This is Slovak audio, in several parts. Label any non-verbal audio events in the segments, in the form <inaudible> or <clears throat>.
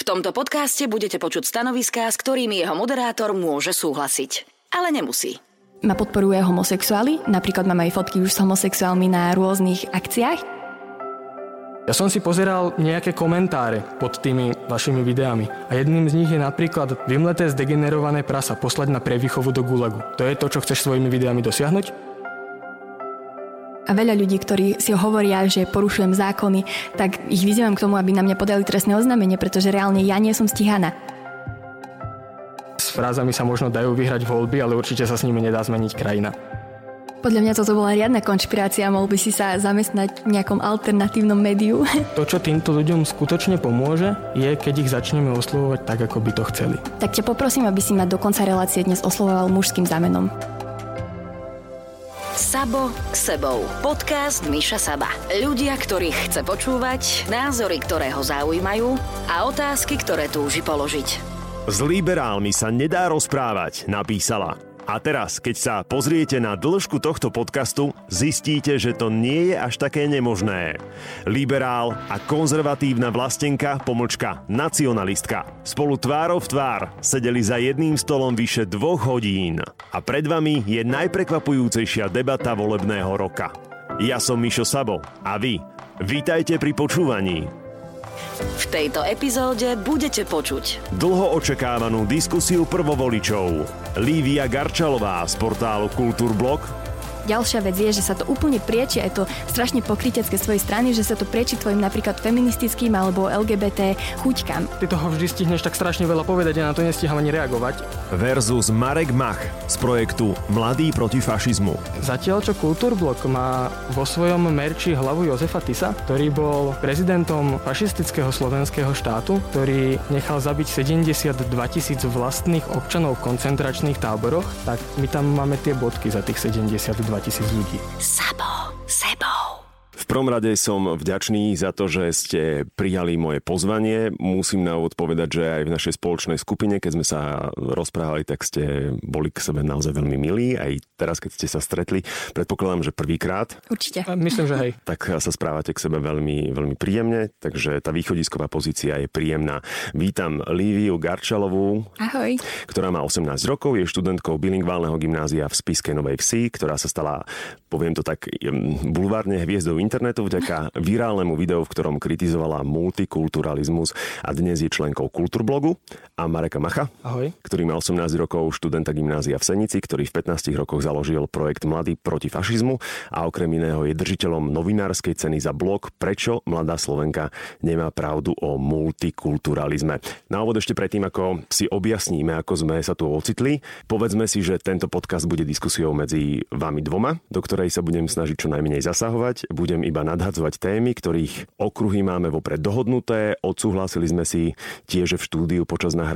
V tomto podcaste budete počuť stanoviská, s ktorými jeho moderátor môže súhlasiť. Ale nemusí. Ma podporuje homosexuáli, napríklad mám aj fotky už s homosexuálmi na rôznych akciách. Ja som si pozeral nejaké komentáre pod tými vašimi videami a jedným z nich je napríklad vymleté zdegenerované prasa poslať na prevýchovu do gulagu. To je to, čo chceš svojimi videami dosiahnuť? A veľa ľudí, ktorí si hovoria, že porušujem zákony, tak ich vyzývam k tomu, aby na mňa podali trestné oznámenie, pretože reálne ja nie som stíhaná. S frázami sa možno dajú vyhrať voľby, ale určite sa s nimi nedá zmeniť krajina. Podľa mňa toto bola riadna konšpirácia, mohol by si sa zamestnať v nejakom alternatívnom médiu. <laughs> To, čo týmto ľuďom skutočne pomôže, je, keď ich začneme oslovovať tak, ako by to chceli. Tak ťa poprosím, aby si ma do konca relácie dnes oslovoval mužským zámenom. Sabo sebou. Podcast Miša Saba. Ľudia, ktorých chce počúvať, názory, ktoré ho zaujímajú a otázky, ktoré túži položiť. S liberálmi sa nedá rozprávať, napísala a teraz, keď sa pozriete na dĺžku tohto podcastu, zistíte, že to nie je až také nemožné. Liberál a konzervatívna vlastenka, pomlčka nacionalistka, spolu tvárov v tvár sedeli za jedným stolom vyše dvoch hodín. A pred vami je najprekvapujúcejšia debata volebného roka. Ja som Mišo Sabo a vy. Vítajte pri počúvaní. V tejto epizóde budete počuť dlho očakávanú diskusiu prvovoličov. Lívia Garčalová z portálu Kultúrblog Ďalšia vec je, že sa to úplne prieči, je to strašne pokrytecké svojej strany, že sa to prieči tvojim napríklad feministickým alebo LGBT chuťkám. Ty toho vždy stihneš tak strašne veľa povedať a na to nestíham ani reagovať. Versus Marek Mach z projektu Mladý proti fašizmu. Zatiaľ, čo Kultúrblok má vo svojom merči hlavu Jozefa Tisa, ktorý bol prezidentom fašistického slovenského štátu, ktorý nechal zabiť 72 tisíc vlastných občanov v koncentračných táboroch, tak my tam máme tie bodky za tých 72 tisíc ľudí. Sabo, sebou prvom rade som vďačný za to, že ste prijali moje pozvanie. Musím na úvod povedať, že aj v našej spoločnej skupine, keď sme sa rozprávali, tak ste boli k sebe naozaj veľmi milí. Aj teraz, keď ste sa stretli, predpokladám, že prvýkrát. Určite. Myslím, že hej. Tak sa správate k sebe veľmi, veľmi príjemne, takže tá východisková pozícia je príjemná. Vítam Líviu Garčalovú, Ahoj. ktorá má 18 rokov, je študentkou bilingválneho gymnázia v Spiske Novej Vsi, ktorá sa stala, poviem to tak, bulvárne hviezdou internetu vďaka virálnemu videu, v ktorom kritizovala multikulturalizmus a dnes je členkou Kultúrblogu a Mareka Macha, Ahoj. ktorý má 18 rokov študenta gymnázia v Senici, ktorý v 15 rokoch založil projekt Mladý proti fašizmu a okrem iného je držiteľom novinárskej ceny za blog Prečo mladá Slovenka nemá pravdu o multikulturalizme. Na úvod ešte predtým, ako si objasníme, ako sme sa tu ocitli, povedzme si, že tento podcast bude diskusiou medzi vami dvoma, do ktorej sa budem snažiť čo najmenej zasahovať. Budem iba nadhadzovať témy, ktorých okruhy máme vopred dohodnuté. Odsúhlasili sme si tiež, v štúdiu počas nahrávania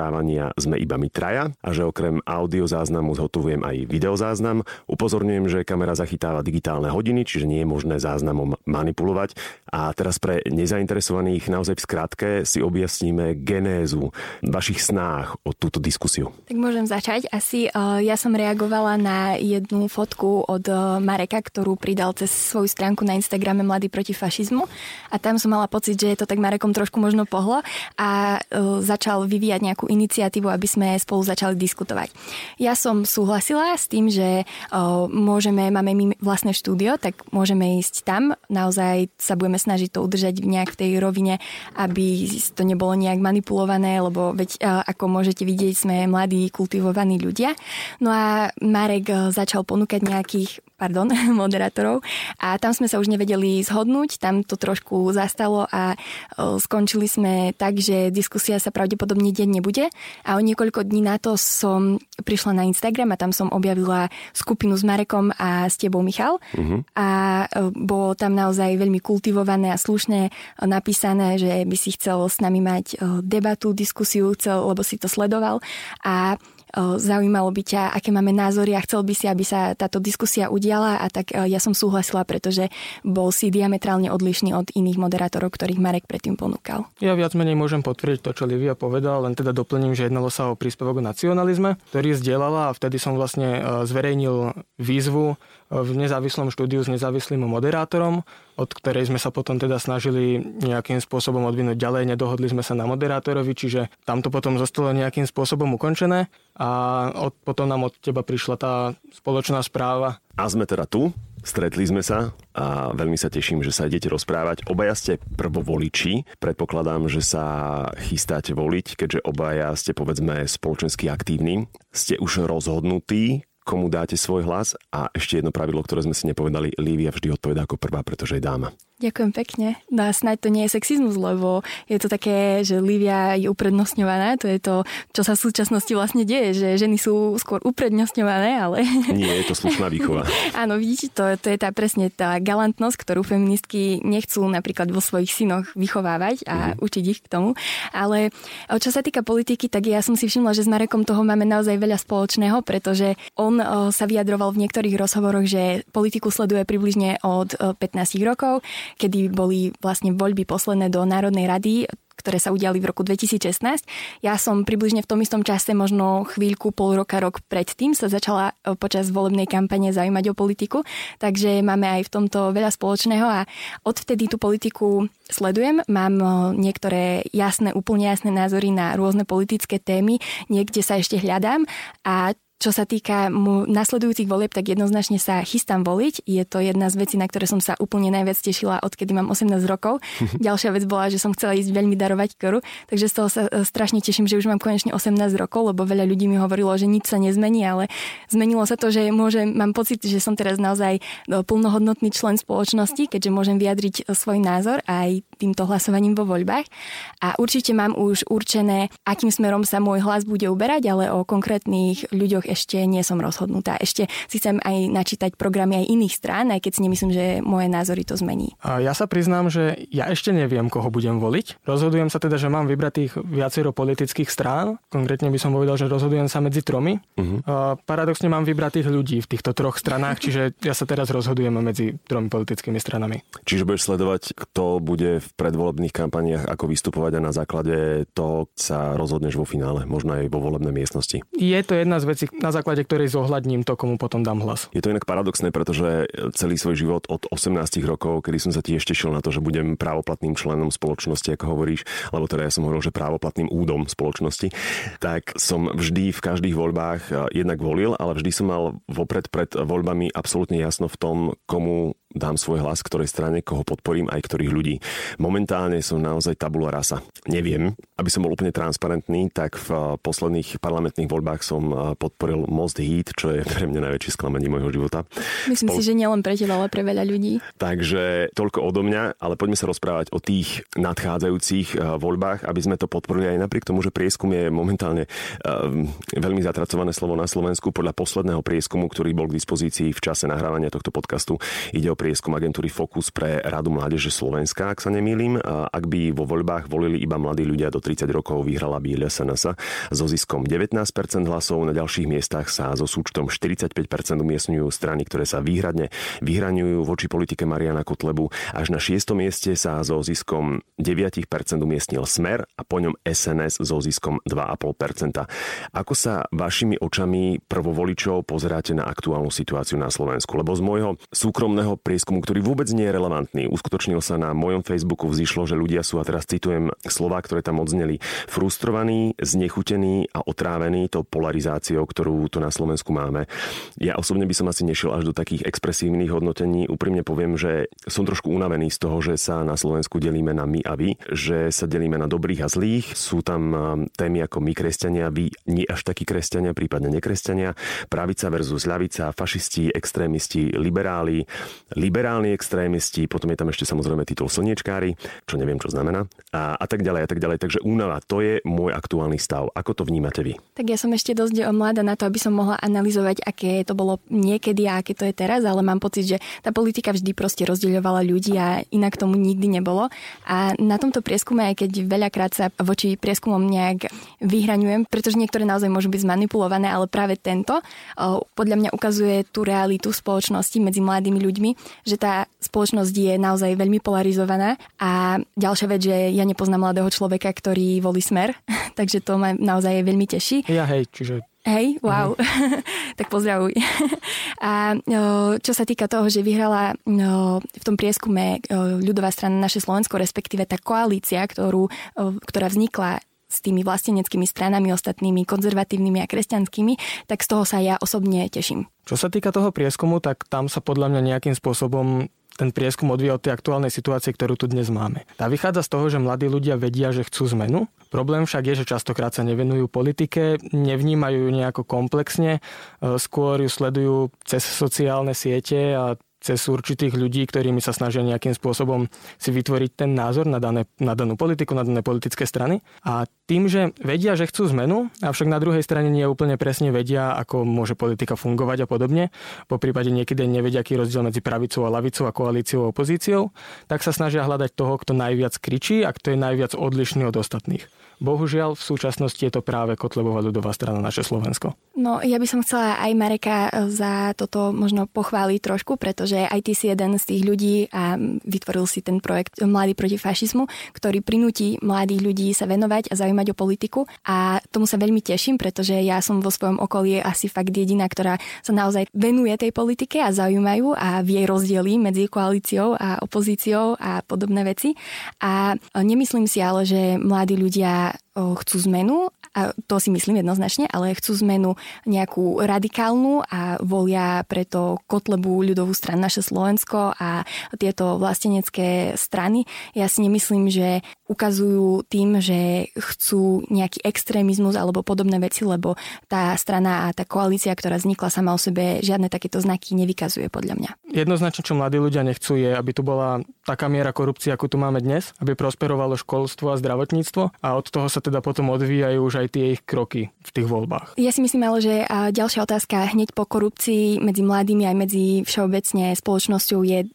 sme iba my traja a že okrem audio záznamu zhotovujem aj videozáznam. Upozorňujem, že kamera zachytáva digitálne hodiny, čiže nie je možné záznamom manipulovať. A teraz pre nezainteresovaných naozaj v skratke si objasníme genézu vašich snách o túto diskusiu. Tak môžem začať. Asi uh, ja som reagovala na jednu fotku od uh, Mareka, ktorú pridal cez svoju stránku na Instagrame Mladý proti fašizmu a tam som mala pocit, že je to tak Marekom trošku možno pohlo a uh, začal vyvíjať nejakú iniciatívu, aby sme spolu začali diskutovať. Ja som súhlasila s tým, že môžeme, máme my vlastné štúdio, tak môžeme ísť tam. Naozaj sa budeme snažiť to udržať nejak v tej rovine, aby to nebolo nejak manipulované, lebo veď ako môžete vidieť, sme mladí, kultivovaní ľudia. No a Marek uh, začal ponúkať nejakých pardon, <laughs> moderátorov. A tam sme sa už nevedeli zhodnúť, tam to trošku zastalo a skončili sme tak, že diskusia sa pravdepodobne deň nebude. A o niekoľko dní na to som prišla na Instagram a tam som objavila skupinu s Marekom a s tebou Michal. Uh-huh. a bolo tam naozaj veľmi kultivované a slušné napísané, že by si chcel s nami mať debatu, diskusiu, chcel, lebo si to sledoval. A zaujímalo by ťa, aké máme názory a chcel by si, aby sa táto diskusia udiala a tak ja som súhlasila, pretože bol si diametrálne odlišný od iných moderátorov, ktorých Marek predtým ponúkal. Ja viac menej môžem potvrdiť to, čo Livia povedal, len teda doplním, že jednalo sa o príspevok o nacionalizme, ktorý zdieľala a vtedy som vlastne zverejnil výzvu v nezávislom štúdiu s nezávislým moderátorom, od ktorej sme sa potom teda snažili nejakým spôsobom odvinúť ďalej. Nedohodli sme sa na moderátorovi, čiže tam to potom zostalo nejakým spôsobom ukončené a od, potom nám od teba prišla tá spoločná správa. A sme teda tu, Stretli sme sa a veľmi sa teším, že sa idete rozprávať. Obaja ste prvovoliči. Predpokladám, že sa chystáte voliť, keďže obaja ste povedzme spoločensky aktívni. Ste už rozhodnutí, komu dáte svoj hlas a ešte jedno pravidlo, ktoré sme si nepovedali, Lívia vždy odpoveda ako prvá, pretože je dáma. Ďakujem pekne. No a snáď to nie je sexizmus, lebo je to také, že Livia je uprednostňovaná. To je to, čo sa v súčasnosti vlastne deje, že ženy sú skôr uprednostňované, ale... Nie, je to slušná výchova. <laughs> Áno, vidíte, to, to je tá presne tá galantnosť, ktorú feministky nechcú napríklad vo svojich synoch vychovávať a mm. učiť ich k tomu. Ale čo sa týka politiky, tak ja som si všimla, že s Marekom toho máme naozaj veľa spoločného, pretože on sa vyjadroval v niektorých rozhovoroch, že politiku sleduje približne od 15 rokov kedy boli vlastne voľby posledné do Národnej rady, ktoré sa udiali v roku 2016. Ja som približne v tom istom čase, možno chvíľku, pol roka, rok predtým sa začala e, počas volebnej kampane zaujímať o politiku, takže máme aj v tomto veľa spoločného a odvtedy tú politiku sledujem. Mám e, niektoré jasné, úplne jasné názory na rôzne politické témy, niekde sa ešte hľadám a čo sa týka mu nasledujúcich volieb, tak jednoznačne sa chystám voliť. Je to jedna z vecí, na ktoré som sa úplne najviac tešila, odkedy mám 18 rokov. <laughs> Ďalšia vec bola, že som chcela ísť veľmi darovať koru, takže z toho sa e, strašne teším, že už mám konečne 18 rokov, lebo veľa ľudí mi hovorilo, že nič sa nezmení, ale zmenilo sa to, že môžem, mám pocit, že som teraz naozaj e, plnohodnotný člen spoločnosti, keďže môžem vyjadriť e, svoj názor aj týmto hlasovaním vo voľbách. A určite mám už určené, akým smerom sa môj hlas bude uberať, ale o konkrétnych ľuďoch ešte nie som rozhodnutá. Ešte si chcem aj načítať programy aj iných strán, aj keď si nemyslím, že moje názory to zmení. A ja sa priznám, že ja ešte neviem, koho budem voliť. Rozhodujem sa teda, že mám vybrať tých viacero politických strán. Konkrétne by som povedal, že rozhodujem sa medzi tromi. Uh-huh. A paradoxne mám vybrať tých ľudí v týchto troch stranách, čiže ja sa teraz rozhodujem medzi tromi politickými stranami. Čiže budeš sledovať, kto bude v predvolebných kampaniach, ako vystupovať a na základe toho sa rozhodneš vo finále, možno aj vo volebnej miestnosti. Je to jedna z vecí, na základe ktorej zohľadním to, komu potom dám hlas. Je to inak paradoxné, pretože celý svoj život od 18 rokov, kedy som sa tiež tešil na to, že budem právoplatným členom spoločnosti, ako hovoríš, lebo teda ja som hovoril, že právoplatným údom spoločnosti, tak som vždy v každých voľbách eh, jednak volil, ale vždy som mal vopred pred voľbami absolútne jasno v tom, komu dám svoj hlas, ktorej strane, koho podporím, aj ktorých ľudí. Momentálne som naozaj tabula rasa. Neviem, aby som bol úplne transparentný, tak v eh, posledných parlamentných voľbách som eh, podporil Most Heat, čo je pre mňa najväčšie sklamanie môjho života. Myslím Spol... si, že nielen pre teba, ale pre veľa ľudí. Takže toľko odo mňa, ale poďme sa rozprávať o tých nadchádzajúcich eh, voľbách, aby sme to podporili aj napriek tomu, že prieskum je momentálne veľmi zatracované slovo na Slovensku. Podľa posledného prieskumu, ktorý bol k dispozícii v čase nahrávania tohto podcastu, ide o prieskum agentúry Focus pre Radu mládeže Slovenska, ak sa nemýlim. Ak by vo voľbách volili iba mladí ľudia do 30 rokov, vyhrala by LSNS so ziskom 19% hlasov. Na ďalších miestach sa so súčtom 45% umiestňujú strany, ktoré sa výhradne vyhraňujú voči politike Mariana Kotlebu. Až na 6. mieste sa so ziskom 9% umiestnil Smer a po ňom SNS so ziskom 2,5%. Ako sa vašimi očami prvovoličov pozeráte na aktuálnu situáciu na Slovensku? Lebo z môjho súkromného prieskumu, ktorý vôbec nie je relevantný. Uskutočnil sa na mojom Facebooku, vzýšlo, že ľudia sú, a teraz citujem slova, ktoré tam odzneli, frustrovaní, znechutení a otrávení tou polarizáciou, ktorú tu na Slovensku máme. Ja osobne by som asi nešiel až do takých expresívnych hodnotení. Úprimne poviem, že som trošku unavený z toho, že sa na Slovensku delíme na my a vy, že sa delíme na dobrých a zlých. Sú tam témy ako my kresťania, vy nie až takí kresťania, prípadne nekresťania, pravica versus ľavica, fašisti, extrémisti, liberáli, liberálni extrémisti, potom je tam ešte samozrejme titul slniečkári, čo neviem, čo znamená, a, a tak ďalej, a tak ďalej. Takže únava, to je môj aktuálny stav. Ako to vnímate vy? Tak ja som ešte dosť mladá na to, aby som mohla analyzovať, aké to bolo niekedy a aké to je teraz, ale mám pocit, že tá politika vždy proste rozdeľovala ľudí a inak tomu nikdy nebolo. A na tomto prieskume, aj keď veľakrát sa voči prieskumom nejak vyhraňujem, pretože niektoré naozaj môžu byť zmanipulované, ale práve tento podľa mňa ukazuje tú realitu spoločnosti medzi mladými ľuďmi, že tá spoločnosť je naozaj veľmi polarizovaná a ďalšia vec, že ja nepoznám mladého človeka, ktorý volí smer, <laughs> takže to ma naozaj veľmi teší. Ja hej, čiže Hej, wow. Mm-hmm. <laughs> tak pozdravuj. <laughs> A čo sa týka toho, že vyhrala v tom prieskume ľudová strana naše Slovensko, respektíve tá koalícia, ktorú, ktorá vznikla s tými vlasteneckými stranami ostatnými, konzervatívnymi a kresťanskými, tak z toho sa ja osobne teším. Čo sa týka toho prieskumu, tak tam sa podľa mňa nejakým spôsobom ten prieskum odvíja od tej aktuálnej situácie, ktorú tu dnes máme. Tá vychádza z toho, že mladí ľudia vedia, že chcú zmenu. Problém však je, že častokrát sa nevenujú politike, nevnímajú ju nejako komplexne, e, skôr ju sledujú cez sociálne siete a cez určitých ľudí, ktorými sa snažia nejakým spôsobom si vytvoriť ten názor na, dané, na danú politiku, na dané politické strany. A tým, že vedia, že chcú zmenu, avšak na druhej strane nie úplne presne vedia, ako môže politika fungovať a podobne, po prípade niekedy nevedia, aký rozdiel medzi pravicou a lavicou a koalíciou a opozíciou, tak sa snažia hľadať toho, kto najviac kričí a kto je najviac odlišný od ostatných. Bohužiaľ, v súčasnosti je to práve Kotlebová ľudová strana naše Slovensko. No, ja by som chcela aj Mareka e, za toto možno pochváliť trošku, pretože aj ty si jeden z tých ľudí a vytvoril si ten projekt Mladý proti fašizmu, ktorý prinúti mladých ľudí sa venovať a zaujímať o politiku. A tomu sa veľmi teším, pretože ja som vo svojom okolí asi fakt jediná, ktorá sa naozaj venuje tej politike a zaujímajú a vie rozdiely medzi koalíciou a opozíciou a podobné veci. A nemyslím si ale, že mladí ľudia that. Chcú zmenu, a to si myslím jednoznačne, ale chcú zmenu nejakú radikálnu a volia preto Kotlebu, ľudovú stranu naše Slovensko a tieto vlastenecké strany. Ja si nemyslím, že ukazujú tým, že chcú nejaký extrémizmus alebo podobné veci, lebo tá strana a tá koalícia, ktorá vznikla sama o sebe, žiadne takéto znaky nevykazuje podľa mňa. Jednoznačne, čo mladí ľudia nechcú, je, aby tu bola taká miera korupcie, ako tu máme dnes, aby prosperovalo školstvo a zdravotníctvo a od toho sa teda potom odvíjajú už aj tie ich kroky v tých voľbách. Ja si myslím ale, že ďalšia otázka hneď po korupcii medzi mladými aj medzi všeobecne spoločnosťou je e,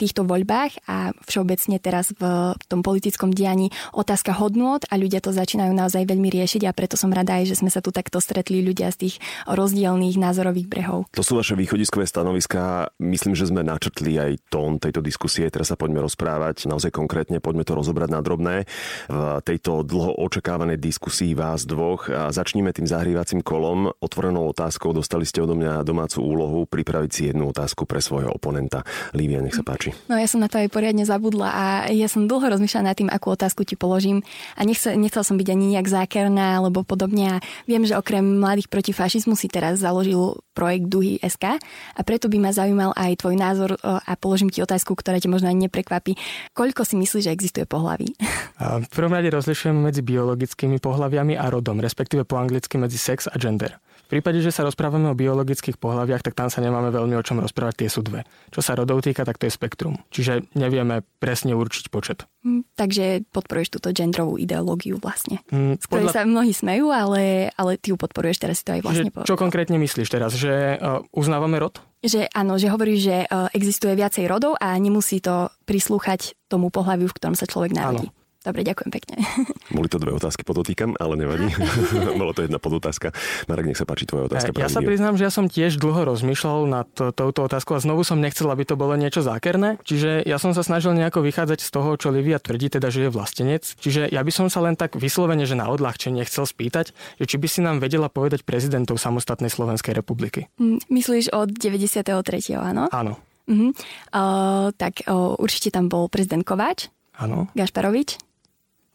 týchto voľbách a všeobecne teraz v tom politickom dianí otázka hodnôt a ľudia to začínajú naozaj veľmi riešiť a preto som rada aj, že sme sa tu takto stretli ľudia z tých rozdielných názorových brehov. To sú vaše východiskové stanoviská. Myslím, že sme načrtli aj tón tejto diskusie. Teraz sa poďme rozprávať naozaj konkrétne, poďme to rozobrať na drobné. V tejto dlho očakávanej diskusii vás dvoch a začníme tým zahrývacím kolom. Otvorenou otázkou dostali ste odo mňa domácu úlohu pripraviť si jednu otázku pre svojho oponenta. Lívia, nech sa páči. No ja som na to aj poriadne zabudla a ja som dlho rozmýšľala nad tým, akú otázku ti položím a nechcel, nechcel som byť ani nejak zákerná alebo podobne a viem, že okrem Mladých proti fašizmu si teraz založil projekt Duhy SK a preto by ma zaujímal aj tvoj názor a položím ti otázku, ktorá ťa možno ani neprekvapí. Koľko si myslíš, že existuje pohlaví? <laughs> V prvom rade rozlišujeme medzi biologickými pohľaviami a rodom, respektíve po anglicky medzi sex a gender. V prípade, že sa rozprávame o biologických pohľaviach, tak tam sa nemáme veľmi o čom rozprávať, tie sú dve. Čo sa rodov týka, tak to je spektrum. Čiže nevieme presne určiť počet. Mm, takže podporuješ túto genderovú ideológiu vlastne. Mm, z ktorej podľa... sa mnohí smejú, ale, ale ty ju podporuješ, teraz si to aj vlastne povedal. Čo konkrétne myslíš teraz? Že uh, uznávame rod? Že áno, že hovoríš, že uh, existuje viacej rodov a nemusí to prislúchať tomu pohľaviu, v ktorom sa človek narodí. Áno. Dobre, ďakujem pekne. <laughs> Boli to dve otázky, podotýkam, ale nevadí. <laughs> Bolo to jedna podotázka. Marek, nech sa páči tvoja otázka. Ja sa priznám, že ja som tiež dlho rozmýšľal nad to, touto otázkou a znovu som nechcel, aby to bolo niečo zákerné. Čiže ja som sa snažil nejako vychádzať z toho, čo Livia tvrdí, teda, že je vlastenec. Čiže ja by som sa len tak vyslovene, že na odľahčenie chcel spýtať, že či by si nám vedela povedať prezidentov samostatnej Slovenskej republiky. Mm, myslíš od 93. áno? Áno. Uh-huh. Uh, tak uh, určite tam bol prezident Kováč. Áno. Gašparovič.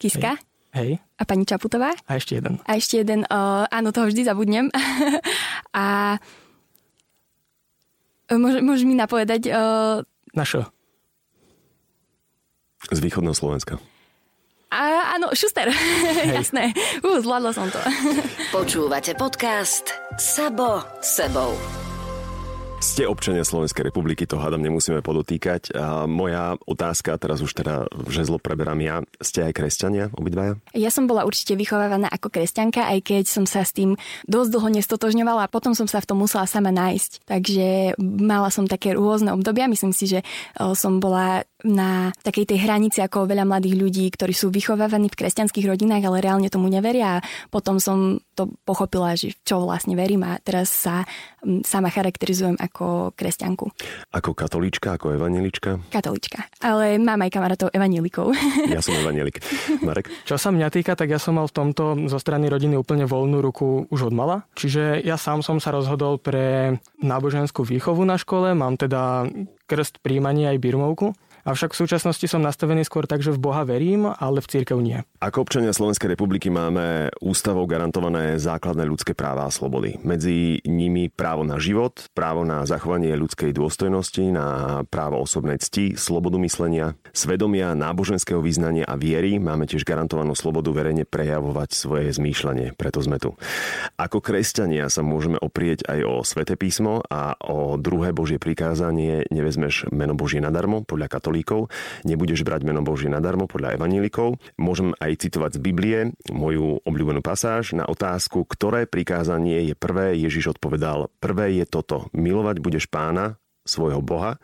Kiska. Hej. A pani Čaputová. A ešte jeden. A ešte jeden, uh, áno, toho vždy zabudnem. <laughs> a môž, môžeš mi napovedať... Uh... Našo. Z východného Slovenska. A, áno, Šuster, <laughs> jasné. Uh, zvládla som to. Počúvate podcast Sabo sebou. Ste občania Slovenskej republiky, to hádam nemusíme podotýkať. A moja otázka, teraz už teda žezlo preberám ja, ste aj kresťania, obidvaja? Ja som bola určite vychovávaná ako kresťanka, aj keď som sa s tým dosť dlho nestotožňovala a potom som sa v tom musela sama nájsť. Takže mala som také rôzne obdobia. Myslím si, že som bola na takej tej hranici ako veľa mladých ľudí, ktorí sú vychovávaní v kresťanských rodinách, ale reálne tomu neveria. A potom som to pochopila, že čo vlastne verím a teraz sa sama charakterizujem ako kresťanku. Ako katolíčka, ako evanilička? Katolíčka, ale mám aj kamarátov evanilikov. <laughs> Ja som evanielik. Marek? Čo sa mňa týka, tak ja som mal v tomto zo strany rodiny úplne voľnú ruku už od mala. Čiže ja sám som sa rozhodol pre náboženskú výchovu na škole, mám teda krst príjmanie aj birmovku. Avšak v súčasnosti som nastavený skôr tak, že v Boha verím, ale v církev nie. Ako občania Slovenskej republiky máme ústavou garantované základné ľudské práva a slobody. Medzi nimi právo na život, právo na zachovanie ľudskej dôstojnosti, na právo osobnej cti, slobodu myslenia, svedomia, náboženského význania a viery. Máme tiež garantovanú slobodu verejne prejavovať svoje zmýšľanie, preto sme tu. Ako kresťania sa môžeme oprieť aj o Svete písmo a o druhé Božie prikázanie nevezmeš meno Božie nadarmo podľa katolíkov katolíkov, nebudeš brať meno Božie nadarmo podľa evanílikov. Môžem aj citovať z Biblie moju obľúbenú pasáž na otázku, ktoré prikázanie je prvé. Ježiš odpovedal, prvé je toto, milovať budeš pána, svojho Boha,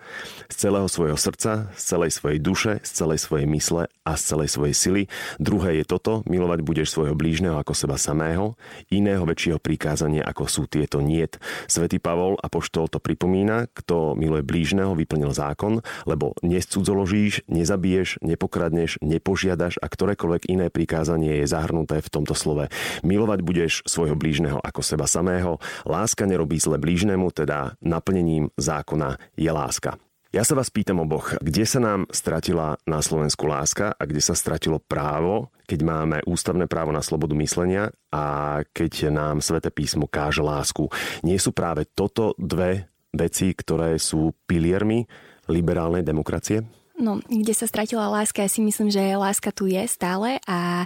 z celého svojho srdca, z celej svojej duše, z celej svojej mysle a z celej svojej sily. Druhé je toto, milovať budeš svojho blížneho ako seba samého. Iného väčšieho prikázania ako sú tieto niet. Svetý Pavol a poštol to pripomína, kto miluje blížneho, vyplnil zákon, lebo nescudzoložíš, nezabiješ, nepokradneš, nepožiadaš a ktorékoľvek iné prikázanie je zahrnuté v tomto slove. Milovať budeš svojho blížneho ako seba samého. Láska nerobí zle blížnemu, teda naplnením zákona je láska. Ja sa vás pýtam oboch, kde sa nám stratila na Slovensku láska a kde sa stratilo právo, keď máme ústavné právo na slobodu myslenia a keď nám Svete písmo káže lásku. Nie sú práve toto dve veci, ktoré sú piliermi liberálnej demokracie? No, kde sa stratila láska, ja si myslím, že láska tu je stále a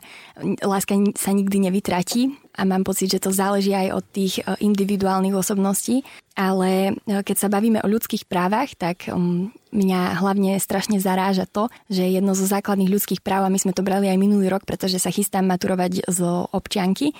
láska sa nikdy nevytratí a mám pocit, že to záleží aj od tých e, individuálnych osobností, ale e, keď sa bavíme o ľudských právach, tak um, mňa hlavne strašne zaráža to, že jedno zo základných ľudských práv, a my sme to brali aj minulý rok, pretože sa chystám maturovať zo občianky,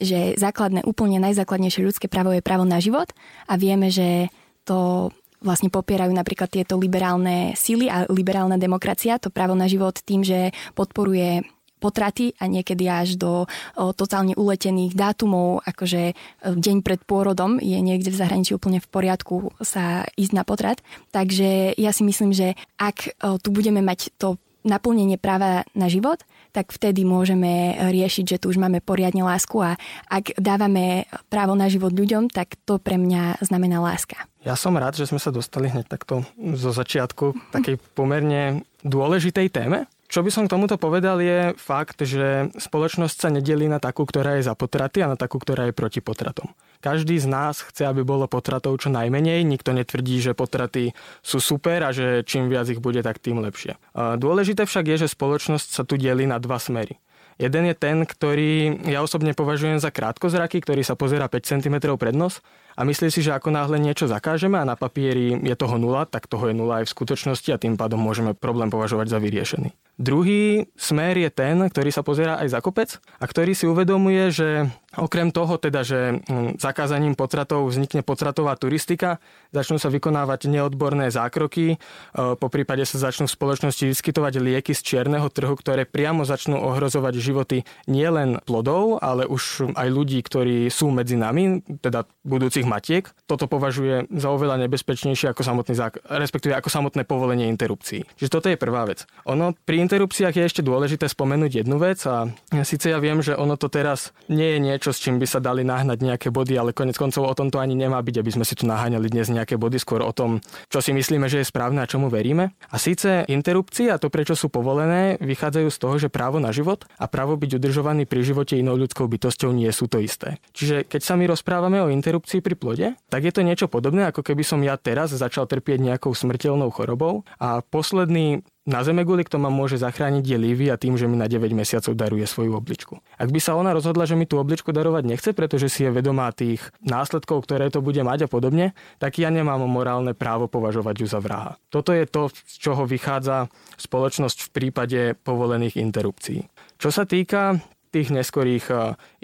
že základné, úplne najzákladnejšie ľudské právo je právo na život a vieme, že to vlastne popierajú napríklad tieto liberálne síly a liberálna demokracia, to právo na život tým, že podporuje potraty a niekedy až do o, totálne uletených dátumov, akože e, deň pred pôrodom je niekde v zahraničí úplne v poriadku sa ísť na potrat. Takže ja si myslím, že ak o, tu budeme mať to naplnenie práva na život, tak vtedy môžeme riešiť, že tu už máme poriadne lásku a ak dávame právo na život ľuďom, tak to pre mňa znamená láska. Ja som rád, že sme sa dostali hneď takto zo začiatku takej pomerne dôležitej téme. Čo by som k tomuto povedal je fakt, že spoločnosť sa nedelí na takú, ktorá je za potraty a na takú, ktorá je proti potratom. Každý z nás chce, aby bolo potratov čo najmenej, nikto netvrdí, že potraty sú super a že čím viac ich bude, tak tým lepšie. Dôležité však je, že spoločnosť sa tu delí na dva smery. Jeden je ten, ktorý ja osobne považujem za krátkozraký, ktorý sa pozera 5 cm pred nos a myslí si, že ako náhle niečo zakážeme a na papieri je toho nula, tak toho je nula aj v skutočnosti a tým pádom môžeme problém považovať za vyriešený. Druhý smer je ten, ktorý sa pozerá aj za kopec a ktorý si uvedomuje, že okrem toho teda, že hm, zakázaním potratov vznikne potratová turistika, začnú sa vykonávať neodborné zákroky, e, po prípade sa začnú v spoločnosti vyskytovať lieky z čierneho trhu, ktoré priamo začnú ohrozovať životy nielen plodov, ale už aj ľudí, ktorí sú medzi nami, teda budúcich matiek. Toto považuje za oveľa nebezpečnejšie ako samotný zák- respektíve ako samotné povolenie interrupcií. Čiže toto je prvá vec. Ono pri interrupciách je ešte dôležité spomenúť jednu vec a síce ja viem, že ono to teraz nie je niečo, s čím by sa dali nahnať nejaké body, ale konec koncov o tom to ani nemá byť, aby sme si tu naháňali dnes nejaké body, skôr o tom, čo si myslíme, že je správne a čomu veríme. A síce interrupcie a to, prečo sú povolené, vychádzajú z toho, že právo na život a právo byť udržovaný pri živote inou ľudskou bytosťou nie sú to isté. Čiže keď sa my rozprávame o interrupcii pri plode, tak je to niečo podobné, ako keby som ja teraz začal trpieť nejakou smrteľnou chorobou a posledný na Zemeguli, kto ma môže zachrániť, je Lívia tým, že mi na 9 mesiacov daruje svoju obličku. Ak by sa ona rozhodla, že mi tú obličku darovať nechce, pretože si je vedomá tých následkov, ktoré to bude mať a podobne, tak ja nemám morálne právo považovať ju za vraha. Toto je to, z čoho vychádza spoločnosť v prípade povolených interrupcií. Čo sa týka tých neskorých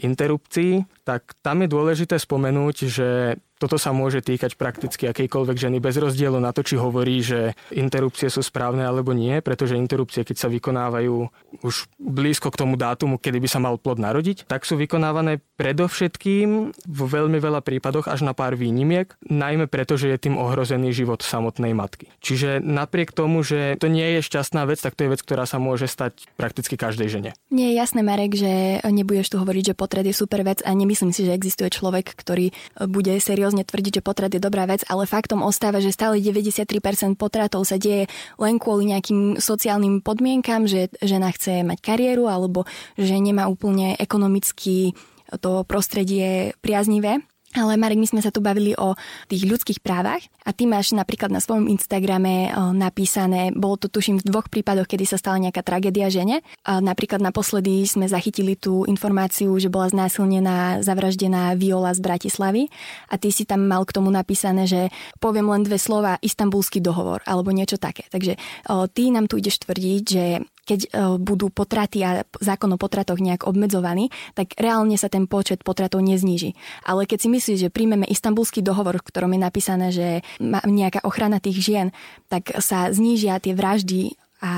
interrupcií, tak tam je dôležité spomenúť, že toto sa môže týkať prakticky akejkoľvek ženy bez rozdielu na to, či hovorí, že interrupcie sú správne alebo nie, pretože interrupcie, keď sa vykonávajú už blízko k tomu dátumu, kedy by sa mal plod narodiť, tak sú vykonávané predovšetkým vo veľmi veľa prípadoch až na pár výnimiek, najmä preto, že je tým ohrozený život samotnej matky. Čiže napriek tomu, že to nie je šťastná vec, tak to je vec, ktorá sa môže stať prakticky každej žene. Nie je jasné, Marek, že nebudeš tu hovoriť, že potred je super vec a nemyslím si, že existuje človek, ktorý bude seriózne tvrdiť, že potrat je dobrá vec, ale faktom ostáva, že stále 93% potratov sa deje len kvôli nejakým sociálnym podmienkam, že žena chce mať kariéru alebo že nemá úplne ekonomicky to prostredie priaznivé. Ale Marek, my sme sa tu bavili o tých ľudských právach a ty máš napríklad na svojom Instagrame napísané, bolo to tuším v dvoch prípadoch, kedy sa stala nejaká tragédia žene. A napríklad naposledy sme zachytili tú informáciu, že bola znásilnená, zavraždená Viola z Bratislavy a ty si tam mal k tomu napísané, že poviem len dve slova istambulský dohovor alebo niečo také. Takže ty nám tu ideš tvrdiť, že keď e, budú potraty a zákon o potratoch nejak obmedzovaný, tak reálne sa ten počet potratov nezníži. Ale keď si myslíš, že príjmeme istambulský dohovor, v ktorom je napísané, že má nejaká ochrana tých žien, tak sa znížia tie vraždy a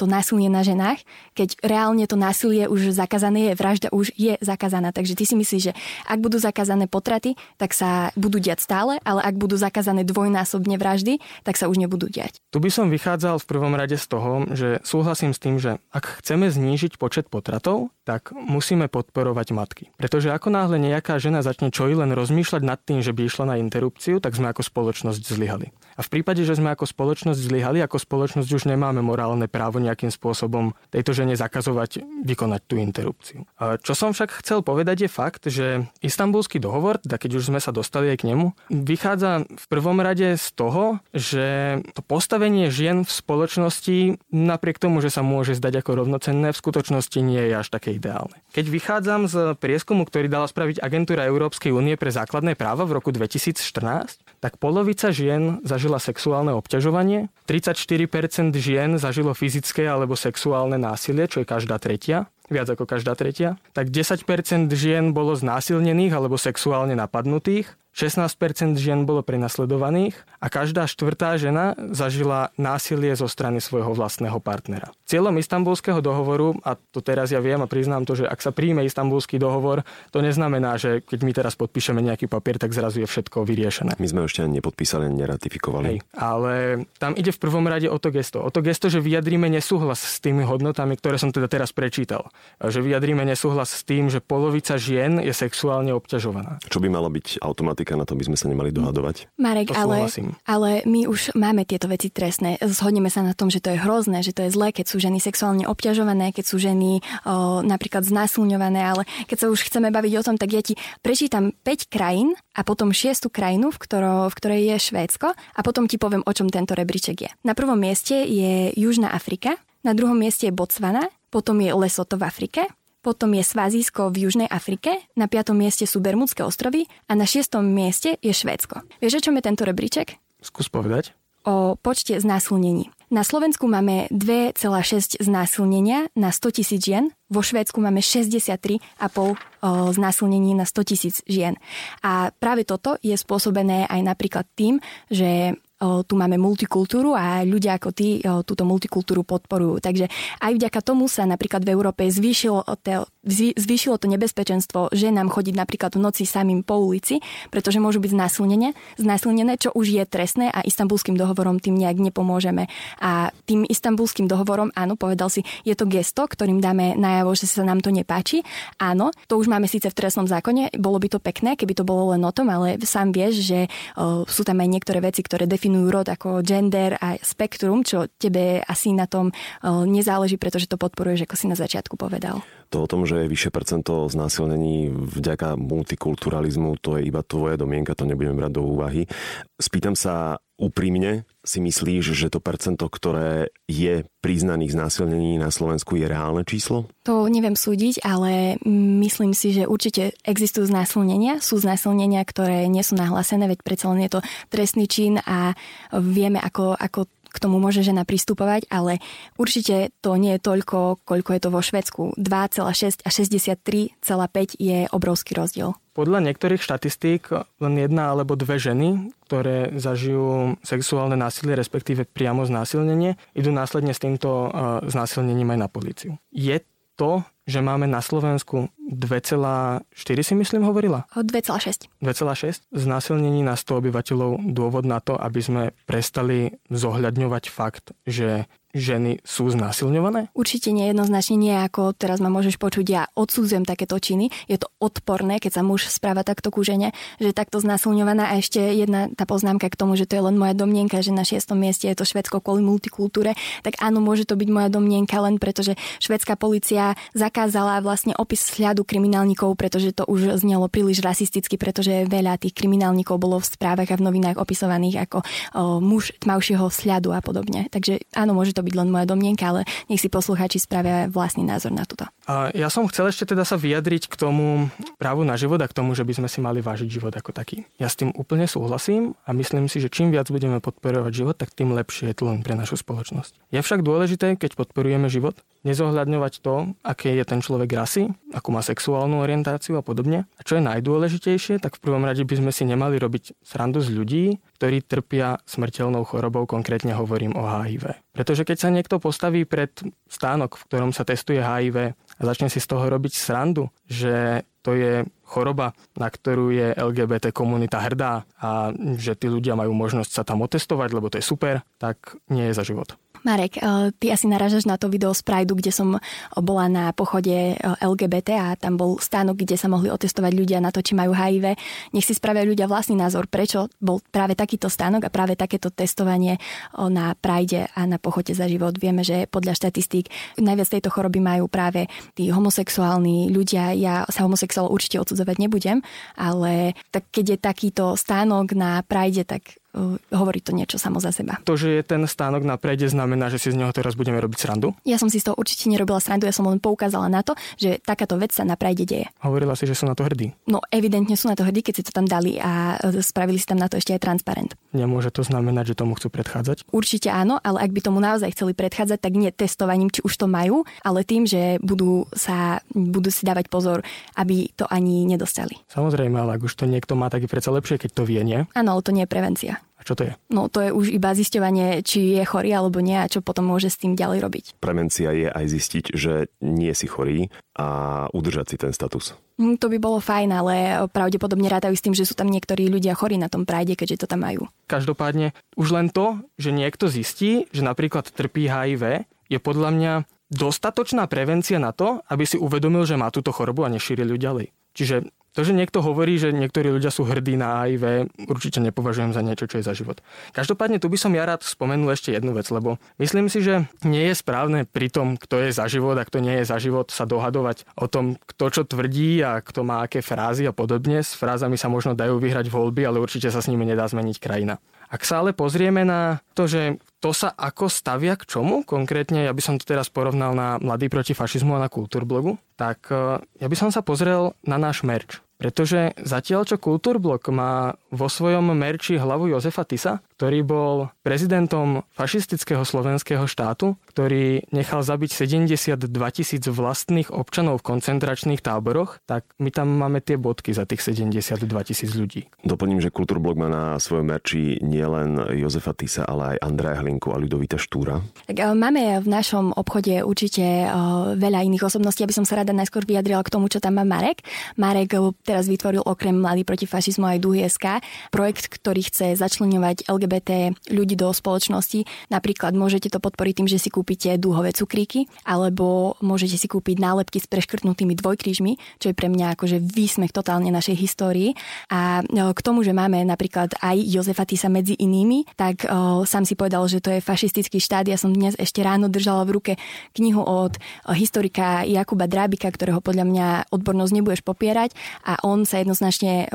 to násilie na ženách, keď reálne to násilie už zakázané je, vražda už je zakázaná. Takže ty si myslíš, že ak budú zakázané potraty, tak sa budú diať stále, ale ak budú zakázané dvojnásobne vraždy, tak sa už nebudú diať. Tu by som vychádzal v prvom rade z toho, že súhlasím s tým, že ak chceme znížiť počet potratov, tak musíme podporovať matky. Pretože ako náhle nejaká žena začne čo i len rozmýšľať nad tým, že by išla na interrupciu, tak sme ako spoločnosť zlyhali. A v prípade, že sme ako spoločnosť zlyhali, ako spoločnosť už nemáme morálne právo nejakým spôsobom tejto žene zakazovať vykonať tú interrupciu. Čo som však chcel povedať je fakt, že istambulský dohovor, teda keď už sme sa dostali aj k nemu, vychádza v prvom rade z toho, že to postavenie žien v spoločnosti, napriek tomu, že sa môže zdať ako rovnocenné, v skutočnosti nie je až také ideálne. Keď vychádzam z prieskumu, ktorý dala spraviť Agentúra Európskej únie pre základné práva v roku 2014, tak polovica žien zažila sexuálne obťažovanie, 34% žien zažilo fyzické alebo sexuálne násilie, čo je každá tretia, viac ako každá tretia, tak 10% žien bolo znásilnených alebo sexuálne napadnutých, 16% žien bolo prenasledovaných a každá štvrtá žena zažila násilie zo strany svojho vlastného partnera. Cieľom istambulského dohovoru, a to teraz ja viem a priznám to, že ak sa príjme istambulský dohovor, to neznamená, že keď my teraz podpíšeme nejaký papier, tak zrazu je všetko vyriešené. My sme ešte ani nepodpísali, ani neratifikovali. Hej, ale tam ide v prvom rade o to gesto. O to gesto, že vyjadríme nesúhlas s tými hodnotami, ktoré som teda teraz prečítal. Že vyjadríme nesúhlas s tým, že polovica žien je sexuálne obťažovaná. Čo by malo byť automaticky politika, na to by sme sa nemali dohadovať. Marek, ale, ale my už máme tieto veci trestné. Zhodneme sa na tom, že to je hrozné, že to je zlé, keď sú ženy sexuálne obťažované, keď sú ženy o, napríklad znásilňované, ale keď sa už chceme baviť o tom, tak ja ti prečítam 5 krajín a potom 6 krajinu, v, ktoro, v ktorej je Švédsko a potom ti poviem, o čom tento rebríček je. Na prvom mieste je Južná Afrika, na druhom mieste je Botswana, potom je Lesoto v Afrike, potom je Svazísko v Južnej Afrike, na piatom mieste sú Bermudské ostrovy a na šiestom mieste je Švédsko. Vieš, o čom je tento rebríček? Skús povedať. O počte znásilnení. Na Slovensku máme 2,6 znásilnenia na 100 tisíc žien, vo Švédsku máme 63,5 znásilnení na 100 tisíc žien. A práve toto je spôsobené aj napríklad tým, že tu máme multikultúru a ľudia ako ty túto multikultúru podporujú. Takže aj vďaka tomu sa napríklad v Európe zvýšilo zvýšilo to nebezpečenstvo, že nám chodiť napríklad v noci samým po ulici, pretože môžu byť znásilnené, znásilnené, čo už je trestné a istambulským dohovorom tým nejak nepomôžeme. A tým istambulským dohovorom, áno, povedal si, je to gesto, ktorým dáme najavo, že sa nám to nepáči. Áno, to už máme síce v trestnom zákone, bolo by to pekné, keby to bolo len o tom, ale sám vieš, že o, sú tam aj niektoré veci, ktoré definujú rod ako gender a spektrum, čo tebe asi na tom nezáleží, pretože to podporuješ, ako si na začiatku povedal. To o tom, že je vyššie percento znásilnení vďaka multikulturalizmu, to je iba tvoja domienka, to nebudeme brať do úvahy. Spýtam sa úprimne, si myslíš, že to percento, ktoré je priznaných znásilnení na Slovensku je reálne číslo? To neviem súdiť, ale myslím si, že určite existujú znásilnenia. Sú znásilnenia, ktoré nie sú nahlásené, veď predsa len je to trestný čin a vieme, ako, ako k tomu môže žena pristupovať, ale určite to nie je toľko, koľko je to vo Švedsku. 2,6 a 63,5 je obrovský rozdiel. Podľa niektorých štatistík len jedna alebo dve ženy, ktoré zažijú sexuálne násilie, respektíve priamo znásilnenie, idú následne s týmto znásilnením aj na políciu. Je to, že máme na Slovensku 2,4 si myslím hovorila? 2,6. 2,6. Znásilnení na 100 obyvateľov dôvod na to, aby sme prestali zohľadňovať fakt, že ženy sú znásilňované? Určite nejednoznačne nie, ako teraz ma môžeš počuť, ja odsudzujem takéto činy. Je to odporné, keď sa muž správa takto ku žene, že je takto znásilňovaná. A ešte jedna tá poznámka k tomu, že to je len moja domnienka, že na šiestom mieste je to Švedsko kvôli multikultúre, tak áno, môže to byť moja domnienka len preto, že švedská policia zakázala vlastne opis sľadu kriminálnikov, pretože to už znelo príliš rasisticky, pretože veľa tých kriminálnikov bolo v správach a v novinách opisovaných ako o, muž tmavšieho sľadu a podobne. Takže áno, môže to byť len moja domnienka, ale nech si poslucháči spravia vlastný názor na toto. A ja som chcel ešte teda sa vyjadriť k tomu právu na život a k tomu, že by sme si mali vážiť život ako taký. Ja s tým úplne súhlasím a myslím si, že čím viac budeme podporovať život, tak tým lepšie je to len pre našu spoločnosť. Je však dôležité, keď podporujeme život, nezohľadňovať to, aké je ten človek rasy, akú má sexuálnu orientáciu a podobne. A čo je najdôležitejšie, tak v prvom rade by sme si nemali robiť srandu z ľudí, ktorí trpia smrteľnou chorobou, konkrétne hovorím o HIV. Pretože keď sa niekto postaví pred stánok, v ktorom sa testuje HIV a začne si z toho robiť srandu, že to je choroba, na ktorú je LGBT komunita hrdá a že tí ľudia majú možnosť sa tam otestovať, lebo to je super, tak nie je za život. Marek, eh, ty asi naražaš na to video z Prideu, kde som bola na pochode eh, LGBT a tam bol stánok, kde sa mohli otestovať ľudia na to, či majú HIV. Nech si spravia ľudia vlastný názor, prečo bol práve takýto stánok a práve takéto testovanie eh, na Pride a na pochode za život. Vieme, že podľa štatistík najviac tejto choroby majú práve tí homosexuálni ľudia. Ja sa homosexuál určite odsudzovať nebudem, ale tak keď je takýto stánok na Pride, tak hovorí to niečo samo za seba. To, že je ten stánok na prejde, znamená, že si z neho teraz budeme robiť srandu? Ja som si z toho určite nerobila srandu, ja som len poukázala na to, že takáto vec sa na prejde deje. Hovorila si, že sú na to hrdí. No evidentne sú na to hrdí, keď si to tam dali a e, spravili si tam na to ešte aj transparent. Nemôže to znamenať, že tomu chcú predchádzať? Určite áno, ale ak by tomu naozaj chceli predchádzať, tak nie testovaním, či už to majú, ale tým, že budú sa budú si dávať pozor, aby to ani nedostali. Samozrejme, ale ak už to niekto má, tak je predsa lepšie, keď to vie, nie? Áno, ale to nie je prevencia. Čo to je? No to je už iba zisťovanie, či je chorý alebo nie a čo potom môže s tým ďalej robiť. Prevencia je aj zistiť, že nie si chorý a udržať si ten status. Hm, to by bolo fajn, ale pravdepodobne rátajú s tým, že sú tam niektorí ľudia chorí na tom prajde, keďže to tam majú. Každopádne už len to, že niekto zistí, že napríklad trpí HIV, je podľa mňa dostatočná prevencia na to, aby si uvedomil, že má túto chorobu a nešíril ju ďalej. Čiže to, že niekto hovorí, že niektorí ľudia sú hrdí na HIV, určite nepovažujem za niečo, čo je za život. Každopádne tu by som ja rád spomenul ešte jednu vec, lebo myslím si, že nie je správne pri tom, kto je za život a kto nie je za život, sa dohadovať o tom, kto čo tvrdí a kto má aké frázy a podobne. S frázami sa možno dajú vyhrať voľby, ale určite sa s nimi nedá zmeniť krajina. Ak sa ale pozrieme na to, že to sa ako stavia k čomu, konkrétne ja by som to teraz porovnal na Mladý proti fašizmu a na Kultúrblogu, tak eh, ja by som sa pozrel na náš merč. Pretože zatiaľ, čo Kultúrblok má vo svojom merči hlavu Jozefa Tisa, ktorý bol prezidentom fašistického slovenského štátu, ktorý nechal zabiť 72 tisíc vlastných občanov v koncentračných táboroch, tak my tam máme tie bodky za tých 72 tisíc ľudí. Doplním, že Kultúrblok má na svojom merči nielen Jozefa Tisa, ale aj Andreja Hlinku a Ľudovita Štúra. Tak máme v našom obchode určite veľa iných osobností. Aby som sa rada najskôr vyjadrila k tomu, čo tam má Marek. Marek teraz vytvoril okrem Mladý proti fašizmu aj SK projekt, ktorý chce začlenovať LGBT ľudí do spoločnosti. Napríklad môžete to podporiť tým, že si kúpite dúhové cukríky, alebo môžete si kúpiť nálepky s preškrtnutými dvojkrížmi, čo je pre mňa akože výsmech totálne našej histórii. A e, k tomu, že máme napríklad aj Jozefa Tisa medzi inými, tak o, e, sám si povedal, že to je fašistický štát. Ja som dnes ešte ráno držala v ruke knihu od e, historika Jakuba Drábika, ktorého podľa mňa odbornosť nebudeš popierať a on sa jednoznačne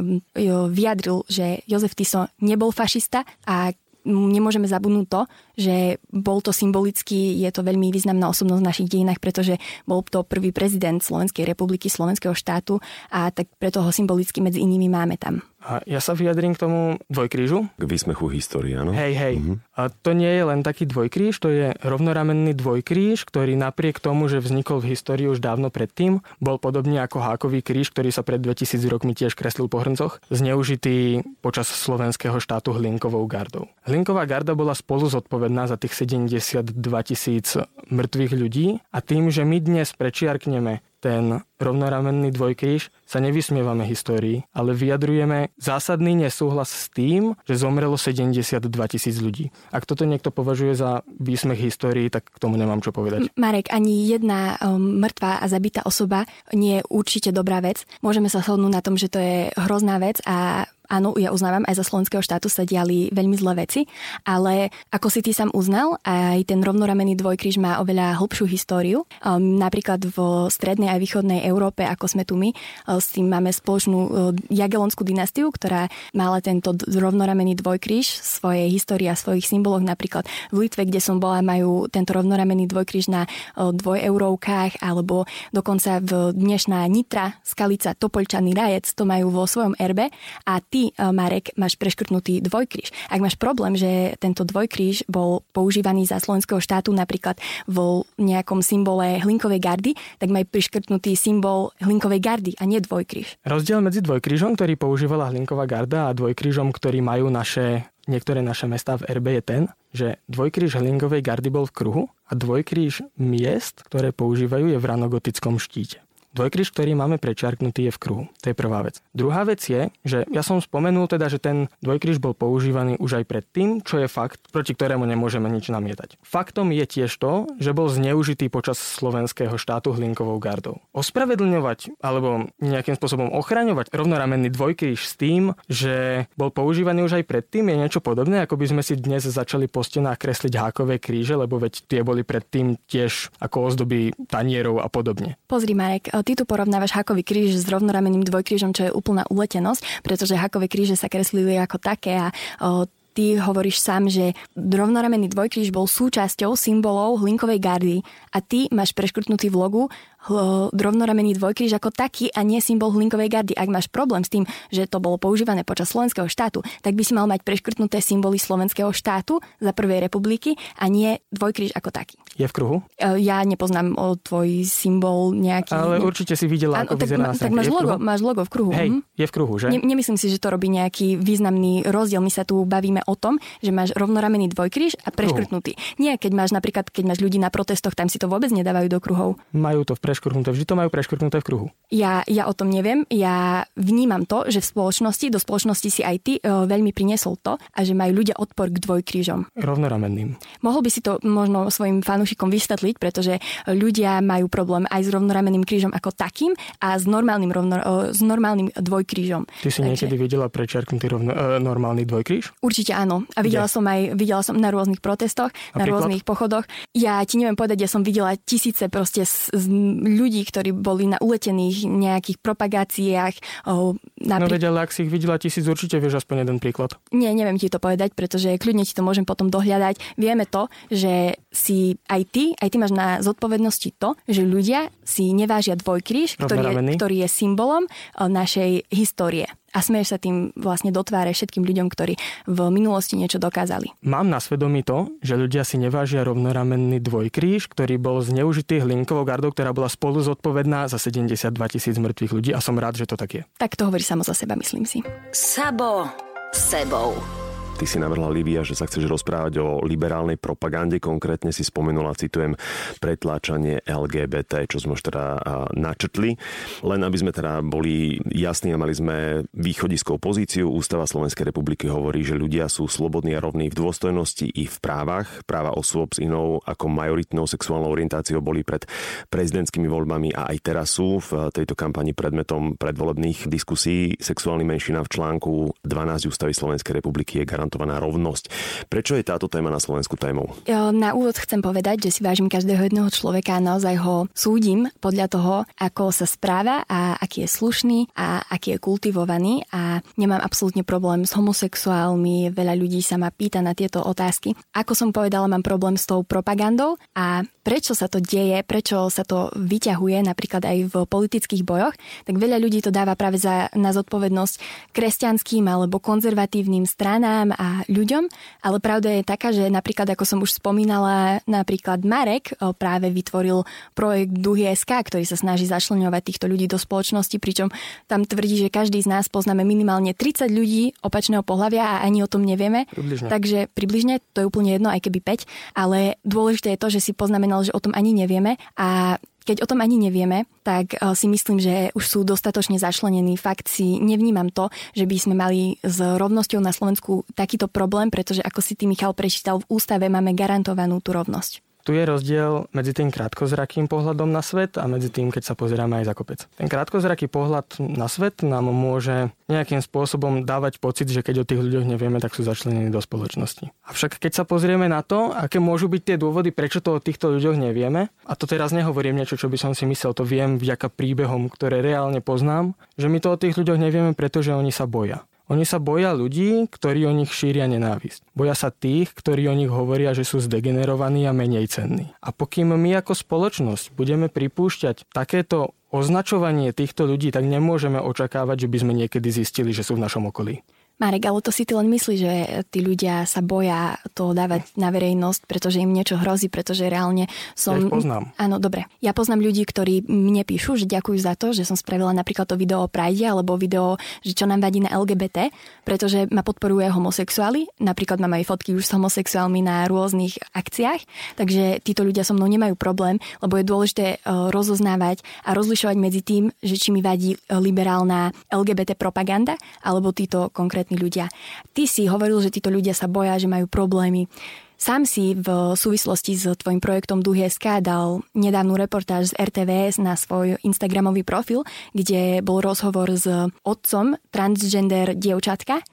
vyjadril, že Jozef Tiso nebol fašista a nemôžeme zabudnúť to, že bol to symbolicky, je to veľmi významná osobnosť v našich dejinách, pretože bol to prvý prezident Slovenskej republiky, Slovenského štátu a tak preto ho symbolicky medzi inými máme tam. A ja sa vyjadrím k tomu dvojkrížu. K výsmechu histórie, áno? Hej, hej. Mm-hmm. A to nie je len taký dvojkríž, to je rovnoramenný dvojkríž, ktorý napriek tomu, že vznikol v histórii už dávno predtým, bol podobne ako hákový kríž, ktorý sa pred 2000 rokmi tiež kreslil po hrncoch, zneužitý počas slovenského štátu Hlinkovou gardou. Hlinková garda bola spolu zodpovedná za tých 72 tisíc mŕtvych ľudí a tým, že my dnes prečiarkneme ten rovnoramenný dvojkríž, sa nevysmievame histórii, ale vyjadrujeme zásadný nesúhlas s tým, že zomrelo 72 tisíc ľudí. Ak toto niekto považuje za výsmech histórii, tak k tomu nemám čo povedať. Marek, ani jedna um, mŕtva a zabitá osoba nie je určite dobrá vec. Môžeme sa shodnúť na tom, že to je hrozná vec a áno, ja uznávam, aj za slovenského štátu sa diali veľmi zlé veci, ale ako si ty sám uznal, aj ten rovnoramenný dvojkríž má oveľa hlbšiu históriu. Um, napríklad v strednej a východnej Európe, ako sme tu my, uh, s tým máme spoločnú uh, Jagelonskú dynastiu, ktorá mala tento rovnoramenný dvojkríž svojej histórii a svojich symboloch. Napríklad v Litve, kde som bola, majú tento rovnoramenný dvojkríž na dvojeurovkách, alebo dokonca v dnešná Nitra, Skalica, Topolčany, Rajec, to majú vo svojom erbe a ty Marek, máš preškrtnutý dvojkríž. Ak máš problém, že tento dvojkríž bol používaný za slovenského štátu napríklad vo nejakom symbole hlinkovej gardy, tak maj preškrtnutý symbol hlinkovej gardy a nie dvojkríž. Rozdiel medzi dvojkrížom, ktorý používala hlinková garda a dvojkrížom, ktorý majú naše niektoré naše mestá v RB je ten, že dvojkríž hlinkovej gardy bol v kruhu a dvojkríž miest, ktoré používajú, je v ranogotickom štíte. Dvojkríž, ktorý máme prečiarknutý, je v kruhu. To je prvá vec. Druhá vec je, že ja som spomenul teda, že ten dvojkríž bol používaný už aj predtým, čo je fakt, proti ktorému nemôžeme nič namietať. Faktom je tiež to, že bol zneužitý počas slovenského štátu hlinkovou gardou. Ospravedlňovať alebo nejakým spôsobom ochraňovať rovnoramenný dvojkríž s tým, že bol používaný už aj predtým, je niečo podobné, ako by sme si dnes začali po stenách kresliť hákové kríže, lebo veď tie boli predtým tiež ako ozdoby tanierov a podobne. Pozri Marek, ty tu porovnávaš hakový kríž s rovnorameným dvojkrížom, čo je úplná uletenosť, pretože hakové kríže sa kreslili ako také a ty hovoríš sám, že rovnoramenný dvojkríž bol súčasťou symbolov hlinkovej gardy a ty máš preškrtnutý v logu rovnoramený dvojkríž ako taký a nie symbol hlinkovej gardy. Ak máš problém s tým, že to bolo používané počas slovenského štátu, tak by si mal mať preškrtnuté symboly slovenského štátu za prvej republiky a nie dvojkríž ako taký. Je v kruhu? E, ja nepoznám o tvoj symbol nejaký. Ale určite si videla, ako tak, vyzerá tak máš logo, máš logo v kruhu. Hej, mhm. je v kruhu, že? Ne, nemyslím si, že to robí nejaký významný rozdiel. My sa tu bavíme o tom, že máš rovnoramený dvojkríž a preškrtnutý. Nie, keď máš napríklad, keď máš ľudí na protestoch, tam si to vôbec nedávajú do kruhov. Majú to v preškrtnuté, vždy to majú preškrtnuté v kruhu. Ja, ja o tom neviem, ja vnímam to, že v spoločnosti, do spoločnosti si aj ty uh, veľmi priniesol to a že majú ľudia odpor k dvojkrížom. Rovnoramenným. Mohol by si to možno svojim fanúšikom vysvetliť, pretože ľudia majú problém aj s rovnoramenným krížom ako takým a s normálnym, rovno, uh, s normálnym dvojkrížom. Ty si Takže... niekedy videla prečerknutý rovno, uh, normálny dvojkríž? Určite áno. A videla Kde? som aj videla som na rôznych protestoch, Napríklad? na rôznych pochodoch. Ja ti neviem povedať, ja som videla tisíce proste z, z ľudí, ktorí boli na uletených nejakých propagáciách. O, napríklad... No veď, ale ak si ich videla tisíc, určite vieš aspoň jeden príklad. Nie, neviem ti to povedať, pretože kľudne ti to môžem potom dohľadať. Vieme to, že si aj ty, aj ty máš na zodpovednosti to, že ľudia si nevážia dvojkríž, ktorý je, ktorý je symbolom našej histórie a smeješ sa tým vlastne dotváre všetkým ľuďom, ktorí v minulosti niečo dokázali. Mám na svedomí to, že ľudia si nevážia rovnoramenný dvojkríž, ktorý bol zneužitý hlinkovou gardou, ktorá bola spolu zodpovedná za 72 tisíc mŕtvych ľudí a som rád, že to tak je. Tak to hovorí samo za seba, myslím si. Sabo sebou. Ty si navrhla, Livia, že sa chceš rozprávať o liberálnej propagande. Konkrétne si spomenula, citujem, pretláčanie LGBT, čo sme už teda načrtli. Len aby sme teda boli jasní a mali sme východiskovú pozíciu. Ústava Slovenskej republiky hovorí, že ľudia sú slobodní a rovní v dôstojnosti i v právach. Práva osôb s inou ako majoritnou sexuálnou orientáciou boli pred prezidentskými voľbami a aj teraz sú v tejto kampani predmetom predvolebných diskusí. Sexuálny menšina v článku 12 Ústavy Slovenskej republiky je garantovaná garantovaná rovnosť. Prečo je táto téma na Slovensku témou? Na úvod chcem povedať, že si vážim každého jedného človeka a naozaj ho súdim podľa toho, ako sa správa a aký je slušný a aký je kultivovaný a nemám absolútne problém s homosexuálmi. Veľa ľudí sa ma pýta na tieto otázky. Ako som povedala, mám problém s tou propagandou a prečo sa to deje, prečo sa to vyťahuje napríklad aj v politických bojoch, tak veľa ľudí to dáva práve za, na zodpovednosť kresťanským alebo konzervatívnym stranám a ľuďom, ale pravda je taká, že napríklad, ako som už spomínala, napríklad Marek práve vytvoril projekt Duhy SK, ktorý sa snaží zašleňovať týchto ľudí do spoločnosti, pričom tam tvrdí, že každý z nás poznáme minimálne 30 ľudí opačného pohľavia a ani o tom nevieme. Približne. Takže približne, to je úplne jedno, aj keby 5, ale dôležité je to, že si poznáme znamenalo, že o tom ani nevieme a keď o tom ani nevieme, tak eh, si myslím, že už sú dostatočne zašlenení. Fakt si nevnímam to, že by sme mali s rovnosťou na Slovensku takýto problém, pretože ako si ty Michal prečítal, v ústave máme garantovanú tú rovnosť. Tu je rozdiel medzi tým krátkozrakým pohľadom na svet a medzi tým, keď sa pozeráme aj za kopec. Ten krátkozraký pohľad na svet nám môže nejakým spôsobom dávať pocit, že keď o tých ľuďoch nevieme, tak sú začlenení do spoločnosti. Avšak keď sa pozrieme na to, aké môžu byť tie dôvody, prečo to o týchto ľuďoch nevieme, a to teraz nehovorím niečo, čo by som si myslel, to viem vďaka príbehom, ktoré reálne poznám, že my to o tých ľuďoch nevieme, pretože oni sa boja. Oni sa boja ľudí, ktorí o nich šíria nenávisť. Boja sa tých, ktorí o nich hovoria, že sú zdegenerovaní a menej cenní. A pokým my ako spoločnosť budeme pripúšťať takéto označovanie týchto ľudí, tak nemôžeme očakávať, že by sme niekedy zistili, že sú v našom okolí. Marek, ale to si ty len myslíš, že tí ľudia sa boja to dávať na verejnosť, pretože im niečo hrozí, pretože reálne som... Ja poznám. Áno, dobre. Ja poznám ľudí, ktorí mne píšu, že ďakujú za to, že som spravila napríklad to video o Pride alebo video, že čo nám vadí na LGBT, pretože ma podporuje homosexuáli. Napríklad mám aj fotky už s homosexuálmi na rôznych akciách, takže títo ľudia so mnou nemajú problém, lebo je dôležité e, rozoznávať a rozlišovať medzi tým, že či mi vadí liberálna LGBT propaganda alebo títo konkrétne ostatní ľudia. Ty si hovoril, že títo ľudia sa boja, že majú problémy. Sám si v súvislosti s tvojim projektom SK dal nedávnu reportáž z RTVS na svoj Instagramový profil, kde bol rozhovor s otcom transgender dievčatka, eh,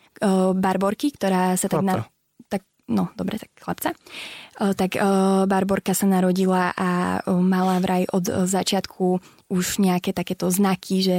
Barborky, ktorá sa tak... Na, tak no, dobre, tak chlapca. Eh, tak eh, Barborka sa narodila a mala vraj od začiatku už nejaké takéto znaky, že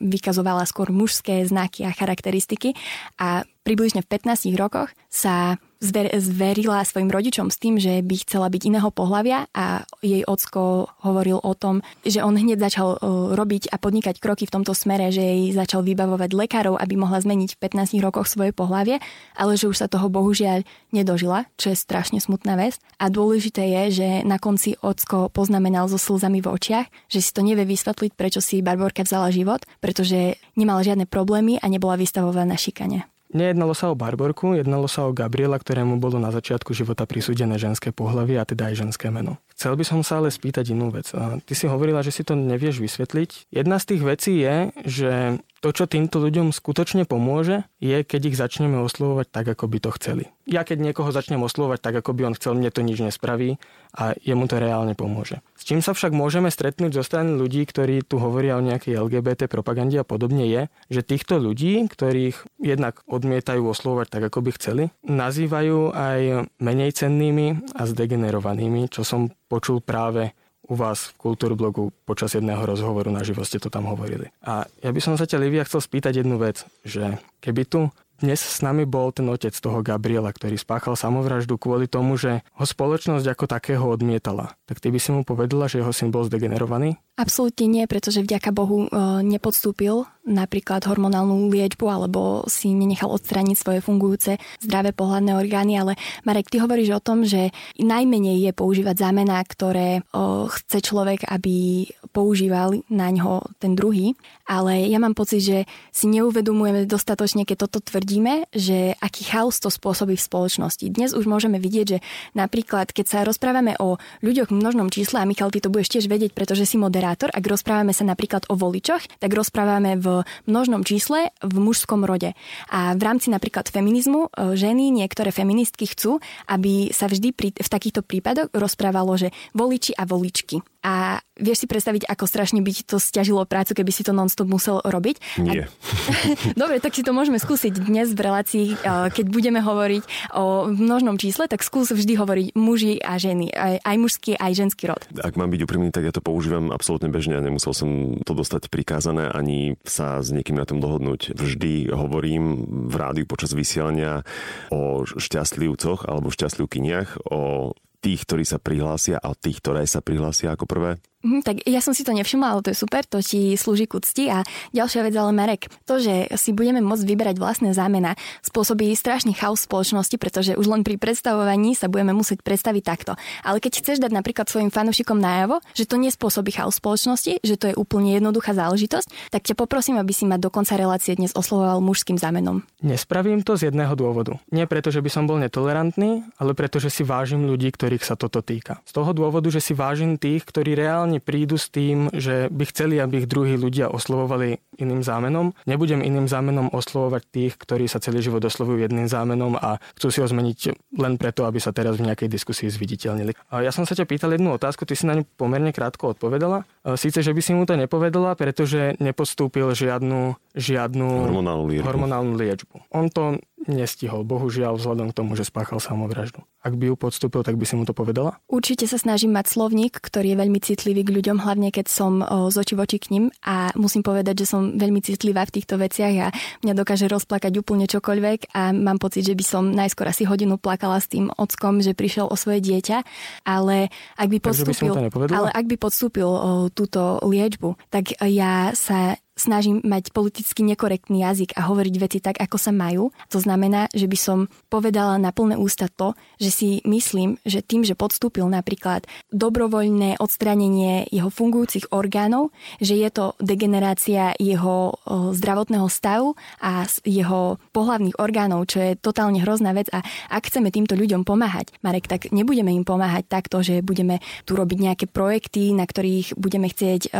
vykazovala skôr mužské znaky a charakteristiky. A približne v 15 rokoch sa zver, zverila svojim rodičom s tým, že by chcela byť iného pohľavia a jej ocko hovoril o tom, že on hneď začal robiť a podnikať kroky v tomto smere, že jej začal vybavovať lekárov, aby mohla zmeniť v 15 rokoch svoje pohľavie, ale že už sa toho bohužiaľ nedožila, čo je strašne smutná vec. A dôležité je, že na konci ocko poznamenal so slzami v očiach, že si to nevie vysvetliť, prečo si Barborka vzala život, pretože nemala žiadne problémy a nebola vystavovaná šikane. Nejednalo sa o Barborku, jednalo sa o Gabriela, ktorému bolo na začiatku života prisúdené ženské pohlavy a teda aj ženské meno. Chcel by som sa ale spýtať inú vec. Ty si hovorila, že si to nevieš vysvetliť. Jedna z tých vecí je, že to, čo týmto ľuďom skutočne pomôže, je, keď ich začneme oslovovať tak, ako by to chceli. Ja keď niekoho začnem oslovovať tak, ako by on chcel, mne to nič nespraví a jemu to reálne pomôže. S čím sa však môžeme stretnúť zo strany ľudí, ktorí tu hovoria o nejakej LGBT propagande a podobne je, že týchto ľudí, ktorých jednak odmietajú oslovovať tak, ako by chceli, nazývajú aj menej cennými a zdegenerovanými, čo som počul práve u vás v Kultúrblogu počas jedného rozhovoru na živo ste to tam hovorili. A ja by som sa ťa, Livia, chcel spýtať jednu vec, že keby tu dnes s nami bol ten otec toho Gabriela, ktorý spáchal samovraždu kvôli tomu, že ho spoločnosť ako takého odmietala. Tak ty by si mu povedala, že jeho syn bol zdegenerovaný? Absolútne nie, pretože vďaka Bohu e, nepodstúpil napríklad hormonálnu liečbu alebo si nenechal odstrániť svoje fungujúce zdravé pohľadné orgány, ale Marek, ty hovoríš o tom, že najmenej je používať zámená, ktoré e, chce človek, aby používal na ňo ten druhý, ale ja mám pocit, že si neuvedomujeme dostatočne, keď toto tvrdíme, že aký chaos to spôsobí v spoločnosti. Dnes už môžeme vidieť, že napríklad, keď sa rozprávame o ľuďoch v množnom čísle, a Michal, ty to budeš tiež vedieť, pretože si moderátor, moderátor, ak rozprávame sa napríklad o voličoch, tak rozprávame v množnom čísle v mužskom rode. A v rámci napríklad feminizmu e, ženy, niektoré feministky chcú, aby sa vždy pri, v takýchto prípadoch rozprávalo, že voliči a voličky. A vieš si predstaviť, ako strašne by ti to stiažilo prácu, keby si to non-stop musel robiť? Nie. A... <laughs> Dobre, tak si to môžeme skúsiť dnes v relácii, keď budeme hovoriť o množnom čísle, tak skús vždy hovoriť muži a ženy, aj, aj mužský, aj ženský rod. Ak mám byť úprimný, tak ja to používam absolútne bežne a nemusel som to dostať prikázané ani sa s niekým na tom dohodnúť. Vždy hovorím v rádiu počas vysielania o šťastlivcoch alebo šťastlivkyniach, o tých, ktorí sa prihlásia a tých, ktoré sa prihlásia ako prvé? Mm, tak ja som si to nevšimla, ale to je super, to ti slúži ku cti. A ďalšia vec, ale Marek, to, že si budeme môcť vyberať vlastné zámena, spôsobí strašný chaos spoločnosti, pretože už len pri predstavovaní sa budeme musieť predstaviť takto. Ale keď chceš dať napríklad svojim fanúšikom najavo, že to nespôsobí chaos spoločnosti, že to je úplne jednoduchá záležitosť, tak ťa poprosím, aby si ma do konca relácie dnes oslovoval mužským zámenom. Nespravím to z jedného dôvodu. Nie preto, že by som bol netolerantný, ale preto, že si vážim ľudí, ktorých sa toto týka. Z toho dôvodu, že si vážim tých, ktorí reálne reálne prídu s tým, že by chceli, aby ich druhí ľudia oslovovali iným zámenom. Nebudem iným zámenom oslovovať tých, ktorí sa celý život oslovujú jedným zámenom a chcú si ho zmeniť len preto, aby sa teraz v nejakej diskusii zviditeľnili. Ja som sa ťa pýtal jednu otázku, ty si na ňu pomerne krátko odpovedala. Síce, že by si mu to nepovedala, pretože nepostúpil žiadnu, žiadnu hormonálnu liečbu. hormonálnu liečbu. On to nestihol, bohužiaľ, vzhľadom k tomu, že spáchal samovraždu. Ak by ju podstúpil, tak by si mu to povedala? Určite sa snažím mať slovník, ktorý je veľmi citlivý k ľuďom, hlavne keď som o, z oči voči k ním a musím povedať, že som veľmi citlivá v týchto veciach a mňa dokáže rozplakať úplne čokoľvek a mám pocit, že by som najskôr asi hodinu plakala s tým ockom, že prišiel o svoje dieťa, ale ak by podstúpil, by ale ak by podstúpil o, túto liečbu, tak ja sa snažím mať politicky nekorektný jazyk a hovoriť veci tak, ako sa majú. To znamená, že by som povedala na plné ústa to, že si myslím, že tým, že podstúpil napríklad dobrovoľné odstránenie jeho fungujúcich orgánov, že je to degenerácia jeho zdravotného stavu a jeho pohlavných orgánov, čo je totálne hrozná vec a ak chceme týmto ľuďom pomáhať, Marek, tak nebudeme im pomáhať takto, že budeme tu robiť nejaké projekty, na ktorých budeme chcieť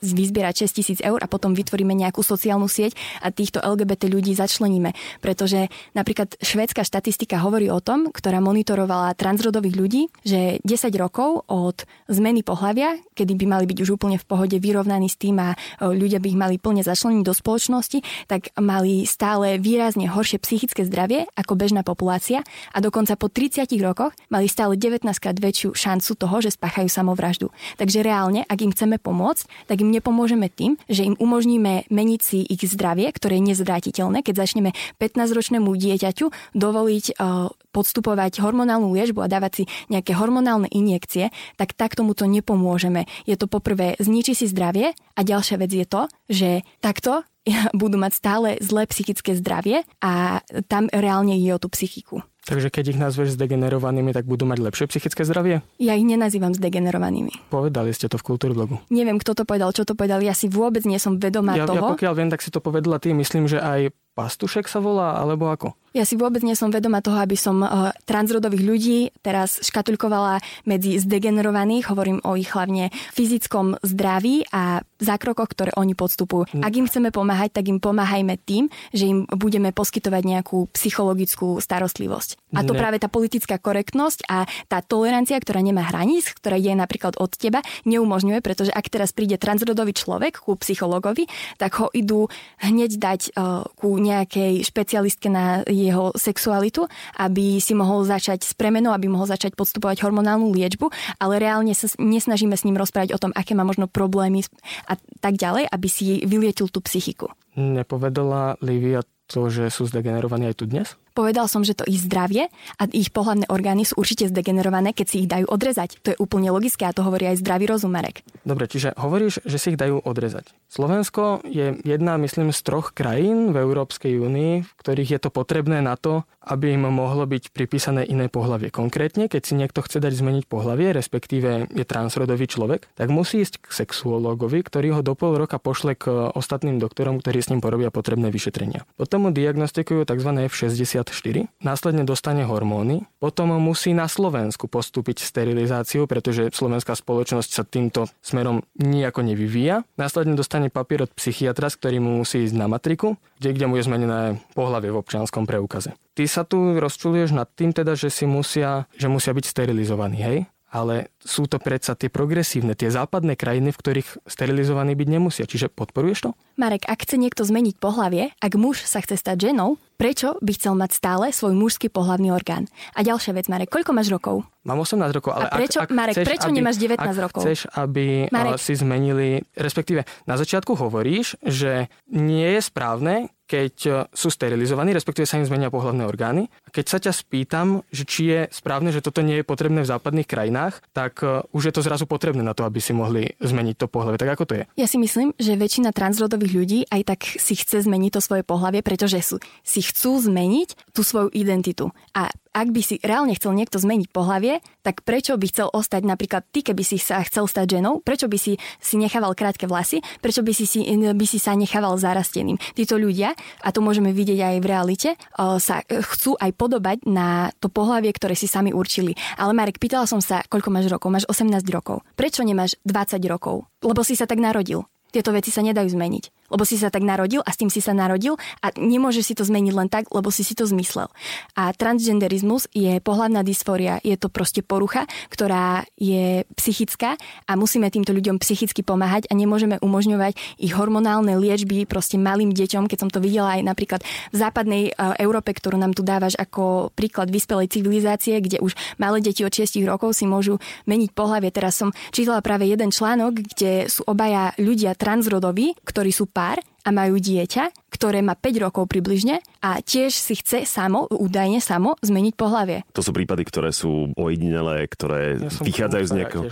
vyzbierať 6 tisíc eur a potom vytvoríme nejakú sociálnu sieť a týchto LGBT ľudí začleníme. Pretože napríklad švédska štatistika hovorí o tom, ktorá monitorovala transrodových ľudí, že 10 rokov od zmeny pohľavia, kedy by mali byť už úplne v pohode vyrovnaní s tým a ľudia by ich mali plne začleniť do spoločnosti, tak mali stále výrazne horšie psychické zdravie ako bežná populácia a dokonca po 30 rokoch mali stále 19 krát väčšiu šancu toho, že spáchajú samovraždu. Takže reálne, ak im chceme pomôcť, tak im nepomôžeme tým, že im umožníme umožníme meniť si ich zdravie, ktoré je nezvrátiteľné, keď začneme 15-ročnému dieťaťu dovoliť uh, podstupovať hormonálnu liežbu a dávať si nejaké hormonálne injekcie, tak tak tomu to nepomôžeme. Je to poprvé zničí si zdravie a ďalšia vec je to, že takto <laughs> budú mať stále zlé psychické zdravie a tam reálne je o tú psychiku. Takže keď ich nazveš zdegenerovanými, tak budú mať lepšie psychické zdravie? Ja ich nenazývam zdegenerovanými. Povedali ste to v Kultúrblogu. Neviem, kto to povedal, čo to povedal. Ja si vôbec nie som vedomá ja, toho. Ja pokiaľ viem, tak si to povedala ty. Myslím, že aj Pastušek sa volá, alebo ako? Ja si vôbec nie som vedoma toho, aby som uh, transrodových ľudí teraz škatulkovala medzi zdegenerovaných, hovorím o ich hlavne fyzickom zdraví a zákrokoch, ktoré oni podstupujú. Hm. Ak im chceme pomáhať, tak im pomáhajme tým, že im budeme poskytovať nejakú psychologickú starostlivosť. A to ne. práve tá politická korektnosť a tá tolerancia, ktorá nemá hraníc, ktorá je napríklad od teba, neumožňuje, pretože ak teraz príde transrodový človek ku psychologovi, tak ho idú hneď dať uh, ku nejakej špecialistke na jeho sexualitu, aby si mohol začať s premenou, aby mohol začať podstupovať hormonálnu liečbu, ale reálne sa nesnažíme s ním rozprávať o tom, aké má možno problémy a tak ďalej, aby si vylietil tú psychiku. Nepovedala Livia to, že sú zdegenerovaní aj tu dnes? Povedal som, že to ich zdravie a ich pohľadné orgány sú určite zdegenerované, keď si ich dajú odrezať. To je úplne logické a to hovorí aj zdravý rozum, Marek. Dobre, čiže hovoríš, že si ich dajú odrezať. Slovensko je jedna, myslím, z troch krajín v Európskej únii, v ktorých je to potrebné na to, aby im mohlo byť pripísané iné pohlavie. Konkrétne, keď si niekto chce dať zmeniť pohlavie, respektíve je transrodový človek, tak musí ísť k sexuológovi, ktorý ho do pol roka pošle k ostatným doktorom, ktorí s ním porobia potrebné vyšetrenia. Potom mu diagnostikujú tzv. F60 následne dostane hormóny, potom musí na Slovensku postúpiť sterilizáciu, pretože slovenská spoločnosť sa týmto smerom nejako nevyvíja. Následne dostane papier od psychiatra, s ktorým mu musí ísť na matriku, kde, kde mu je zmenené pohlavie v občianskom preukaze. Ty sa tu rozčuluješ nad tým teda, že si musia, že musia byť sterilizovaní, hej? ale sú to predsa tie progresívne, tie západné krajiny, v ktorých sterilizovaní byť nemusia. Čiže podporuješ to? Marek, ak chce niekto zmeniť pohlavie, ak muž sa chce stať ženou, prečo by chcel mať stále svoj mužský pohlavný orgán? A ďalšia vec, Marek, koľko máš rokov? Mám 18 rokov, ale a prečo, ak, ak Marek, chceš, prečo aby, nemáš 19 ak rokov? chceš, aby Marek. si zmenili, respektíve na začiatku hovoríš, že nie je správne, keď e, sú sterilizovaní, respektíve sa im zmenia pohľadné orgány. A keď sa ťa spýtam, že či je správne, že toto nie je potrebné v západných krajinách, tak e, už je to zrazu potrebné na to, aby si mohli zmeniť to pohľavie. Tak ako to je? Ja si myslím, že väčšina transrodových ľudí aj tak si chce zmeniť to svoje pohľavie, pretože sú, si chcú zmeniť tú svoju identitu. A ak by si reálne chcel niekto zmeniť pohlavie, tak prečo by chcel ostať napríklad ty, keby si sa chcel stať ženou, prečo by si si nechával krátke vlasy, prečo by si, si, by si sa nechával zarasteným. Títo ľudia, a to môžeme vidieť aj v realite, sa chcú aj podobať na to pohlavie, ktoré si sami určili. Ale Marek, pýtala som sa, koľko máš rokov? Máš 18 rokov. Prečo nemáš 20 rokov? Lebo si sa tak narodil. Tieto veci sa nedajú zmeniť lebo si sa tak narodil a s tým si sa narodil a nemôžeš si to zmeniť len tak, lebo si si to zmyslel. A transgenderizmus je pohľadná dysfória, je to proste porucha, ktorá je psychická a musíme týmto ľuďom psychicky pomáhať a nemôžeme umožňovať ich hormonálne liečby proste malým deťom, keď som to videla aj napríklad v západnej e, Európe, ktorú nám tu dávaš ako príklad vyspelej civilizácie, kde už malé deti od 6 rokov si môžu meniť pohľavie. Teraz som čítala práve jeden článok, kde sú obaja ľudia transrodoví, ktorí sú pár a majú dieťa ktoré má 5 rokov približne a tiež si chce samo, údajne samo, zmeniť pohlavie. To sú prípady, ktoré sú ojedinelé, ktoré ja vychádzajú z nejakého,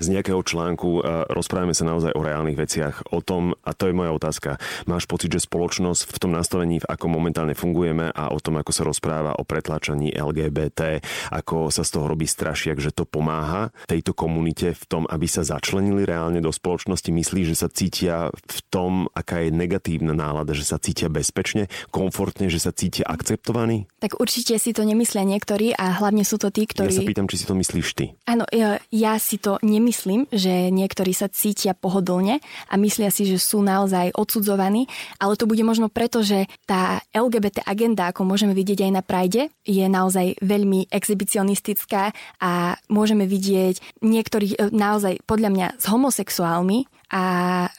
z nejakého článku. Rozprávame sa naozaj o reálnych veciach, o tom, a to je moja otázka, máš pocit, že spoločnosť v tom nastavení, v akom momentálne fungujeme a o tom, ako sa rozpráva o pretláčaní LGBT, ako sa z toho robí strašiak, že to pomáha tejto komunite v tom, aby sa začlenili reálne do spoločnosti, myslí, že sa cítia v tom, aká je negatívna nálada, že sa cítia bezpečne, komfortne, že sa cítia akceptovaní? Tak určite si to nemyslia niektorí a hlavne sú to tí, ktorí... Ja sa pýtam, či si to myslíš ty. Áno, ja, ja si to nemyslím, že niektorí sa cítia pohodlne a myslia si, že sú naozaj odsudzovaní, ale to bude možno preto, že tá LGBT agenda, ako môžeme vidieť aj na Pride, je naozaj veľmi exhibicionistická a môžeme vidieť niektorých e, naozaj podľa mňa s homosexuálmi a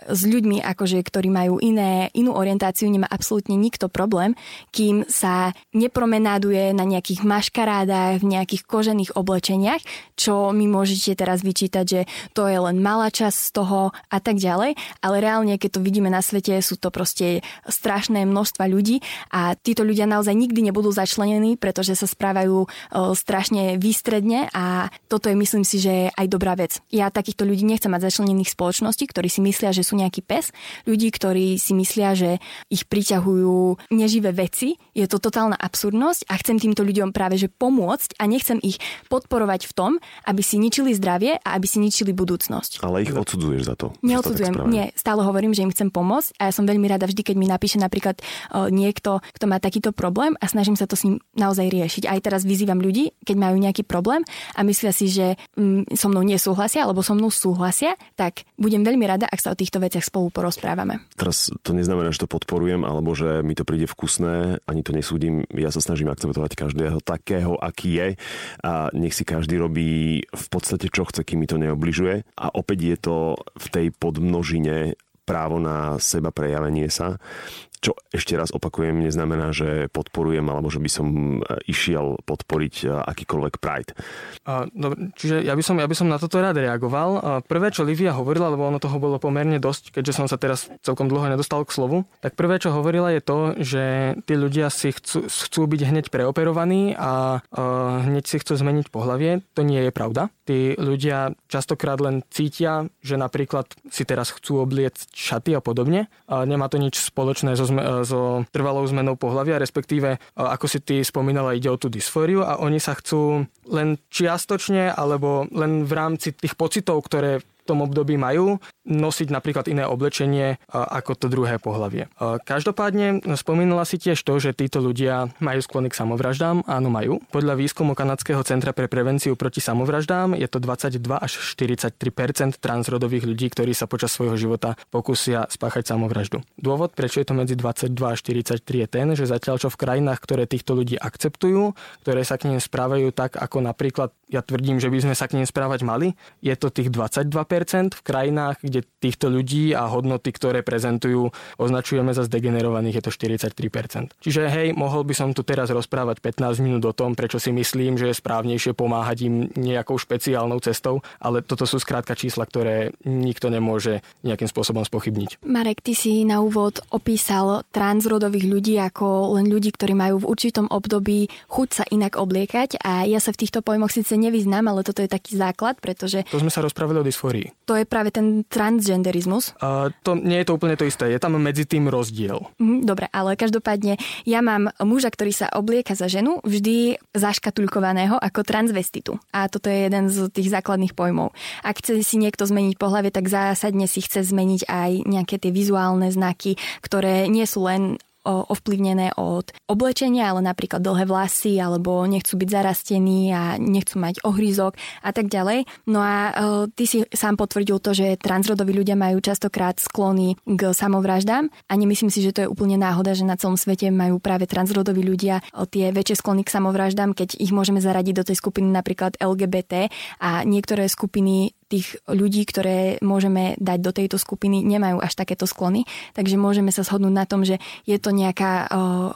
s ľuďmi, akože, ktorí majú iné, inú orientáciu, nemá absolútne nikto problém, kým sa nepromenáduje na nejakých maškarádach, v nejakých kožených oblečeniach, čo mi môžete teraz vyčítať, že to je len malá časť z toho a tak ďalej, ale reálne, keď to vidíme na svete, sú to proste strašné množstva ľudí a títo ľudia naozaj nikdy nebudú začlenení, pretože sa správajú o, strašne výstredne a toto je myslím si, že aj dobrá vec. Ja takýchto ľudí nechcem mať začlenených spoločností, ktorí si myslia, že sú nejaký pes, ľudí, ktorí si myslia, že ich priťahujú neživé veci. Je to totálna absurdnosť a chcem týmto ľuďom práve že pomôcť a nechcem ich podporovať v tom, aby si ničili zdravie a aby si ničili budúcnosť. Ale ich odsudzuješ za to? Neodsudzujem, nie. Stále hovorím, že im chcem pomôcť a ja som veľmi rada vždy, keď mi napíše napríklad o, niekto, kto má takýto problém a snažím sa to s ním naozaj riešiť. Aj teraz vyzývam ľudí, keď majú nejaký problém a myslia si, že mm, so mnou nesúhlasia alebo so mnou súhlasia, tak budem veľmi rada, ak sa o týchto veciach spolu porozprávame. Teraz to neznamená, že to podporujem, alebo že mi to príde vkusné, ani to nesúdim. Ja sa snažím akceptovať každého takého, aký je a nech si každý robí v podstate čo chce, kým mi to neobližuje. A opäť je to v tej podmnožine právo na seba prejavenie sa čo ešte raz opakujem, neznamená, že podporujem alebo že by som e, išiel podporiť e, akýkoľvek Pride. Dobre, čiže ja by, som, ja by som na toto rád reagoval. Prvé, čo Livia hovorila, lebo ono toho bolo pomerne dosť, keďže som sa teraz celkom dlho nedostal k slovu, tak prvé, čo hovorila je to, že tí ľudia si chcú, chcú byť hneď preoperovaní a hneď si chcú zmeniť pohlavie. To nie je pravda. Tí ľudia častokrát len cítia, že napríklad si teraz chcú obliecť šaty a podobne. Uh, nemá to nič spoločné so zme, so trvalou zmenou pohľavia, respektíve, ako si ty spomínala, ide o tú dysfóriu a oni sa chcú len čiastočne alebo len v rámci tých pocitov, ktoré tom období majú nosiť napríklad iné oblečenie ako to druhé pohlavie. Každopádne spomínala si tiež to, že títo ľudia majú sklony k samovraždám. Áno, majú. Podľa výskumu Kanadského centra pre prevenciu proti samovraždám je to 22 až 43% transrodových ľudí, ktorí sa počas svojho života pokúsia spáchať samovraždu. Dôvod, prečo je to medzi 22 a 43 je ten, že zatiaľ čo v krajinách, ktoré týchto ľudí akceptujú, ktoré sa k nim správajú tak, ako napríklad ja tvrdím, že by sme sa k nim správať mali, je to tých 22% v krajinách, kde týchto ľudí a hodnoty, ktoré prezentujú, označujeme za zdegenerovaných, je to 43%. Čiže hej, mohol by som tu teraz rozprávať 15 minút o tom, prečo si myslím, že je správnejšie pomáhať im nejakou špeciálnou cestou, ale toto sú skrátka čísla, ktoré nikto nemôže nejakým spôsobom spochybniť. Marek, ty si na úvod opísal transrodových ľudí ako len ľudí, ktorí majú v určitom období chuť sa inak obliekať a ja sa v týchto pojmoch síce nevyznám, ale toto je taký základ, pretože... To sme sa rozprávali o dysfórii. To je práve ten transgenderizmus. Uh, to nie je to úplne to isté, je tam medzi tým rozdiel. Mm, dobre, ale každopádne ja mám muža, ktorý sa oblieka za ženu, vždy zaškatulkovaného ako transvestitu. A toto je jeden z tých základných pojmov. Ak chce si niekto zmeniť pohľavie, tak zásadne si chce zmeniť aj nejaké tie vizuálne znaky, ktoré nie sú len ovplyvnené od oblečenia, ale napríklad dlhé vlasy, alebo nechcú byť zarastení a nechcú mať ohryzok a tak ďalej. No a e, ty si sám potvrdil to, že transrodoví ľudia majú častokrát sklony k samovraždám a nemyslím si, že to je úplne náhoda, že na celom svete majú práve transrodoví ľudia tie väčšie sklony k samovraždám, keď ich môžeme zaradiť do tej skupiny napríklad LGBT a niektoré skupiny tých ľudí, ktoré môžeme dať do tejto skupiny, nemajú až takéto sklony. Takže môžeme sa shodnúť na tom, že je to nejaká o,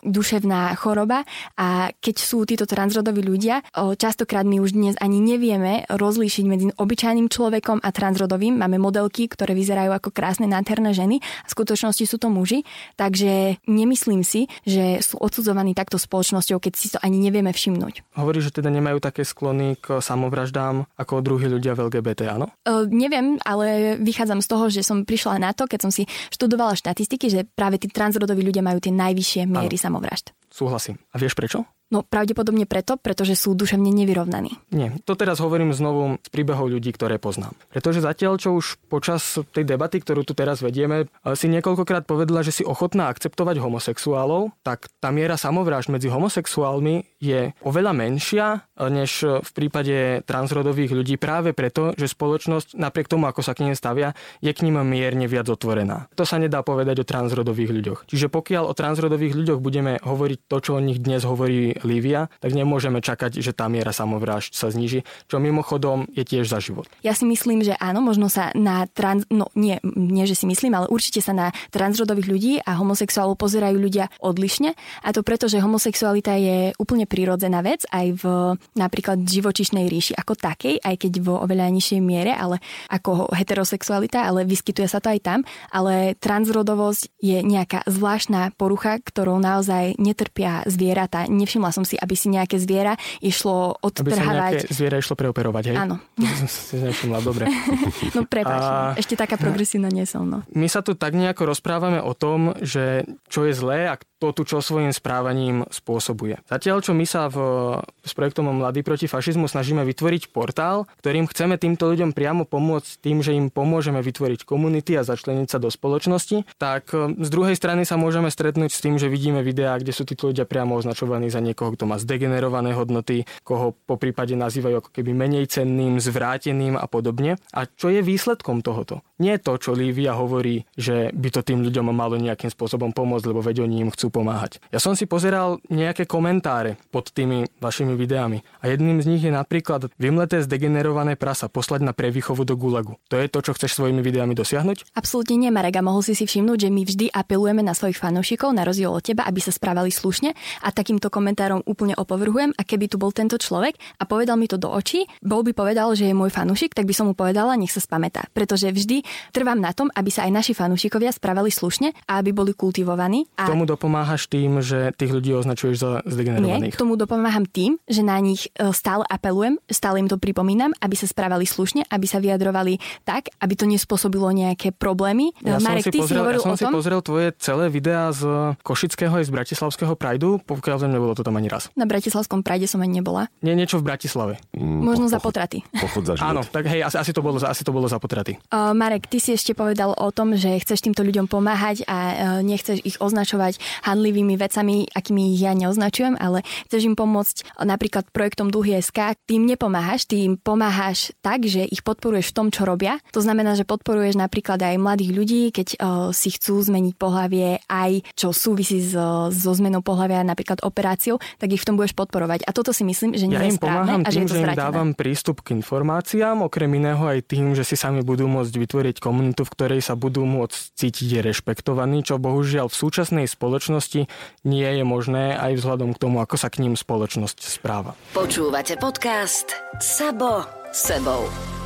duševná choroba a keď sú títo transrodoví ľudia, o, častokrát my už dnes ani nevieme rozlíšiť medzi obyčajným človekom a transrodovým. Máme modelky, ktoré vyzerajú ako krásne nádherné ženy a v skutočnosti sú to muži. Takže nemyslím si, že sú odsudzovaní takto spoločnosťou, keď si to ani nevieme všimnúť. Hovorí, že teda nemajú také sklony k samovraždám ako druhí ľudia v LGBT, áno? Áno? Uh, neviem, ale vychádzam z toho, že som prišla na to, keď som si študovala štatistiky, že práve tí transrodoví ľudia majú tie najvyššie miery samovražd. Súhlasím. A vieš prečo? No pravdepodobne preto, pretože sú duševne nevyrovnaní. Nie, to teraz hovorím znovu z príbehov ľudí, ktoré poznám. Pretože zatiaľ, čo už počas tej debaty, ktorú tu teraz vedieme, si niekoľkokrát povedala, že si ochotná akceptovať homosexuálov, tak tá miera samovrážd medzi homosexuálmi je oveľa menšia než v prípade transrodových ľudí práve preto, že spoločnosť napriek tomu, ako sa k nim stavia, je k ním mierne viac otvorená. To sa nedá povedať o transrodových ľuďoch. Čiže pokiaľ o transrodových ľuďoch budeme hovoriť to, čo o nich dnes hovorí Lívia, tak nemôžeme čakať, že tá miera samovrážd sa zniží, čo mimochodom je tiež za život. Ja si myslím, že áno, možno sa na trans... No nie, nie, že si myslím, ale určite sa na transrodových ľudí a homosexuálov pozerajú ľudia odlišne. A to preto, že homosexualita je úplne prirodzená vec aj v napríklad živočišnej ríši ako takej, aj keď vo oveľa nižšej miere, ale ako heterosexualita, ale vyskytuje sa to aj tam. Ale transrodovosť je nejaká zvláštna porucha, ktorou naozaj netrpia zvieratá. Nevšimla som si, aby si nejaké zviera išlo odtrhávať. Aby sa nejaké zviera išlo preoperovať, hej? Áno. To nevšimla, dobre. <laughs> no prepáč, a... ešte taká progresívna nie som, no. My sa tu tak nejako rozprávame o tom, že čo je zlé a kto tu čo svojím správaním spôsobuje. Zatiaľ, čo my sa v, s projektom Mladý proti fašizmu snažíme vytvoriť portál, ktorým chceme týmto ľuďom priamo pomôcť tým, že im pomôžeme vytvoriť komunity a začleniť sa do spoločnosti, tak e, z druhej strany sa môžeme stretnúť s tým, že vidíme videá, kde sú títo ľudia priamo označovaní za niekoho, niekoho, kto má zdegenerované hodnoty, koho po prípade nazývajú ako keby menej cenným, zvráteným a podobne. A čo je výsledkom tohoto? Nie to, čo Lívia hovorí, že by to tým ľuďom malo nejakým spôsobom pomôcť, lebo veď oni im chcú pomáhať. Ja som si pozeral nejaké komentáre pod tými vašimi videami a jedným z nich je napríklad vymleté zdegenerované prasa poslať na prevýchovu do gulagu. To je to, čo chceš svojimi videami dosiahnuť? Absolútne nie, Marek. A mohol si si všimnúť, že my vždy apelujeme na svojich fanúšikov, na rozdiel od teba, aby sa správali slušne a takýmto komentárom ktorom úplne opovrhujem a keby tu bol tento človek a povedal mi to do očí, bol by povedal, že je môj fanúšik, tak by som mu povedala, nech sa spamätá. Pretože vždy trvám na tom, aby sa aj naši fanúšikovia správali slušne a aby boli kultivovaní. A... Tomu dopomáhaš tým, že tých ľudí označuješ za zdegenerovaných? Nie, tomu dopomáham tým, že na nich e, stále apelujem, stále im to pripomínam, aby sa správali slušne, aby sa vyjadrovali tak, aby to nespôsobilo nejaké problémy. Ja Marek, som si pozrel, si ja som si pozrel tvoje celé videá z Košického aj z Bratislavského Prajdu, pokiaľ nebolo to tam tam ani raz. Na Bratislavskom Pride som ani nebola. Nie, niečo v Bratislave. Mm, Možno po- za potraty. Pochod za život. Áno, tak hej, asi, asi, to bolo, asi to bolo za potraty. Uh, Marek, ty si ešte povedal o tom, že chceš týmto ľuďom pomáhať a uh, nechceš ich označovať handlivými vecami, akými ich ja neoznačujem, ale chceš im pomôcť uh, napríklad projektom Duhy SK. Ty im nepomáhaš, ty im pomáhaš tak, že ich podporuješ v tom, čo robia. To znamená, že podporuješ napríklad aj mladých ľudí, keď uh, si chcú zmeniť pohlavie, aj čo súvisí so, so zmenou pohlavia, napríklad operáciou, tak ich v tom budeš podporovať. A toto si myslím, že nie Ja je im pomáham správne a že tým, je to že im dávam prístup k informáciám, okrem iného aj tým, že si sami budú môcť vytvoriť komunitu, v ktorej sa budú môcť cítiť rešpektovaní, čo bohužiaľ v súčasnej spoločnosti nie je možné aj vzhľadom k tomu, ako sa k ním spoločnosť správa. Počúvate podcast Sabo sebou.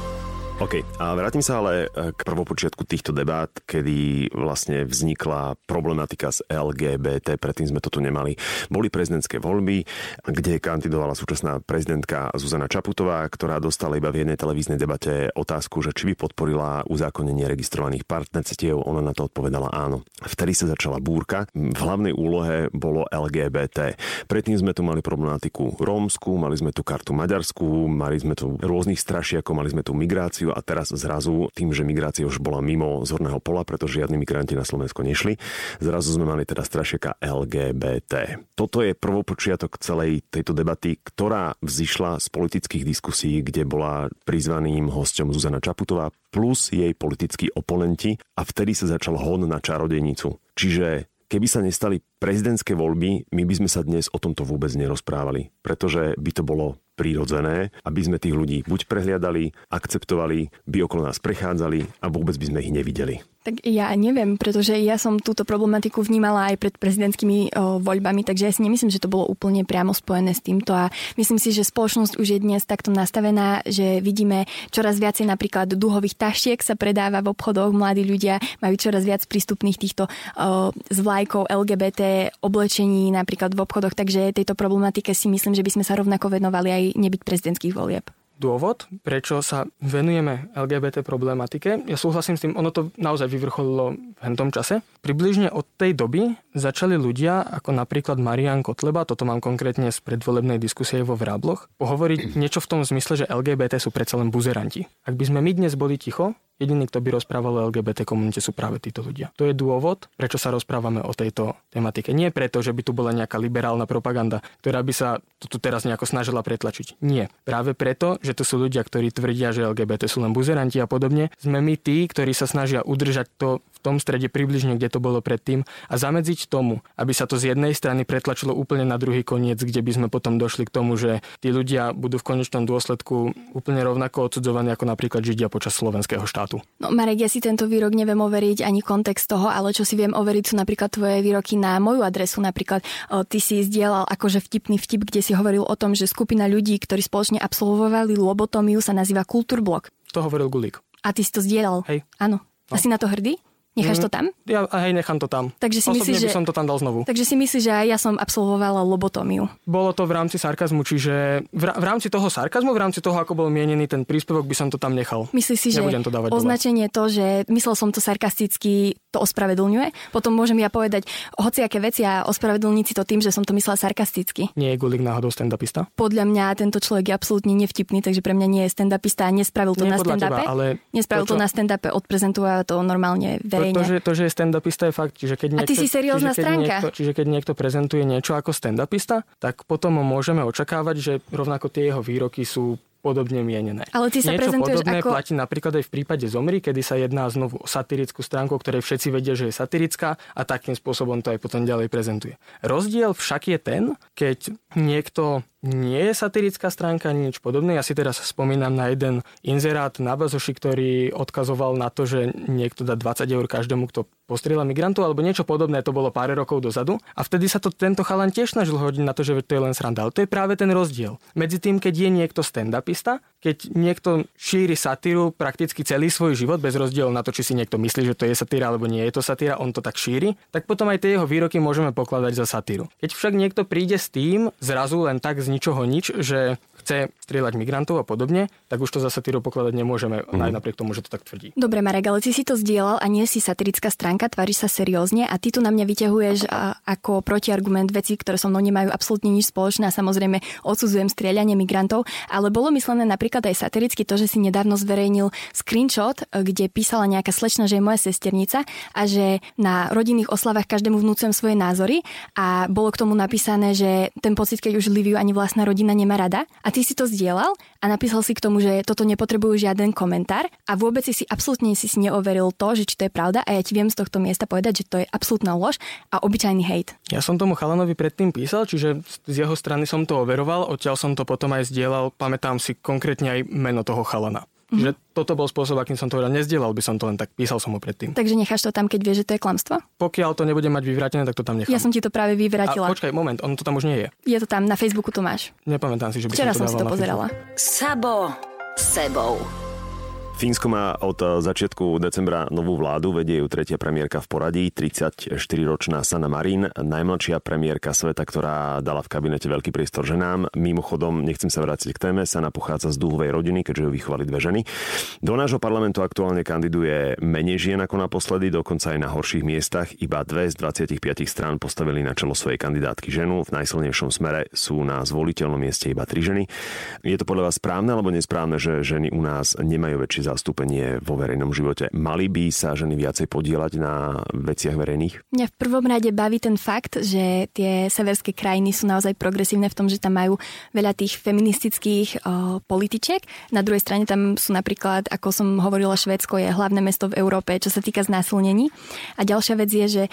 OK, a vrátim sa ale e, k prvopočiatku týchto debát, kedy vlastne vznikla problematika z LGBT, predtým sme to tu nemali. Boli prezidentské voľby, kde kandidovala súčasná prezidentka Zuzana Čaputová, ktorá dostala iba v jednej televíznej debate otázku, že či by podporila uzákonenie registrovaných partnerstiev. Ona na to odpovedala áno. Vtedy sa začala búrka. V hlavnej úlohe bolo LGBT. Predtým sme tu mali problematiku rómsku, mali sme tu kartu maďarskú, mali sme tu rôznych strašiakov, mali sme tu migráciu a teraz zrazu tým, že migrácia už bola mimo zorného pola, pretože žiadni migranti na Slovensko nešli, zrazu sme mali teda strašiaka LGBT. Toto je prvopočiatok celej tejto debaty, ktorá vzýšla z politických diskusí, kde bola prizvaným hosťom Zuzana Čaputová plus jej politickí oponenti a vtedy sa začal hon na čarodejnicu. Čiže keby sa nestali prezidentské voľby, my by sme sa dnes o tomto vôbec nerozprávali, pretože by to bolo prírodzené, aby sme tých ľudí buď prehliadali, akceptovali, by okolo nás prechádzali a vôbec by sme ich nevideli. Tak ja neviem, pretože ja som túto problematiku vnímala aj pred prezidentskými o, voľbami, takže ja si nemyslím, že to bolo úplne priamo spojené s týmto. A myslím si, že spoločnosť už je dnes takto nastavená, že vidíme čoraz viacej napríklad duhových tašiek sa predáva v obchodoch, mladí ľudia majú čoraz viac prístupných týchto o, s vlajkou LGBT oblečení napríklad v obchodoch, takže tejto problematike si myslím, že by sme sa rovnako venovali aj nebyť prezidentských volieb dôvod, prečo sa venujeme LGBT problematike. Ja súhlasím s tým, ono to naozaj vyvrcholilo v tom čase. Približne od tej doby začali ľudia, ako napríklad Marian Kotleba, toto mám konkrétne z predvolebnej diskusie vo Vrábloch, pohovoriť <clears throat> niečo v tom zmysle, že LGBT sú predsa len buzeranti. Ak by sme my dnes boli ticho, Jediný, kto by rozprával o LGBT komunite, sú práve títo ľudia. To je dôvod, prečo sa rozprávame o tejto tematike. Nie preto, že by tu bola nejaká liberálna propaganda, ktorá by sa tu teraz nejako snažila pretlačiť. Nie. Práve preto, že to sú ľudia, ktorí tvrdia, že LGBT sú len buzeranti a podobne, sme my tí, ktorí sa snažia udržať to v tom strede približne, kde to bolo predtým a zamedziť tomu, aby sa to z jednej strany pretlačilo úplne na druhý koniec, kde by sme potom došli k tomu, že tí ľudia budú v konečnom dôsledku úplne rovnako odsudzovaní ako napríklad Židia počas slovenského štátu. No Marek, ja si tento výrok neviem overiť ani kontext toho, ale čo si viem overiť sú napríklad tvoje výroky na moju adresu. Napríklad o, ty si zdieľal akože vtipný vtip, kde si hovoril o tom, že skupina ľudí, ktorí spoločne absolvovali lobotomiu, sa nazýva Kultúrblok. To hovoril Gulík. A ty si to zdieľal? Hej. Áno. A si na to hrdý? Necháš to tam? Ja hej, nechám to tam. Takže si Osobne myslíš, by že- som to tam dal znovu. Takže si myslíš, že aj ja som absolvovala lobotómiu. Bolo to v rámci sarkazmu, čiže v, v rámci toho sarkazmu, v rámci toho, ako bol mienený ten príspevok, by som to tam nechal. Myslíš si, že Nebudem to dávať dole. označenie to, že myslel som to sarkasticky, to ospravedlňuje? Potom môžem ja povedať hociaké veci a ospravedlniť si to tým, že som to myslela sarkasticky. Nie je Gulik náhodou stand-upista? Podľa mňa tento človek je absolútne nevtipný, takže pre mňa nie je stand-upista a nespravil to Nie na stand-upe. teba, ale Nespravil to, to, čo- na stand-upe, odprezentoval to normálne To, verejne. to, že, to, že je stand-upista je fakt, čiže keď A niekto, ty si seriózna čiže keď stránka. Niekto, čiže keď niekto prezentuje niečo ako stand-upista, tak potom môžeme očakávať, že rovnako tie jeho výroky sú podobne mienené. Ale ty sa Niečo prezentuješ podobné ako- platí napríklad aj v prípade Zomri, kedy sa jedná znovu o satirickú stránku, ktorej všetci vedia, že je satirická a takým spôsobom to aj potom ďalej prezentuje. Rozdiel však je ten, keď niekto nie je satirická stránka ani nič podobné. Ja si teraz spomínam na jeden inzerát na Bazoši, ktorý odkazoval na to, že niekto dá 20 eur každému, kto postrieľa migrantov, alebo niečo podobné, to bolo pár rokov dozadu. A vtedy sa to tento chalan tiež snažil hodiť na to, že to je len sranda. Ale to je práve ten rozdiel. Medzi tým, keď je niekto stand-upista, keď niekto šíri satíru prakticky celý svoj život, bez rozdielu na to, či si niekto myslí, že to je satíra alebo nie je to satíra, on to tak šíri, tak potom aj tie jeho výroky môžeme pokladať za satíru. Keď však niekto príde s tým, zrazu len tak z ničoho nič, že chce strieľať migrantov a podobne, tak už to za satíru pokladať nemôžeme, mm. aj napriek tomu, že to tak tvrdí. Dobre, Marek, ale ty si to zdieľal a nie si satirická stránka, tváriš sa seriózne a ty tu na mňa vyťahuješ a, ako protiargument veci, ktoré so mnou nemajú absolútne nič spoločné a samozrejme odsudzujem strieľanie migrantov, ale bolo myslené napríklad aj satiricky to, že si nedávno zverejnil screenshot, kde písala nejaká slečna, že je moja sesternica a že na rodinných oslavách každému vnúcujem svoje názory a bolo k tomu napísané, že ten pocit, keď už Liviu ani vlastná rodina nemá rada. A ty si to zdieľal a napísal si k tomu, že toto nepotrebujú žiaden komentár a vôbec si absolútne si, si neoveril to, že či to je pravda a ja ti viem z tohto miesta povedať, že to je absolútna lož a obyčajný hejt. Ja som tomu chalanovi predtým písal, čiže z jeho strany som to overoval, odtiaľ som to potom aj zdieľal, pamätám si konkrétne aj meno toho chalana. Mm-hmm. Že toto bol spôsob, akým som to hovoril. Nezdielal by som to len tak, písal som ho predtým. Takže necháš to tam, keď vieš, že to je klamstvo? Pokiaľ to nebude mať vyvrátené, tak to tam nechám. Ja som ti to práve vyvrátila. A počkaj, moment, on to tam už nie je. Je to tam, na Facebooku to máš. Nepamätám si, že by Včera som to som si to pozerala. Sabo sebou. Fínsko má od začiatku decembra novú vládu, vedie ju tretia premiérka v poradí, 34-ročná Sana Marin, najmladšia premiérka sveta, ktorá dala v kabinete veľký priestor ženám. Mimochodom, nechcem sa vrátiť k téme, Sana pochádza z dúhovej rodiny, keďže ju vychovali dve ženy. Do nášho parlamentu aktuálne kandiduje menej žien ako naposledy, dokonca aj na horších miestach. Iba dve z 25 strán postavili na čelo svojej kandidátky ženu. V najsilnejšom smere sú na zvoliteľnom mieste iba tri ženy. Je to podľa vás správne alebo nesprávne, že ženy u nás nemajú väčší zastúpenie vo verejnom živote. Mali by sa ženy viacej podielať na veciach verejných? Mňa v prvom rade baví ten fakt, že tie severské krajiny sú naozaj progresívne v tom, že tam majú veľa tých feministických o, političiek. Na druhej strane tam sú napríklad, ako som hovorila, Švédsko je hlavné mesto v Európe, čo sa týka znásilnení. A ďalšia vec je, že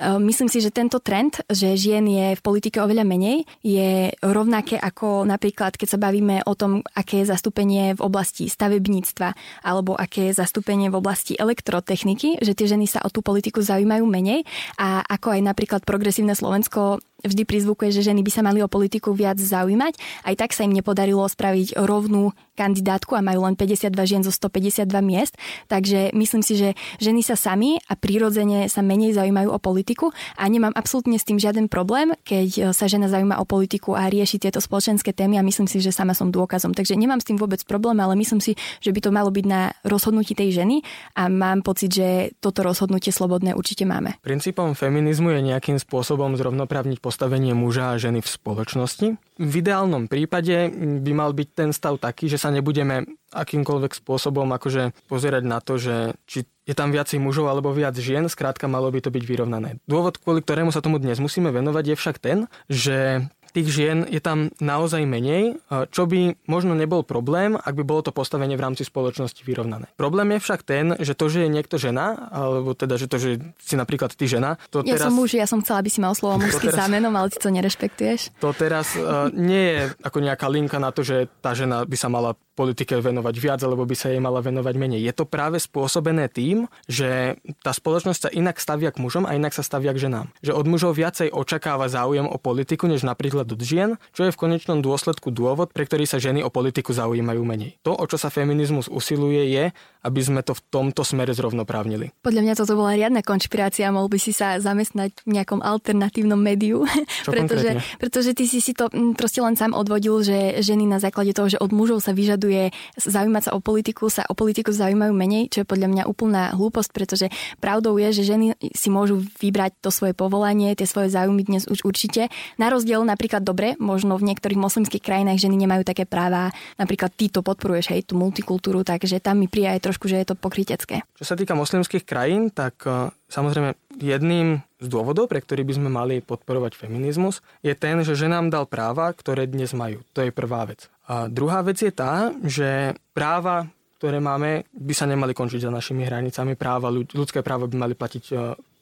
myslím si, že tento trend, že žien je v politike oveľa menej, je rovnaké ako napríklad, keď sa bavíme o tom, aké je zastúpenie v oblasti stavebníctva alebo aké je zastúpenie v oblasti elektrotechniky, že tie ženy sa o tú politiku zaujímajú menej. A ako aj napríklad progresívne Slovensko vždy prizvukuje, že ženy by sa mali o politiku viac zaujímať. Aj tak sa im nepodarilo spraviť rovnú kandidátku a majú len 52 žien zo 152 miest. Takže myslím si, že ženy sa sami a prirodzene sa menej zaujímajú o politiku a nemám absolútne s tým žiaden problém, keď sa žena zaujíma o politiku a rieši tieto spoločenské témy a myslím si, že sama som dôkazom. Takže nemám s tým vôbec problém, ale myslím si, že by to malo byť na rozhodnutí tej ženy a mám pocit, že toto rozhodnutie slobodné určite máme. Princípom feminizmu je nejakým spôsobom zrovnoprávniť postavenie muža a ženy v spoločnosti. V ideálnom prípade by mal byť ten stav taký, že sa nebudeme akýmkoľvek spôsobom akože pozerať na to, že či je tam viacej mužov alebo viac žien, skrátka malo by to byť vyrovnané. Dôvod, kvôli ktorému sa tomu dnes musíme venovať, je však ten, že tých žien je tam naozaj menej, čo by možno nebol problém, ak by bolo to postavenie v rámci spoločnosti vyrovnané. Problém je však ten, že to, že je niekto žena, alebo teda, že to, že si napríklad ty žena, to ja teraz... som muž, ja som chcela, aby si mal slovo mužský teraz... zámenom, ale ty to nerešpektuješ. To teraz uh, nie je ako nejaká linka na to, že tá žena by sa mala politike venovať viac, alebo by sa jej mala venovať menej. Je to práve spôsobené tým, že tá spoločnosť sa inak stavia k mužom a inak sa stavia k ženám. Že od mužov viacej očakáva záujem o politiku, než napríklad od žien, čo je v konečnom dôsledku dôvod, pre ktorý sa ženy o politiku zaujímajú menej. To, o čo sa feminizmus usiluje, je, aby sme to v tomto smere zrovnoprávnili. Podľa mňa toto bola riadna konšpirácia, mohol by si sa zamestnať v nejakom alternatívnom médiu, pretože, pretože ty si si to mm, proste len sám odvodil, že ženy na základe toho, že od mužov sa vyžaduje zaujímať sa o politiku, sa o politiku zaujímajú menej, čo je podľa mňa úplná hlúposť, pretože pravdou je, že ženy si môžu vybrať to svoje povolanie, tie svoje záujmy dnes už určite. Na rozdiel napríklad dobre, možno v niektorých moslimských krajinách ženy nemajú také práva, napríklad ty to podporuješ, hej, tú multikultúru, takže tam mi príde trošku, že je to pokrytecké. Čo sa týka moslimských krajín, tak e, samozrejme jedným z dôvodov, pre ktorý by sme mali podporovať feminizmus, je ten, že ženám dal práva, ktoré dnes majú. To je prvá vec. A druhá vec je tá, že práva ktoré máme, by sa nemali končiť za našimi hranicami. Práva, ľudské práva by mali platiť e,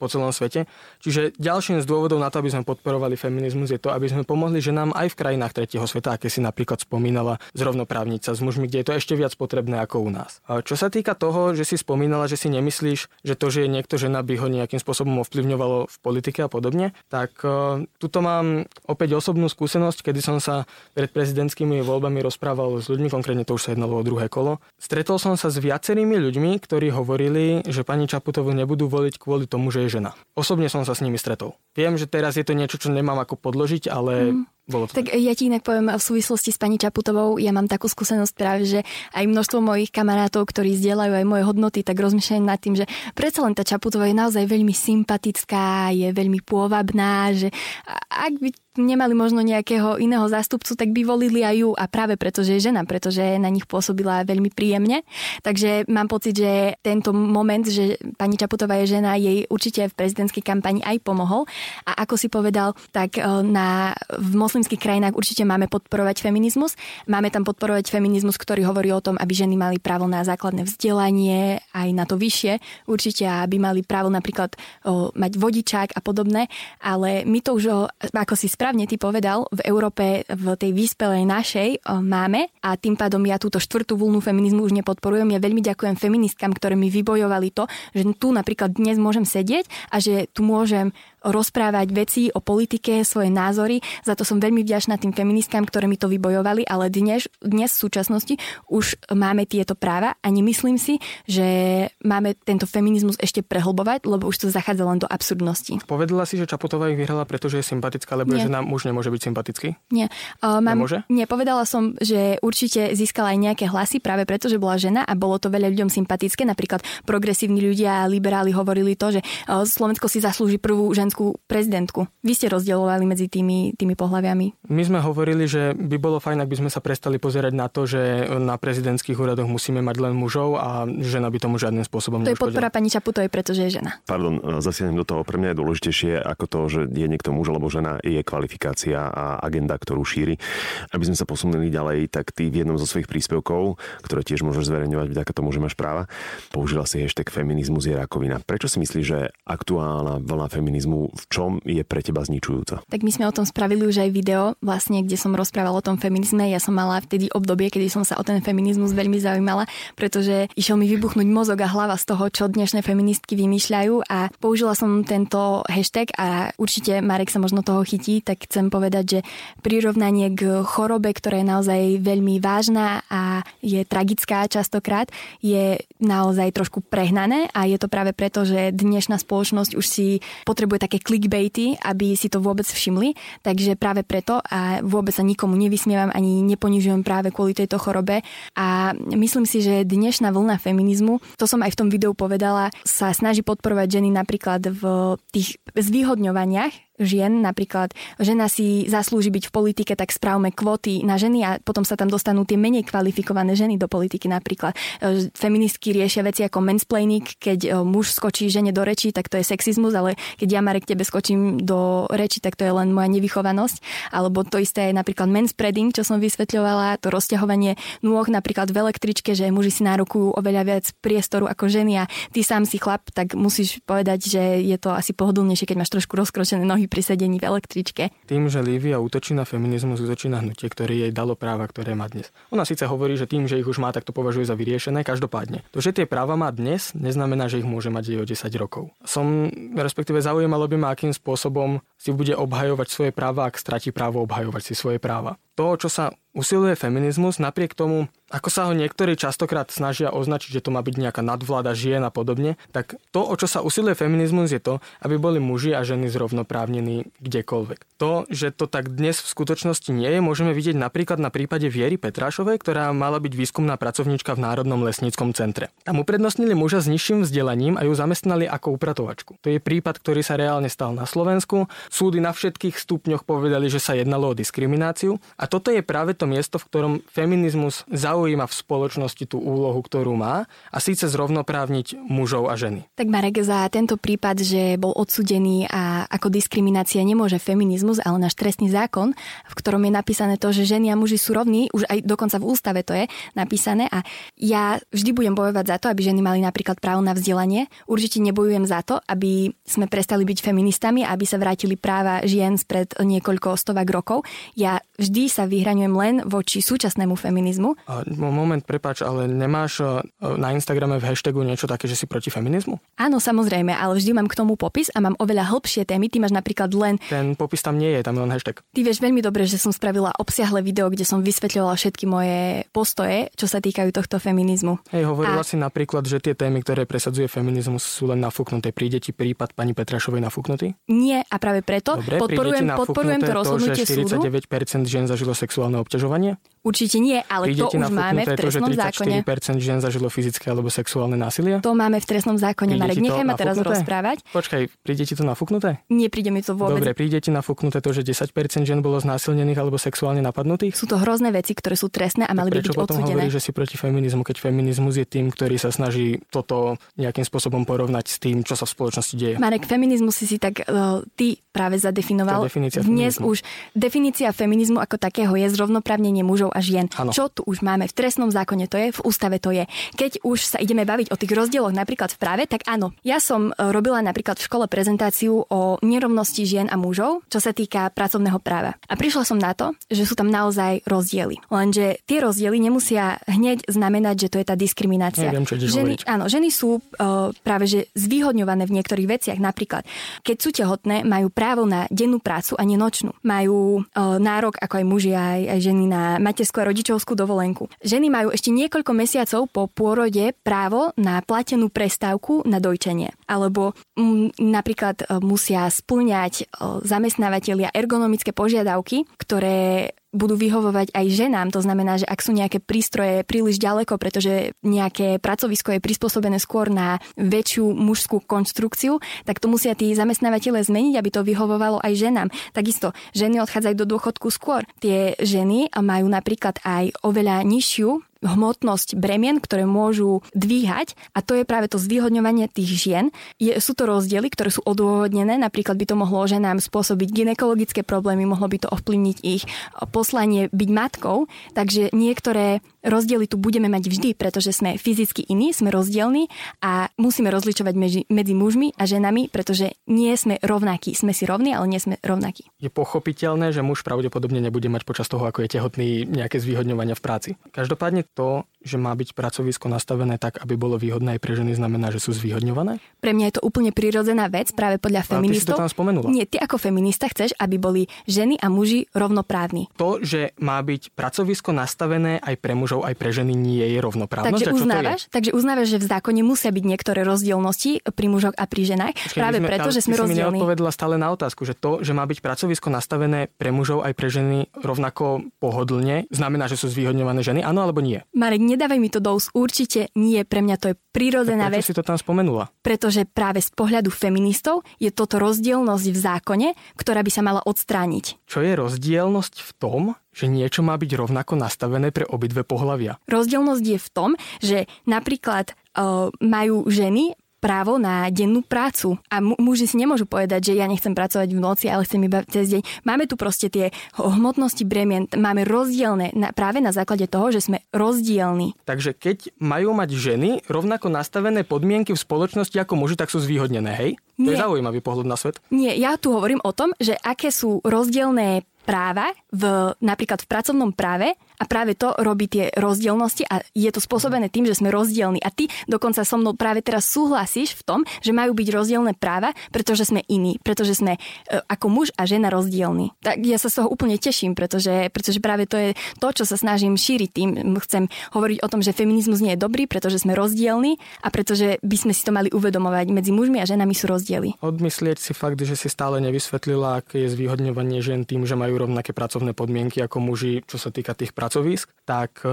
po celom svete. Čiže ďalším z dôvodov na to, aby sme podporovali feminizmus, je to, aby sme pomohli ženám aj v krajinách tretieho sveta, aké si napríklad spomínala, zrovnoprávniť sa s mužmi, kde je to ešte viac potrebné ako u nás. A čo sa týka toho, že si spomínala, že si nemyslíš, že to, že je niekto žena, by ho nejakým spôsobom ovplyvňovalo v politike a podobne, tak uh, tuto mám opäť osobnú skúsenosť, kedy som sa pred prezidentskými voľbami rozprával s ľuďmi, konkrétne to už sa jednalo o druhé kolo. Stretol som sa s viacerými ľuďmi, ktorí hovorili, že pani Čaputovu nebudú voliť kvôli tomu, že je žena. Osobne som sa s nimi stretol. Viem, že teraz je to niečo, čo nemám ako podložiť, ale mm. Bolo to tak, tak ja ti inak poviem v súvislosti s pani Čaputovou, ja mám takú skúsenosť práve, že aj množstvo mojich kamarátov, ktorí zdieľajú aj moje hodnoty, tak rozmýšľajú nad tým, že predsa len tá Čaputová je naozaj veľmi sympatická, je veľmi pôvabná, že ak by nemali možno nejakého iného zástupcu, tak by volili aj ju a práve preto, že je žena, pretože na nich pôsobila veľmi príjemne. Takže mám pocit, že tento moment, že pani Čaputová je žena, jej určite v prezidentskej kampani aj pomohol. A ako si povedal, tak e, na, v moslimských krajinách určite máme podporovať feminizmus. Máme tam podporovať feminizmus, ktorý hovorí o tom, aby ženy mali právo na základné vzdelanie, aj na to vyššie, určite, aby mali právo napríklad o, mať vodičák a podobné, ale my to už, o, ako si správne ty povedal, v Európe, v tej vyspelej našej o, máme a tým pádom ja túto štvrtú vlnu feminizmu už nepodporujem. Ja veľmi ďakujem feministkám, ktoré mi vybojovali to, že tu napríklad dnes môžem sedieť a že tu môžem rozprávať veci o politike, svoje názory. Za to som veľmi vďačná tým feministkám, ktoré mi to vybojovali, ale dnes, dnes v súčasnosti už máme tieto práva a nemyslím si, že máme tento feminizmus ešte prehlbovať, lebo už to zachádza len do absurdnosti. Povedala si, že Čaputová ich vyhrala, pretože je sympatická, lebo Nie. že nám muž nemôže byť sympatický? Nie. Uh, mám, nemôže? Nie, povedala som, že určite získala aj nejaké hlasy práve preto, že bola žena a bolo to veľa ľuďom sympatické. Napríklad progresívni ľudia a liberáli hovorili to, že uh, Slovensko si zaslúži prvú ženu slovenskú prezidentku. Vy ste rozdielovali medzi tými, tými pohľaviami. My sme hovorili, že by bolo fajn, ak by sme sa prestali pozerať na to, že na prezidentských úradoch musíme mať len mužov a žena by tomu žiadnym spôsobom To je podpora pani Čaputovej, pretože je žena. Pardon, zasiahnem do toho. Pre mňa je dôležitejšie ako to, že je niekto muž alebo žena, je kvalifikácia a agenda, ktorú šíri. Aby sme sa posunuli ďalej, tak ty v jednom zo svojich príspevkov, ktoré tiež môžeš zverejňovať vďaka tomu, že máš práva, použila si hashtag feminizmus je rakovina. Prečo si myslíš, že aktuálna vlna feminizmu v čom je pre teba zničujúca? Tak my sme o tom spravili už aj video, vlastne, kde som rozprával o tom feminizme. Ja som mala vtedy obdobie, kedy som sa o ten feminizmus veľmi zaujímala, pretože išiel mi vybuchnúť mozog a hlava z toho, čo dnešné feministky vymýšľajú a použila som tento hashtag a určite Marek sa možno toho chytí, tak chcem povedať, že prirovnanie k chorobe, ktorá je naozaj veľmi vážna a je tragická častokrát, je naozaj trošku prehnané a je to práve preto, že dnešná spoločnosť už si potrebuje tak také clickbaity, aby si to vôbec všimli. Takže práve preto a vôbec sa nikomu nevysmievam ani neponižujem práve kvôli tejto chorobe. A myslím si, že dnešná vlna feminizmu, to som aj v tom videu povedala, sa snaží podporovať ženy napríklad v tých zvýhodňovaniach žien, napríklad žena si zaslúži byť v politike, tak správme kvóty na ženy a potom sa tam dostanú tie menej kvalifikované ženy do politiky napríklad. E, feministky riešia veci ako mansplaining, keď e, muž skočí žene do reči, tak to je sexizmus, ale keď ja Marek tebe skočím do reči, tak to je len moja nevychovanosť. Alebo to isté je napríklad manspreading, čo som vysvetľovala, to rozťahovanie nôh napríklad v električke, že muži si nárokujú oveľa viac priestoru ako ženy a ty sám si chlap, tak musíš povedať, že je to asi pohodlnejšie, keď máš trošku rozkročené nohy pri sedení v električke. Tým, že Lívia útočí na feminizmus, útočí na hnutie, ktoré jej dalo práva, ktoré má dnes. Ona síce hovorí, že tým, že ich už má, tak to považuje za vyriešené, každopádne. To, že tie práva má dnes, neznamená, že ich môže mať aj o 10 rokov. Som, respektíve zaujímalo by ma, akým spôsobom si bude obhajovať svoje práva, ak stratí právo obhajovať si svoje práva. To, čo sa usiluje feminizmus, napriek tomu, ako sa ho niektorí častokrát snažia označiť, že to má byť nejaká nadvláda žien a podobne, tak to, o čo sa usiluje feminizmus, je to, aby boli muži a ženy zrovnoprávnení kdekoľvek. To, že to tak dnes v skutočnosti nie je, môžeme vidieť napríklad na prípade Viery Petrášovej, ktorá mala byť výskumná pracovníčka v Národnom lesníckom centre. Tam uprednostnili muža s nižším vzdelaním a ju zamestnali ako upratovačku. To je prípad, ktorý sa reálne stal na Slovensku. Súdy na všetkých stupňoch povedali, že sa jednalo o diskrimináciu a toto je práve to miesto, v ktorom feminizmus zaujíma v spoločnosti tú úlohu, ktorú má a síce zrovnoprávniť mužov a ženy. Tak Marek, za tento prípad, že bol odsudený a ako diskriminácia nemôže feminizmus, ale náš trestný zákon, v ktorom je napísané to, že ženy a muži sú rovní, už aj dokonca v ústave to je napísané a ja vždy budem bojovať za to, aby ženy mali napríklad právo na vzdelanie. Určite nebojujem za to, aby sme prestali byť feministami, aby sa vrátili práva žien spred niekoľko stovák rokov. Ja vždy sa vyhraňujem len voči súčasnému feminizmu. A, moment, prepáč, ale nemáš e, na Instagrame v hashtagu niečo také, že si proti feminizmu? Áno, samozrejme, ale vždy mám k tomu popis a mám oveľa hĺbšie témy. Ty máš napríklad len... Ten popis tam nie je, tam je len hashtag. Ty vieš veľmi dobre, že som spravila obsiahle video, kde som vysvetľovala všetky moje postoje, čo sa týkajú tohto feminizmu. Hej, hovorila a... si napríklad, že tie témy, ktoré presadzuje feminizmus, sú len nafúknuté. Príde ti prípad pani Petrašovej nafúknutý? Nie, a práve preto Dobre, podporujem, podporujem to rozhodnutie to, že 49% súdu. žien zažilo sexuálne obťažovanie? Určite nie, ale Príde to už máme v nafúknuté to, že trestnom zákone. 34% žien zažilo fyzické alebo sexuálne násilie? To máme v trestnom zákone, Príde Marek. ti to Nechaj ma teraz rozprávať. Počkaj, príde ti to nafúknuté? Nepríde mi to vôbec. Dobre, príde ti nafúknuté to, že 10% žien bolo znásilnených alebo sexuálne napadnutých? Sú to hrozné veci, ktoré sú trestné a mali by byť potom hovorí, že si proti feminizmu, keď feminizmus je tým, ktorý sa snaží toto nejakým spôsobom porovnať s tým, čo sa v spoločnosti deje? Marek, feminizmus si si tak uh, ty práve zadefinoval. Dnes feminizmu. už definícia feminizmu ako takého je zrovnoprávnenie mužov a žien. Áno. Čo tu už máme v trestnom zákone, to je, v ústave to je. Keď už sa ideme baviť o tých rozdieloch napríklad v práve, tak áno. Ja som e, robila napríklad v škole prezentáciu o nerovnosti žien a mužov, čo sa týka pracovného práva. A prišla som na to, že sú tam naozaj rozdiely. Lenže tie rozdiely nemusia hneď znamenať, že to je tá diskriminácia. Neviem, čo ženy, hovoriť. áno, ženy sú uh, práve že zvýhodňované v niektorých veciach. Napríklad, keď sú tehotné, majú právo na dennú prácu a nie nočnú. Majú uh, nárok, ako aj muži, aj, aj ženy, na materskú a rodičovskú dovolenku. Ženy majú ešte niekoľko mesiacov po pôrode právo na platenú prestávku na dojčenie. Alebo mm, napríklad uh, musia splňať uh, zamestnávateľia ergonomické požiadavky, ktoré budú vyhovovať aj ženám. To znamená, že ak sú nejaké prístroje príliš ďaleko, pretože nejaké pracovisko je prispôsobené skôr na väčšiu mužskú konštrukciu, tak to musia tí zamestnávateľe zmeniť, aby to vyhovovalo aj ženám. Takisto ženy odchádzajú do dôchodku skôr. Tie ženy majú napríklad aj oveľa nižšiu hmotnosť bremien, ktoré môžu dvíhať a to je práve to zvýhodňovanie tých žien. Je, sú to rozdiely, ktoré sú odôvodnené, napríklad by to mohlo ženám spôsobiť ginekologické problémy, mohlo by to ovplyvniť ich poslanie byť matkou, takže niektoré rozdiely tu budeme mať vždy, pretože sme fyzicky iní, sme rozdielni a musíme rozličovať medzi, medzi mužmi a ženami, pretože nie sme rovnakí. Sme si rovní, ale nie sme rovnakí. Je pochopiteľné, že muž pravdepodobne nebude mať počas toho, ako je tehotný, nejaké zvýhodňovania v práci. Každopádne to, že má byť pracovisko nastavené tak, aby bolo výhodné aj pre ženy, znamená, že sú zvýhodňované? Pre mňa je to úplne prirodzená vec práve podľa Ale ty si to feministov. tam spomenula. Nie, ty ako feminista chceš, aby boli ženy a muži rovnoprávni. To, že má byť pracovisko nastavené aj pre mužov, aj pre ženy, nie je rovnoprávnosť. Takže uznávaš, takže uznávaš, že v zákone musia byť niektoré rozdielnosti pri mužoch a pri ženách, Počkej, práve sme, preto, že sme rozdielni. neodpovedala stále na otázku, že to, že má byť pracovisko nastavené pre mužov aj pre ženy rovnako pohodlne, znamená, že sú zvýhodňované ženy, áno alebo nie? Marek, nedávaj mi to do úst, určite nie, pre mňa to je prirodzená Prečo vec, si to tam spomenula? pretože práve z pohľadu feministov je toto rozdielnosť v zákone, ktorá by sa mala odstrániť. Čo je rozdielnosť v tom, že niečo má byť rovnako nastavené pre obidve pohlavia? Rozdielnosť je v tom, že napríklad uh, majú ženy právo na dennú prácu. A mu- muži si nemôžu povedať, že ja nechcem pracovať v noci, ale chcem iba cez deň. Máme tu proste tie hmotnosti bremien, máme rozdielne na, práve na základe toho, že sme rozdielni. Takže keď majú mať ženy rovnako nastavené podmienky v spoločnosti ako muži, tak sú zvýhodnené, hej? To je Nie. zaujímavý pohľad na svet. Nie, ja tu hovorím o tom, že aké sú rozdielne práva v, napríklad v pracovnom práve a práve to robí tie rozdielnosti a je to spôsobené tým, že sme rozdielni. A ty dokonca so mnou práve teraz súhlasíš v tom, že majú byť rozdielne práva, pretože sme iní, pretože sme e, ako muž a žena rozdielni. Tak ja sa z toho úplne teším, pretože, pretože práve to je to, čo sa snažím šíriť tým. Chcem hovoriť o tom, že feminizmus nie je dobrý, pretože sme rozdielni a pretože by sme si to mali uvedomovať. Medzi mužmi a ženami sú rozdiely. Odmyslieť si fakt, že si stále nevysvetlila, aké je zvýhodňovanie žien tým, že majú rovnaké pracovné podmienky ako muži, čo sa týka tých pracovísk, tak e,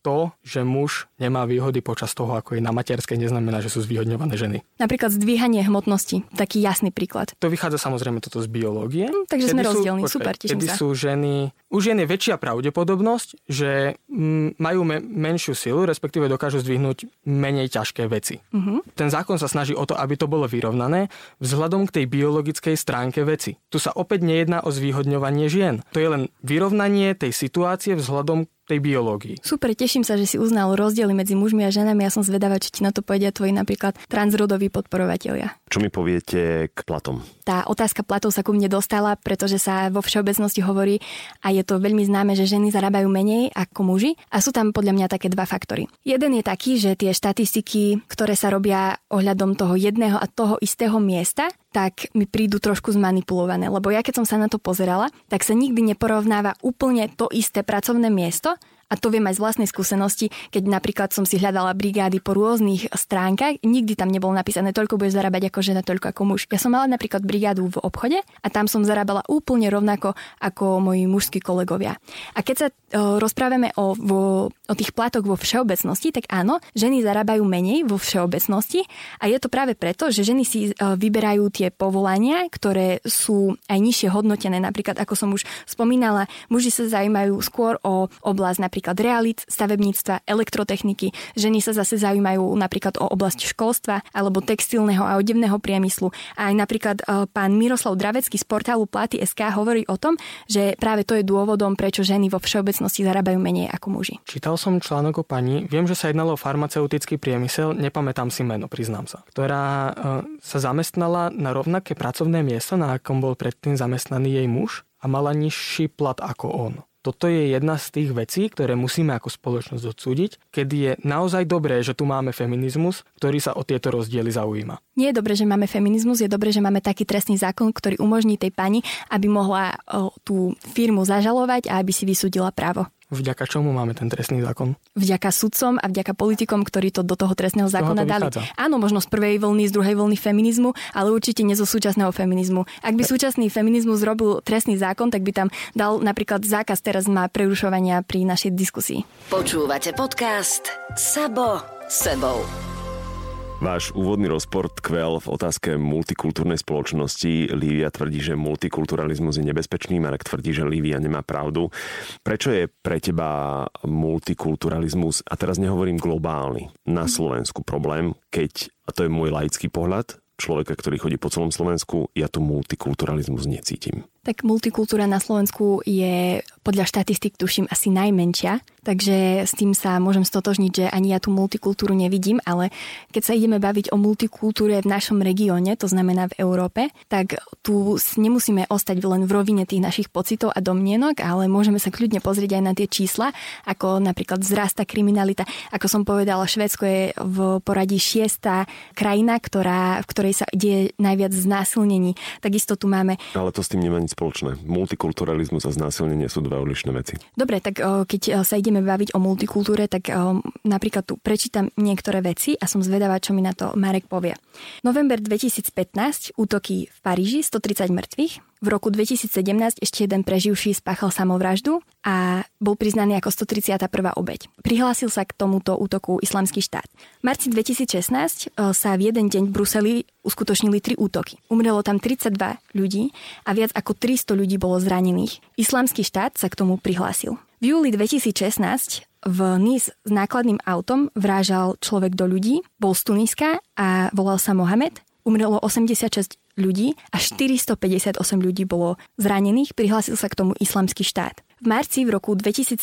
to, že muž nemá výhody počas toho, ako je na materskej, neznamená, že sú zvýhodňované ženy. Napríklad zdvíhanie hmotnosti, taký jasný príklad. To vychádza samozrejme toto z biológie. Hm, takže sme Kedy sú- rozdielni. počkaj, Super, teším kedy sa. sú ženy... U žien je väčšia pravdepodobnosť, že mm, majú me- menšiu silu, respektíve dokážu zdvihnúť menej ťažké veci. Mhm. Ten zákon sa snaží o to, aby to bolo vyrovnané vzhľadom k tej biologickej stránke veci. Tu sa opäť nejedná o zvýhodňovanie žien. To je len vyrovnanie tej situácie vzhľadom tej biológii. Super, teším sa, že si uznal rozdiely medzi mužmi a ženami. Ja som zvedavá, či ti na to povedia tvoji napríklad transrodoví podporovatelia. Čo mi poviete k platom? Tá otázka platov sa ku mne dostala, pretože sa vo všeobecnosti hovorí a je to veľmi známe, že ženy zarábajú menej ako muži a sú tam podľa mňa také dva faktory. Jeden je taký, že tie štatistiky, ktoré sa robia ohľadom toho jedného a toho istého miesta, tak mi prídu trošku zmanipulované, lebo ja keď som sa na to pozerala, tak sa nikdy neporovnáva úplne to isté pracovné miesto a to viem aj z vlastnej skúsenosti, keď napríklad som si hľadala brigády po rôznych stránkach, nikdy tam nebolo napísané toľko budeš zarábať ako žena, toľko ako muž. Ja som mala napríklad brigádu v obchode a tam som zarábala úplne rovnako ako moji mužskí kolegovia. A keď sa o, rozprávame o, vo, o tých platoch vo všeobecnosti, tak áno, ženy zarábajú menej vo všeobecnosti a je to práve preto, že ženy si o, vyberajú tie povolania, ktoré sú aj nižšie hodnotené. Napríklad, ako som už spomínala, muži sa zaujímajú skôr o oblasť napríklad napríklad realit, stavebníctva, elektrotechniky. Ženy sa zase zaujímajú napríklad o oblasť školstva alebo textilného a odevného priemyslu. A aj napríklad e, pán Miroslav Dravecký z portálu Platy SK hovorí o tom, že práve to je dôvodom, prečo ženy vo všeobecnosti zarábajú menej ako muži. Čítal som článok o pani, viem, že sa jednalo o farmaceutický priemysel, nepamätám si meno, priznám sa, ktorá e, sa zamestnala na rovnaké pracovné miesto, na akom bol predtým zamestnaný jej muž a mala nižší plat ako on. Toto je jedna z tých vecí, ktoré musíme ako spoločnosť odsúdiť, kedy je naozaj dobré, že tu máme feminizmus, ktorý sa o tieto rozdiely zaujíma. Nie je dobré, že máme feminizmus, je dobré, že máme taký trestný zákon, ktorý umožní tej pani, aby mohla tú firmu zažalovať a aby si vysúdila právo. Vďaka čomu máme ten trestný zákon? Vďaka sudcom a vďaka politikom, ktorí to do toho trestného zákona dali. Áno, možno z prvej vlny, z druhej vlny feminizmu, ale určite nie zo súčasného feminizmu. Ak by súčasný feminizmus robil trestný zákon, tak by tam dal napríklad zákaz teraz má prerušovania pri našej diskusii. Počúvate podcast Sabo sebou. Váš úvodný rozpor tkvel v otázke multikultúrnej spoločnosti. Lívia tvrdí, že multikulturalizmus je nebezpečný, Marek tvrdí, že Lívia nemá pravdu. Prečo je pre teba multikulturalizmus, a teraz nehovorím globálny, na Slovensku problém, keď, a to je môj laický pohľad, človeka, ktorý chodí po celom Slovensku, ja tu multikulturalizmus necítim. Tak multikultúra na Slovensku je podľa štatistik tuším asi najmenšia, takže s tým sa môžem stotožniť, že ani ja tú multikultúru nevidím, ale keď sa ideme baviť o multikultúre v našom regióne, to znamená v Európe, tak tu nemusíme ostať len v rovine tých našich pocitov a domnienok, ale môžeme sa kľudne pozrieť aj na tie čísla, ako napríklad vzrasta kriminalita. Ako som povedala, Švédsko je v poradí šiesta krajina, ktorá, v ktorej sa deje najviac znásilnení. Takisto tu máme... Ale to s tým nemá nič spoločné. Multikulturalizmus a znásilnenie sú dve odlišné veci. Dobre, tak keď sa ideme baviť o multikultúre, tak napríklad tu prečítam niektoré veci a som zvedavá, čo mi na to Marek povie. November 2015, útoky v Paríži, 130 mŕtvych, v roku 2017 ešte jeden preživší spáchal samovraždu a bol priznaný ako 131. obeď. Prihlásil sa k tomuto útoku islamský štát. V marci 2016 e, sa v jeden deň v Bruseli uskutočnili tri útoky. Umrelo tam 32 ľudí a viac ako 300 ľudí bolo zranených. Islamský štát sa k tomu prihlásil. V júli 2016 v Nice s nákladným autom vrážal človek do ľudí, bol z Tuniska a volal sa Mohamed. Umrelo 86 ľudí a 458 ľudí bolo zranených, prihlásil sa k tomu islamský štát. V marci v roku 2017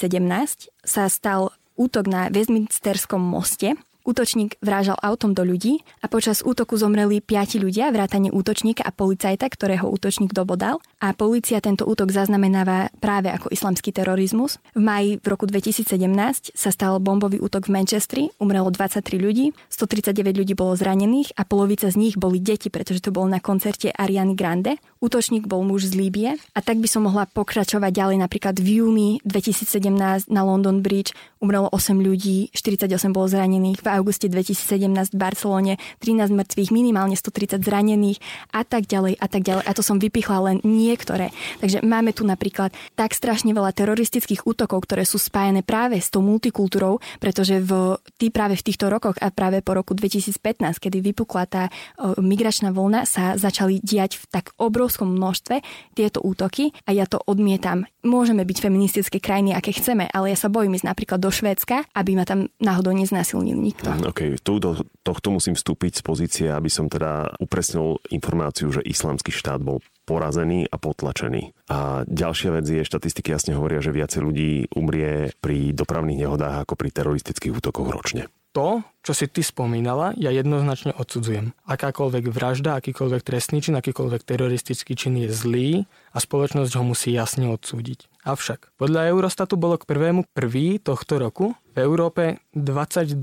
sa stal útok na Westminsterskom moste, Útočník vrážal autom do ľudí a počas útoku zomreli piati ľudia, vrátane útočníka a policajta, ktorého útočník dobodal. A policia tento útok zaznamenáva práve ako islamský terorizmus. V maji v roku 2017 sa stal bombový útok v Manchestri, umrelo 23 ľudí, 139 ľudí bolo zranených a polovica z nich boli deti, pretože to bol na koncerte Ariany Grande. Útočník bol muž z Líbie a tak by som mohla pokračovať ďalej napríklad v júni 2017 na London Bridge umrelo 8 ľudí, 48 bolo zranených, v auguste 2017 v Barcelone 13 mŕtvych, minimálne 130 zranených a tak ďalej a tak ďalej. A to som vypichla len niektoré. Takže máme tu napríklad tak strašne veľa teroristických útokov, ktoré sú spájené práve s tou multikultúrou, pretože v, tí práve v týchto rokoch a práve po roku 2015, kedy vypukla tá o, migračná vlna, sa začali diať v tak obrovskom množstve tieto útoky a ja to odmietam. Môžeme byť feministické krajiny, aké chceme, ale ja sa bojím ísť napríklad do Švédska, aby ma tam náhodou neznásilnil nikto to. OK, tu do tohto musím vstúpiť z pozície, aby som teda upresnil informáciu, že islamský štát bol porazený a potlačený. A ďalšia vec je, štatistiky jasne hovoria, že viacej ľudí umrie pri dopravných nehodách ako pri teroristických útokoch ročne to, čo si ty spomínala, ja jednoznačne odsudzujem. Akákoľvek vražda, akýkoľvek trestný čin, akýkoľvek teroristický čin je zlý a spoločnosť ho musí jasne odsúdiť. Avšak, podľa Eurostatu bolo k prvému prvý tohto roku v Európe 22,3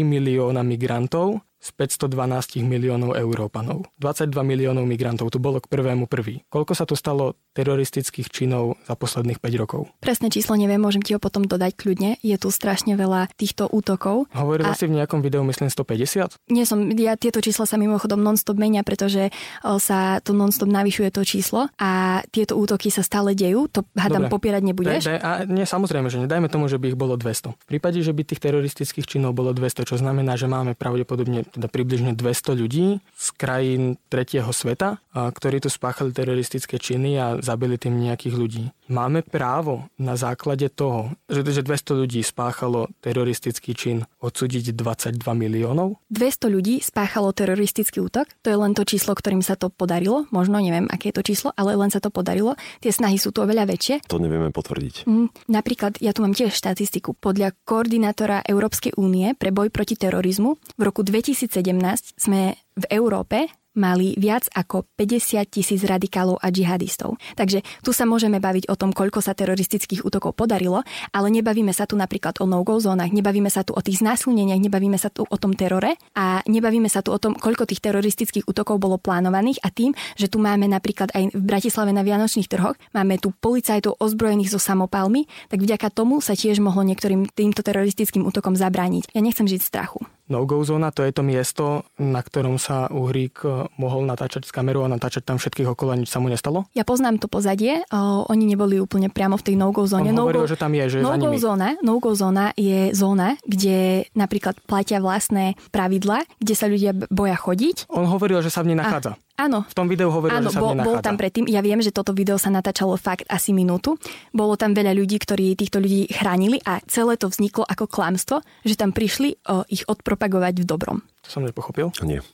milióna migrantov, z z 512 miliónov Európanov. 22 miliónov migrantov tu bolo k prvému prvý. Koľko sa tu stalo teroristických činov za posledných 5 rokov? Presné číslo neviem, môžem ti ho potom dodať kľudne. Je tu strašne veľa týchto útokov. Hovorila a... si v nejakom videu, myslím, 150? Nie som, ja tieto čísla sa mimochodom non-stop menia, pretože sa to non-stop navyšuje to číslo a tieto útoky sa stále dejú. To hádam popierať nebudeš? Daj, daj, a nie, samozrejme, že nedajme tomu, že by ich bolo 200. V prípade, že by tých teroristických činov bolo 200, čo znamená, že máme pravdepodobne teda približne 200 ľudí z krajín tretieho sveta, ktorí tu spáchali teroristické činy a zabili tým nejakých ľudí. Máme právo na základe toho, že, že 200 ľudí spáchalo teroristický čin, odsúdiť 22 miliónov? 200 ľudí spáchalo teroristický útok, to je len to číslo, ktorým sa to podarilo. Možno neviem, aké je to číslo, ale len sa to podarilo. Tie snahy sú tu oveľa väčšie. To nevieme potvrdiť. Mm, napríklad, ja tu mám tiež štatistiku. Podľa koordinátora Európskej únie pre boj proti terorizmu v roku 2017 sme v Európe mali viac ako 50 tisíc radikálov a džihadistov. Takže tu sa môžeme baviť o tom, koľko sa teroristických útokov podarilo, ale nebavíme sa tu napríklad o no-go zónach, nebavíme sa tu o tých znásilneniach, nebavíme sa tu o tom terore a nebavíme sa tu o tom, koľko tých teroristických útokov bolo plánovaných a tým, že tu máme napríklad aj v Bratislave na Vianočných trhoch, máme tu policajtov ozbrojených so samopalmi, tak vďaka tomu sa tiež mohlo niektorým týmto teroristickým útokom zabrániť. Ja nechcem žiť v strachu. No-go zóna to je to miesto, na ktorom sa Uhrík e, mohol natáčať s kamerou a natáčať tam všetkých okolo a nič sa mu nestalo? Ja poznám to pozadie. O, oni neboli úplne priamo v tej no-go zóne. On hovoril, no že tam je, že no-go zóna, no-go zóna je zóna, kde napríklad platia vlastné pravidla, kde sa ľudia boja chodiť. On hovoril, že sa v nej nachádza. A Áno. V tom videu hovoril, Áno, že sa bol, bol tam predtým. Ja viem, že toto video sa natáčalo fakt asi minútu. Bolo tam veľa ľudí, ktorí týchto ľudí chránili a celé to vzniklo ako klamstvo, že tam prišli o, ich odpropagovať v dobrom. To som nepochopil. Nie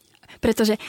pretože e,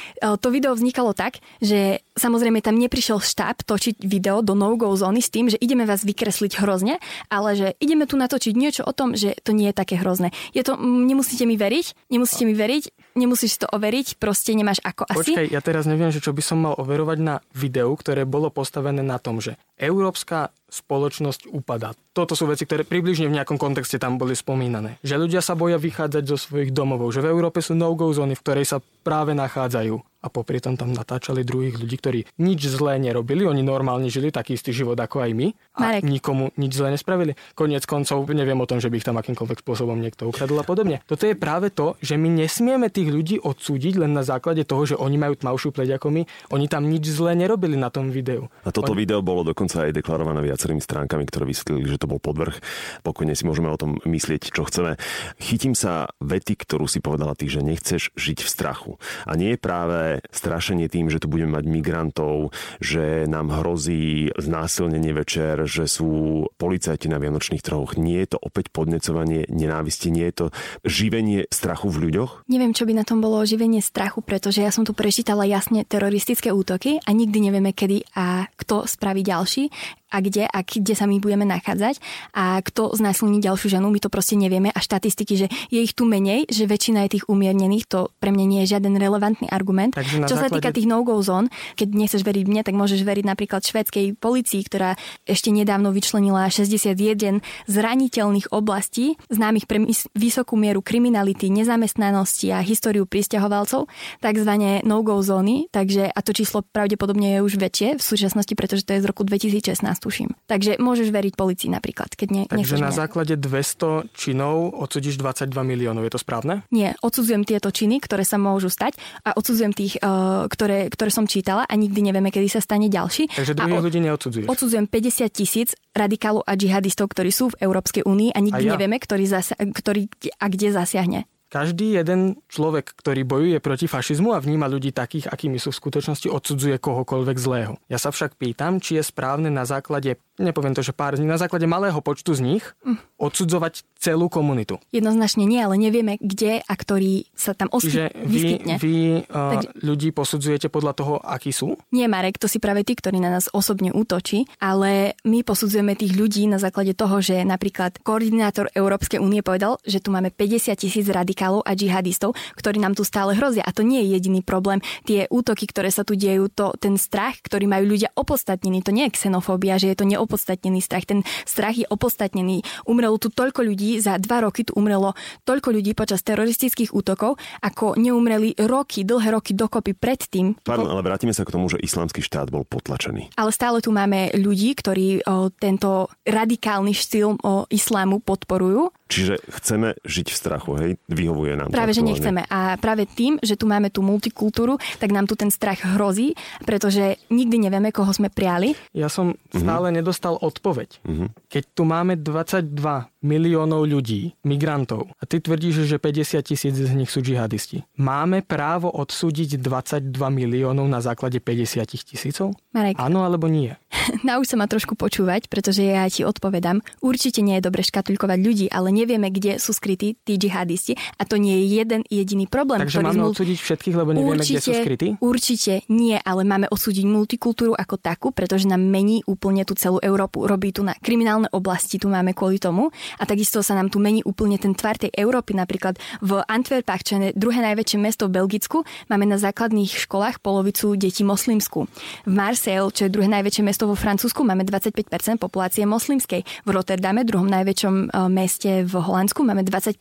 to video vznikalo tak, že samozrejme tam neprišiel štáb točiť video do no-go zóny s tým, že ideme vás vykresliť hrozne, ale že ideme tu natočiť niečo o tom, že to nie je také hrozné. Je to, nemusíte mi veriť, nemusíte mi veriť, nemusíš to overiť, proste nemáš ako asi. Počkaj, ja teraz neviem, že čo by som mal overovať na videu, ktoré bolo postavené na tom, že európska spoločnosť upadá. Toto sú veci, ktoré približne v nejakom kontexte tam boli spomínané. Že ľudia sa boja vychádzať zo svojich domovov, že v Európe sú no-go zóny, v ktorej sa práve nachádzajú a popri tom tam natáčali druhých ľudí, ktorí nič zlé nerobili, oni normálne žili taký istý život ako aj my a Marek. nikomu nič zlé nespravili. Koniec koncov neviem o tom, že by ich tam akýmkoľvek spôsobom niekto ukradol a podobne. Toto je práve to, že my nesmieme tých ľudí odsúdiť len na základe toho, že oni majú tmavšiu pleť ako my. Oni tam nič zlé nerobili na tom videu. A toto oni... video bolo dokonca aj deklarované viacerými stránkami, ktoré vysvetlili, že to bol podvrh. Pokojne si môžeme o tom myslieť, čo chceme. Chytím sa vety, ktorú si povedala ty, že nechceš žiť v strachu. A nie je práve strašenie tým, že tu budeme mať migrantov, že nám hrozí znásilnenie večer, že sú policajti na Vianočných trhoch. Nie je to opäť podnecovanie nenávisti, nie je to živenie strachu v ľuďoch? Neviem, čo by na tom bolo živenie strachu, pretože ja som tu prečítala jasne teroristické útoky a nikdy nevieme, kedy a kto spraví ďalší a kde a kde sa my budeme nachádzať. A kto znásilní ďalšiu ženu, my to proste nevieme. A štatistiky, že je ich tu menej, že väčšina je tých umiernených, to pre mňa nie je žiaden relevantný argument. Takže Čo základe... sa týka tých no-go zón, keď nechceš veriť mne, tak môžeš veriť napríklad švedskej policii, ktorá ešte nedávno vyčlenila 61 zraniteľných oblastí, známych pre vysokú mieru kriminality, nezamestnanosti a históriu pristahovalcov, takzvané no-go zóny, takže a to číslo pravdepodobne je už väčšie v súčasnosti, pretože to je z roku 2016 tuším. Takže môžeš veriť policii napríklad, keď ne, Takže na základe 200 činov odsudíš 22 miliónov, je to správne? Nie, odsudzujem tieto činy, ktoré sa môžu stať a odsudzujem tých, uh, ktoré, ktoré som čítala a nikdy nevieme, kedy sa stane ďalší. Takže druhých ľudí neodsudzuješ? Odsudzujem 50 tisíc radikálov a džihadistov, ktorí sú v Európskej únii a nikdy a ja? nevieme, ktorý, zasa- ktorý a kde zasiahne. Každý jeden človek, ktorý bojuje proti fašizmu a vníma ľudí takých, akými sú v skutočnosti, odsudzuje kohokoľvek zlého. Ja sa však pýtam, či je správne na základe nepoviem to, že pár dní, na základe malého počtu z nich mm. odsudzovať celú komunitu. Jednoznačne nie, ale nevieme, kde a ktorý sa tam osky- Čiže vy, vyskytne. vy uh, Takže... ľudí posudzujete podľa toho, akí sú? Nie, Marek, to si práve ty, ktorý na nás osobne útočí, ale my posudzujeme tých ľudí na základe toho, že napríklad koordinátor Európskej únie povedal, že tu máme 50 tisíc radikálov a džihadistov, ktorí nám tu stále hrozia. A to nie je jediný problém. Tie útoky, ktoré sa tu dejú, to ten strach, ktorý majú ľudia opodstatnený, to nie je xenofóbia, že je to neopodstatnený strach. Ten strach je opodstatnený. Umrelo tu toľko ľudí, za dva roky tu umrelo toľko ľudí počas teroristických útokov, ako neumreli roky, dlhé roky dokopy predtým. Pardon, ale vrátime sa k tomu, že islamský štát bol potlačený. Ale stále tu máme ľudí, ktorí o, tento radikálny štýl o, islámu podporujú Čiže chceme žiť v strachu, hej? Vyhovuje nám Práve, to že nechceme. A práve tým, že tu máme tú multikultúru, tak nám tu ten strach hrozí, pretože nikdy nevieme, koho sme priali. Ja som stále mm-hmm. nedostal odpoveď. Mm-hmm. Keď tu máme 22 miliónov ľudí, migrantov, a ty tvrdíš, že 50 tisíc z nich sú džihadisti. Máme právo odsúdiť 22 miliónov na základe 50 tisícov? Marek. Áno alebo nie? <laughs> Nauč sa ma trošku počúvať, pretože ja ti odpovedám. Určite nie je dobre škatulkovať ľudí, ale nevieme, kde sú skrytí tí džihadisti a to nie je jeden jediný problém. Takže máme zmul... odsúdiť všetkých, lebo nevieme, určite, kde sú skrytí? Určite nie, ale máme odsúdiť multikultúru ako takú, pretože nám mení úplne tú celú Európu. Robí tu na kriminálne oblasti, tu máme kvôli tomu a takisto sa nám tu mení úplne ten tvar tej Európy. Napríklad v Antwerpách, čo je druhé najväčšie mesto v Belgicku, máme na základných školách polovicu detí moslimsku. V Marseille, čo je druhé najväčšie mesto vo Francúzsku, máme 25% populácie moslimskej. V Rotterdame, druhom najväčšom e, meste v Holandsku máme 20%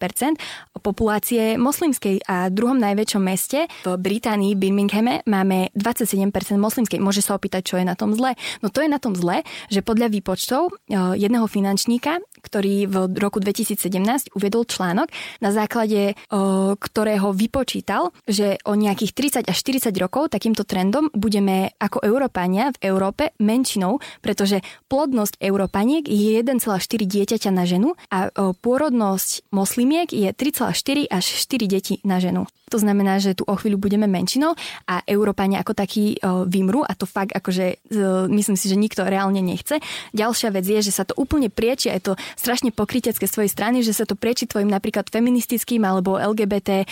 populácie moslimskej a druhom najväčšom meste v Británii, Birminghame, máme 27% moslimskej. Môže sa opýtať, čo je na tom zle. No to je na tom zle, že podľa výpočtov eh, jedného finančníka, ktorý v roku 2017 uviedol článok, na základe ktorého vypočítal, že o nejakých 30 až 40 rokov takýmto trendom budeme ako Európania v Európe menšinou, pretože plodnosť Európaniek je 1,4 dieťaťa na ženu a pôrodnosť moslimiek je 3,4 až 4 deti na ženu. To znamená, že tu o chvíľu budeme menšinou a Európania ako takí vymru a to fakt akože myslím si, že nikto reálne nechce. Ďalšia vec je, že sa to úplne prieči, aj to strašne pokrytecké svojej strany, že sa to prieči tvojim napríklad feministickým alebo LGBT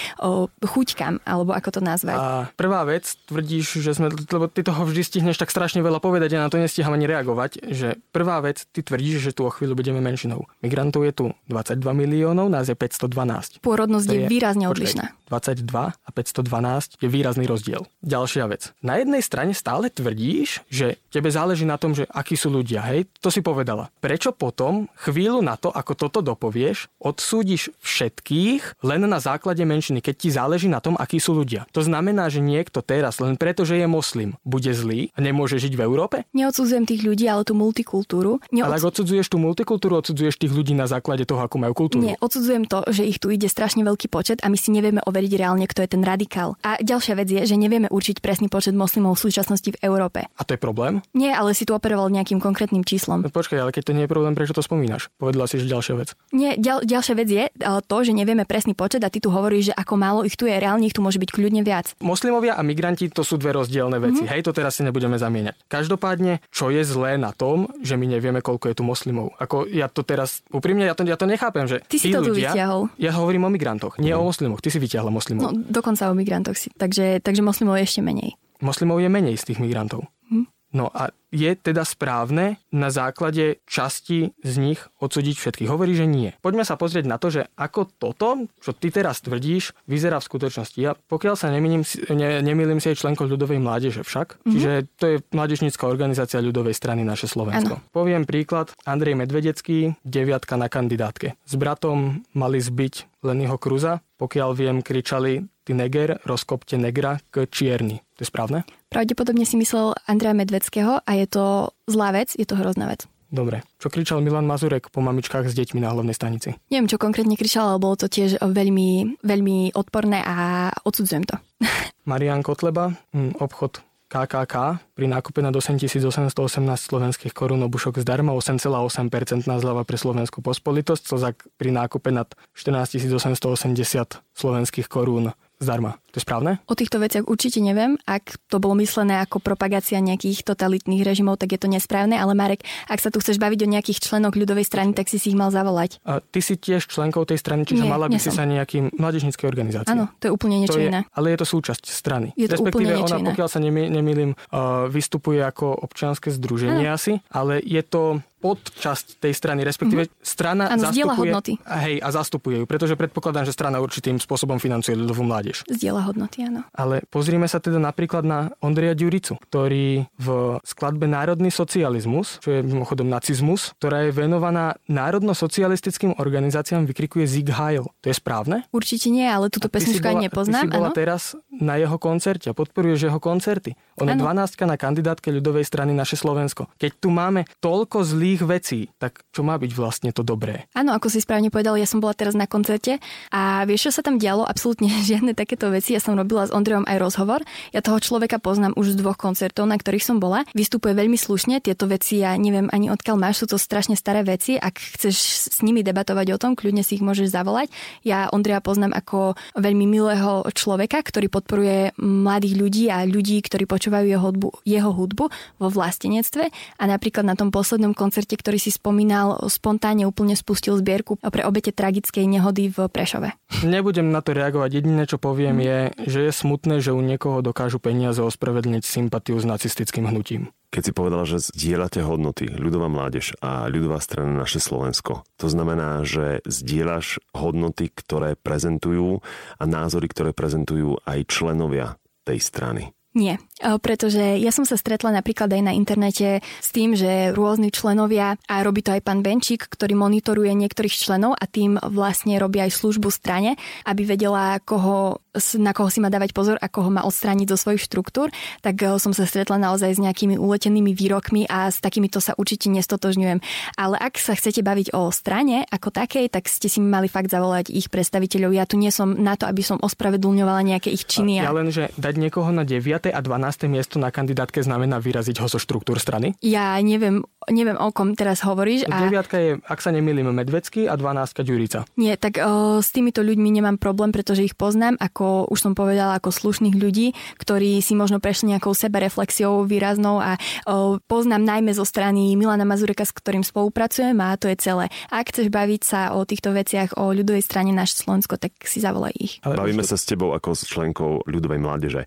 chuťkám, alebo ako to nazvať. A prvá vec, tvrdíš, že sme, lebo ty toho vždy stihneš tak strašne veľa povedať, ja na to nestíham ani reagovať, že prvá vec, ty tvrdíš, že tu o chvíľu budeme menšinou. Migrantov je tu 22 miliónov, nás je 512. Pôrodnosť je, je výrazne odlišná. 22 a 512 je výrazný rozdiel. Ďalšia vec. Na jednej strane stále tvrdíš, že tebe záleží na tom, že akí sú ľudia, hej? To si povedala. Prečo potom, chvíľu na to, ako toto dopovieš, odsúdiš všetkých len na základe menšiny, keď ti záleží na tom, akí sú ľudia? To znamená, že niekto teraz, len preto, že je moslim, bude zlý a nemôže žiť v Európe? Neodsudzujem tých ľudí, ale tú multikultúru. Neods... Ale ak odsudzuješ tú multikultúru, odsudzuješ tých ľudí na základe toho, ako majú kultúru. Nie, odsudzujem to, že ich tu ide strašne veľký počet a my si nevieme overiť reálne, kto je ten radikál. A ďalšia vec je, že nevieme určiť presný počet moslimov v súčasnosti v Európe. A to je problém? Nie, ale si tu operoval nejakým konkrétnym číslom. No, počkaj, ale keď to nie je problém, prečo to spomínaš? Povedala si, že ďalšia vec. Nie, ďal, ďalšia vec je to, že nevieme presný počet a ty tu hovoríš, že ako málo ich tu je, reálne ich tu môže byť kľudne viac. Moslimovia a migranti to sú dve rozdielne veci. Mm-hmm. Hej, to teraz si nebudeme zamieňať. Každopádne, čo je zlé na tom, že my nevieme, koľko je tu moslimov? Ako ja to teraz úprimne, ja to, ja to nechápem, že Ty si to ľudia, tu vyťahol. Ja hovorím o migrantoch, nie mm. o moslimoch. Ty si vyťahla moslimov. No, dokonca o migrantoch si. Takže, takže moslimov je ešte menej. Moslimov je menej z tých migrantov. Hm? No a je teda správne na základe časti z nich odsúdiť všetkých? Hovorí, že nie. Poďme sa pozrieť na to, že ako toto, čo ty teraz tvrdíš, vyzerá v skutočnosti. Ja pokiaľ sa nemýlim, ne, nemýlim si aj členkou ľudovej mládeže však, mm-hmm. čiže to je mládežnícka organizácia ľudovej strany naše Slovensko. Ano. Poviem príklad, Andrej Medvedecký, deviatka na kandidátke. S bratom mali zbiť Lenyho Kruza, pokiaľ viem, kričali ty neger, rozkopte negra k čierny. To je správne? Pravdepodobne si myslel Andreja Medvedského a je to zlá vec, je to hrozná vec. Dobre. Čo kričal Milan Mazurek po mamičkách s deťmi na hlavnej stanici? Neviem, čo konkrétne kričal, ale bolo to tiež veľmi, veľmi odporné a odsudzujem to. <laughs> Marian Kotleba, hm, obchod KKK pri nákupe na 8818 slovenských korún obušok zdarma 8,8% zľava pre slovenskú pospolitosť, Slzak pri nákupe nad 14 880 slovenských korún zdarma. To je správne? O týchto veciach určite neviem. Ak to bolo myslené ako propagácia nejakých totalitných režimov, tak je to nesprávne, ale Marek, ak sa tu chceš baviť o nejakých členoch ľudovej strany, tak si si ich mal zavolať. A ty si tiež členkou tej strany, čiže Nie, mala by si sa nejakým mládežníckej organizácii. Áno, to je úplne niečo je, iné. Ale je to súčasť strany. Je to Respektíve úplne ona, iné. pokiaľ sa nemýlim, uh, vystupuje ako občianske združenie ano. asi, ale je to podčasť tej strany, respektíve mm-hmm. strana ano, zastupuje... hodnoty. Hej, a zastupuje ju, pretože predpokladám, že strana určitým spôsobom financuje ľudovú mládež. Zdieľa hodnoty, áno. Ale pozrime sa teda napríklad na Ondreja Ďuricu, ktorý v skladbe Národný socializmus, čo je mimochodom nacizmus, ktorá je venovaná národno-socialistickým organizáciám, vykrikuje Sieg Heil. To je správne? Určite nie, ale túto pesničku aj nepoznám. Ty si bola ano? teraz na jeho koncerte a podporuješ jeho koncerty. On je 12 na kandidátke ľudovej strany naše Slovensko. Keď tu máme toľko zlých vecí, tak čo má byť vlastne to dobré? Áno, ako si správne povedal, ja som bola teraz na koncerte a vieš, čo sa tam dialo? Absolútne <laughs> žiadne takéto veci. Ja som robila s Ondrejom aj rozhovor. Ja toho človeka poznám už z dvoch koncertov, na ktorých som bola. Vystupuje veľmi slušne, tieto veci ja neviem ani odkiaľ máš, sú to strašne staré veci. Ak chceš s nimi debatovať o tom, kľudne si ich môžeš zavolať. Ja Ondreja poznám ako veľmi milého človeka, ktorý podporuje mladých ľudí a ľudí, ktorí počúvajú jeho hudbu, jeho hudbu vo vlastenectve a napríklad na tom poslednom koncerte, ktorý si spomínal, spontánne úplne spustil zbierku pre obete tragickej nehody v Prešove. Nebudem na to reagovať. Jediné, čo poviem, je, že je smutné, že u niekoho dokážu peniaze ospravedlniť sympatiu s nacistickým hnutím. Keď si povedala, že zdieľate hodnoty ľudová mládež a ľudová strana naše Slovensko, to znamená, že zdieľaš hodnoty, ktoré prezentujú a názory, ktoré prezentujú aj členovia tej strany. Nie, pretože ja som sa stretla napríklad aj na internete s tým, že rôzni členovia, a robí to aj pán Benčík, ktorý monitoruje niektorých členov a tým vlastne robí aj službu strane, aby vedela, koho, na koho si má dávať pozor a koho má odstrániť zo svojich štruktúr, tak e, som sa stretla naozaj s nejakými uletenými výrokmi a s takýmito sa určite nestotožňujem. Ale ak sa chcete baviť o strane ako takej, tak ste si mali fakt zavolať ich predstaviteľov. Ja tu nie som na to, aby som ospravedlňovala nejaké ich činy. Ja len, že dať niekoho na 9 a 12. miesto na kandidátke znamená vyraziť ho zo štruktúr strany? Ja neviem, neviem o kom teraz hovoríš. A... Deviatka je, ak sa nemýlim, Medvecký a 12. Ďurica. Nie, tak o, s týmito ľuďmi nemám problém, pretože ich poznám, ako už som povedala, ako slušných ľudí, ktorí si možno prešli nejakou sebereflexiou výraznou a o, poznám najmä zo strany Milana Mazureka, s ktorým spolupracujem a to je celé. Ak chceš baviť sa o týchto veciach, o ľudovej strane naše Slovensko, tak si zavolaj ich. Ale Bavíme sa s tebou ako s členkou ľudovej mládeže.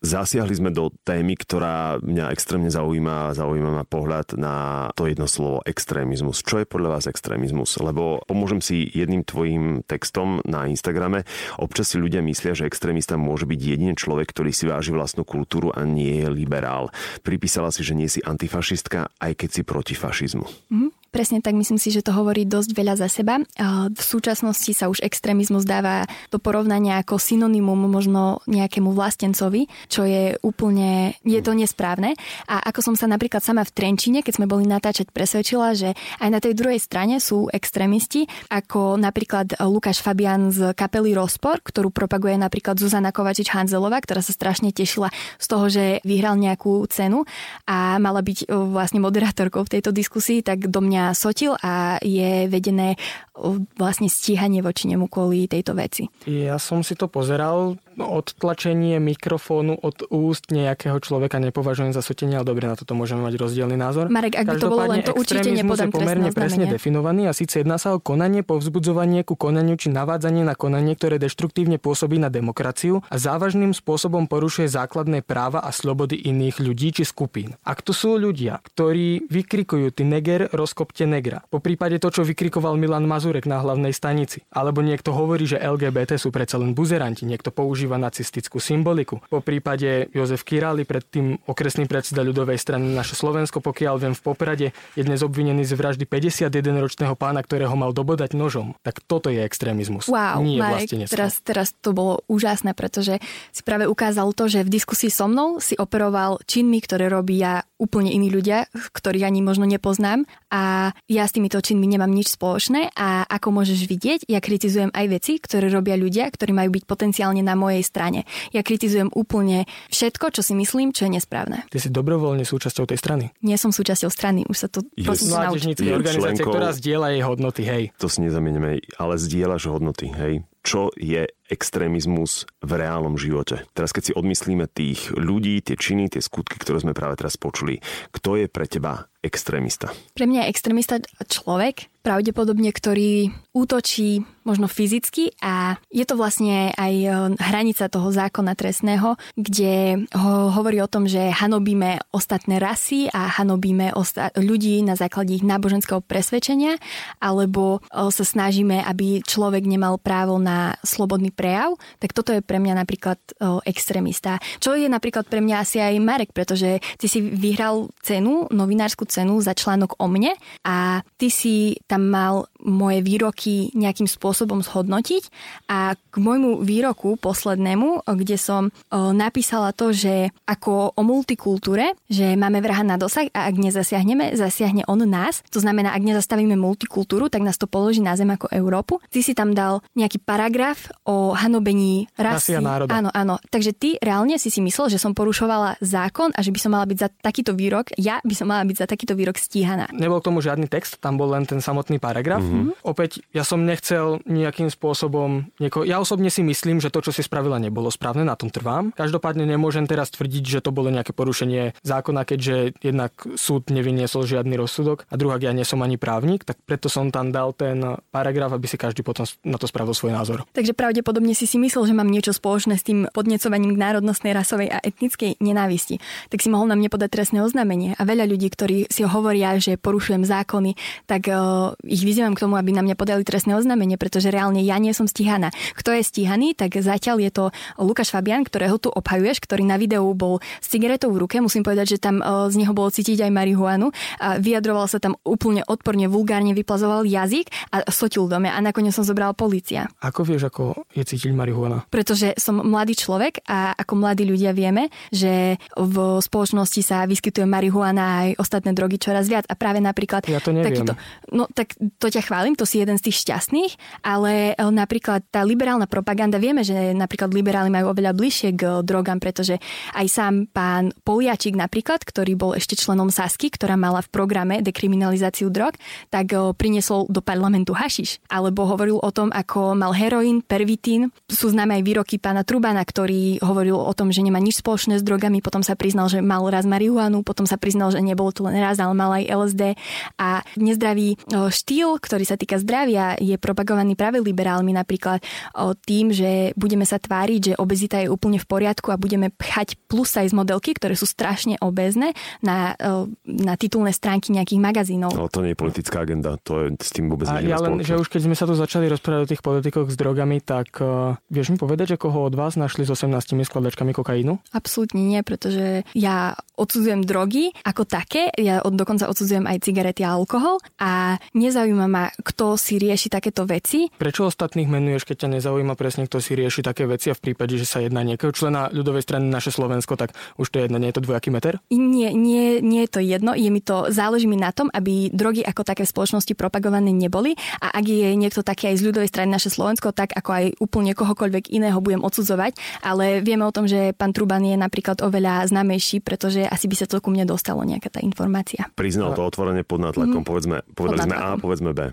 Zas zasiahli sme do témy, ktorá mňa extrémne zaujíma, zaujíma ma pohľad na to jedno slovo extrémizmus. Čo je podľa vás extrémizmus? Lebo pomôžem si jedným tvojim textom na Instagrame. Občas si ľudia myslia, že extrémista môže byť jedine človek, ktorý si váži vlastnú kultúru a nie je liberál. Pripísala si, že nie si antifašistka, aj keď si proti fašizmu. Mm-hmm. Presne tak, myslím si, že to hovorí dosť veľa za seba. V súčasnosti sa už extrémizmus dáva do porovnania ako synonymum možno nejakému vlastencovi, čo je úplne, je to nesprávne. A ako som sa napríklad sama v Trenčine, keď sme boli natáčať, presvedčila, že aj na tej druhej strane sú extrémisti, ako napríklad Lukáš Fabian z kapely Rozpor, ktorú propaguje napríklad Zuzana Kovačič-Hanzelová, ktorá sa strašne tešila z toho, že vyhral nejakú cenu a mala byť vlastne moderátorkou v tejto diskusii, tak do mňa mňa sotil a je vedené vlastne stíhanie voči nemu kvôli tejto veci. Ja som si to pozeral, odtlačenie mikrofónu od úst nejakého človeka nepovažujem za sotenie, ale dobre, na toto môžeme mať rozdielny názor. Marek, ak by to bolo len to určite nepodám je pomerne presne definovaný a síce jedná sa o konanie, povzbudzovanie ku konaniu či navádzanie na konanie, ktoré deštruktívne pôsobí na demokraciu a závažným spôsobom porušuje základné práva a slobody iných ľudí či skupín. Ak to sú ľudia, ktorí vykrikujú ty neger, rozkopte negra, po prípade to, čo vykrikoval Milan Mazur Mazurek na hlavnej stanici. Alebo niekto hovorí, že LGBT sú predsa len buzeranti, niekto používa nacistickú symboliku. Po prípade Jozef Kirali, predtým okresný predseda ľudovej strany naše Slovensko, pokiaľ viem v Poprade, je dnes obvinený z vraždy 51-ročného pána, ktorého mal dobodať nožom. Tak toto je extrémizmus. Wow, nie Marek, teraz, teraz to bolo úžasné, pretože si práve ukázal to, že v diskusii so mnou si operoval činmi, ktoré robia úplne iní ľudia, ktorých ani možno nepoznám a ja s týmito činmi nemám nič spoločné a ako môžeš vidieť, ja kritizujem aj veci, ktoré robia ľudia, ktorí majú byť potenciálne na mojej strane. Ja kritizujem úplne všetko, čo si myslím, čo je nesprávne. Ty si dobrovoľne súčasťou tej strany. Nie som súčasťou strany, už sa to prosím Mládežnícka organizácia, ktorá zdieľa jej hodnoty, hej. To si nezamienime, ale zdieľaš hodnoty, hej čo je extrémizmus v reálnom živote? Teraz keď si odmyslíme tých ľudí, tie činy, tie skutky, ktoré sme práve teraz počuli, kto je pre teba extrémista? Pre mňa je extrémista človek, pravdepodobne, ktorý útočí možno fyzicky a je to vlastne aj e, hranica toho zákona trestného, kde ho hovorí o tom, že hanobíme ostatné rasy a hanobíme osta- ľudí na základe ich náboženského presvedčenia, alebo e, sa snažíme, aby človek nemal právo na slobodný prejav, tak toto je pre mňa napríklad e, extrémista. Čo je napríklad pre mňa asi aj Marek, pretože ty si vyhral cenu, novinárskú cenu za článok o mne a ty si tam mal moje výroky nejakým spôsobom zhodnotiť a k môjmu výroku poslednému, kde som napísala to, že ako o multikultúre, že máme vraha na dosah a ak nezasiahneme, zasiahne on nás. To znamená, ak nezastavíme multikultúru, tak nás to položí na zem ako Európu. Ty si tam dal nejaký paragraf o hanobení rasy. národa. Áno, áno. Takže ty reálne si si myslel, že som porušovala zákon a že by som mala byť za takýto výrok, ja by som mala byť za takýto výrok stíhaná. Nebol k tomu žiadny text, tam bol len ten samotný paragraf. Mm-hmm. Opäť, ja som nechcel nejakým spôsobom... Nieko... Ja osobne si myslím, že to, čo si spravila, nebolo správne, na tom trvám. Každopádne nemôžem teraz tvrdiť, že to bolo nejaké porušenie zákona, keďže jednak súd nevyniesol žiadny rozsudok a druhá, ja nie som ani právnik, tak preto som tam dal ten paragraf, aby si každý potom na to spravil svoj názor. Takže pravdepodobne si si myslel, že mám niečo spoločné s tým podnecovaním k národnostnej, rasovej a etnickej nenávisti. Tak si mohol na mne podať trestné oznámenie. A veľa ľudí, ktorí si hovoria, že porušujem zákony, tak uh, ich vyzývam k tomu, aby na mňa podali trestné oznámenie, pretože reálne ja nie som stíhaná. Kto je stíhaný, tak zatiaľ je to Lukáš Fabian, ktorého tu obhajuješ, ktorý na videu bol s cigaretou v ruke. Musím povedať, že tam uh, z neho bolo cítiť aj marihuanu. A vyjadroval sa tam úplne odporne, vulgárne, vyplazoval jazyk a sotil do mňa a nakoniec som zobral policia. Ako vieš, ako je cítiť marihuana? Pretože som mladý človek a ako mladí ľudia vieme, že v spoločnosti sa vyskytuje marihuana a aj ostatné drogy čoraz viac a práve napríklad ja to neviem. takýto, no tak to ťa chválim, to si jeden z tých šťastných, ale e, napríklad tá liberálna propaganda, vieme, že napríklad liberáli majú oveľa bližšie k drogám, pretože aj sám pán Poliačik napríklad, ktorý bol ešte členom Sasky, ktorá mala v programe dekriminalizáciu drog, tak e, priniesol do parlamentu hašiš. Alebo hovoril o tom, ako mal heroín, pervitín. Sú známe aj výroky pána Trubana, ktorý hovoril o tom, že nemá nič spoločné s drogami, potom sa priznal, že mal raz marihuanu, potom sa priznal, že nebol to len raz, ale mal aj LSD. A nezdravý štýl, ktorý sa týka zdravia, je propagovaný práve liberálmi napríklad tým, že budeme sa tváriť, že obezita je úplne v poriadku a budeme pchať plus size modelky, ktoré sú strašne obezné na, na titulné stránky nejakých magazínov. Ale to nie je politická agenda, to je s tým vôbec A ja len, že už keď sme sa tu začali rozprávať o tých politikoch s drogami, tak uh, vieš mi povedať, že koho od vás našli s 18 skladačkami kokainu? Absolútne nie, pretože ja odsudzujem drogy ako také, ja od, dokonca odsudzujem aj cigarety a alkohol a nezaujíma ma, kto si rieši takéto veci. Prečo ostatných menuješ, keď ťa nezaujíma presne, kto si rieši také veci a v prípade, že sa jedná nejakého člena ľudovej strany naše Slovensko, tak už to je jedno, nie je to dvojaký meter? Nie, nie, nie je to jedno, je mi to, záleží mi na tom, aby drogy ako také v spoločnosti propagované neboli a ak je niekto taký aj z ľudovej strany naše Slovensko, tak ako aj úplne kohokoľvek iného budem odsudzovať, ale vieme o tom, že pán Truban je napríklad oveľa známejší, pretože asi by sa to ku mne dostalo nejaká tá informácia. Priznal to otvorene pod nátlakom, mm. povedzme, povedali sme A, povedzme B.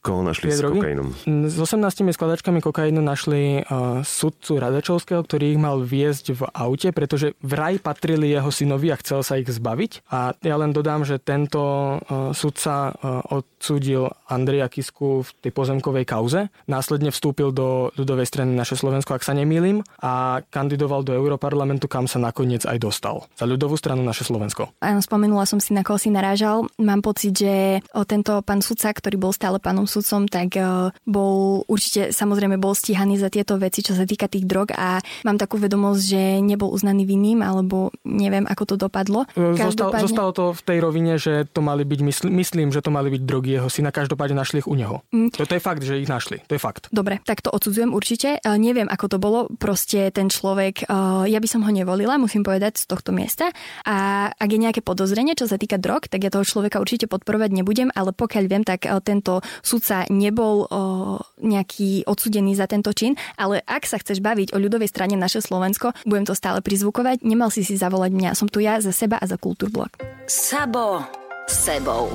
Koho našli s kokainom? S 18 skladačkami kokainu našli uh, sudcu Radačovského, ktorý ich mal viesť v aute, pretože vraj patrili jeho synovi a chcel sa ich zbaviť. A ja len dodám, že tento uh, sudca uh, odsúdil Andreja Kisku v tej pozemkovej kauze. Následne vstúpil do ľudovej strany naše Slovensko, ak sa nemýlim, a kandidoval do Európarlamentu, kam sa nakoniec aj dostal. Za ľudovú stranu naše Slovensko. Áno, spomenula som si, na koho si narážal. Mám pocit, že tento pán sudca, ktorý bol stále pánom sudcom, tak e, bol určite samozrejme bol stíhaný za tieto veci, čo sa týka tých drog a mám takú vedomosť, že nebol uznaný vinným, alebo neviem, ako to dopadlo. E, zostal, Zostalo to v tej rovine, že to mali byť, mysl, myslím, že to mali byť drogy jeho syna, každopádne našli ich u neho. Mm. To, to je fakt, že ich našli, to je fakt. Dobre, tak to odsudzujem určite. Uh, neviem, ako to bolo, proste ten človek, ja by som ho nevolila, musím povedať, z tohto miesta. A ak je nejaké podozrenie, čo sa týka drog, tak ja toho človeka určite podporovať nebudem, ale pokiaľ viem, tak tento súd sudca nebol o, nejaký odsudený za tento čin, ale ak sa chceš baviť o ľudovej strane naše Slovensko, budem to stále prizvukovať, nemal si si zavolať mňa. Som tu ja za seba a za Kultúrblok. Sabo sebou.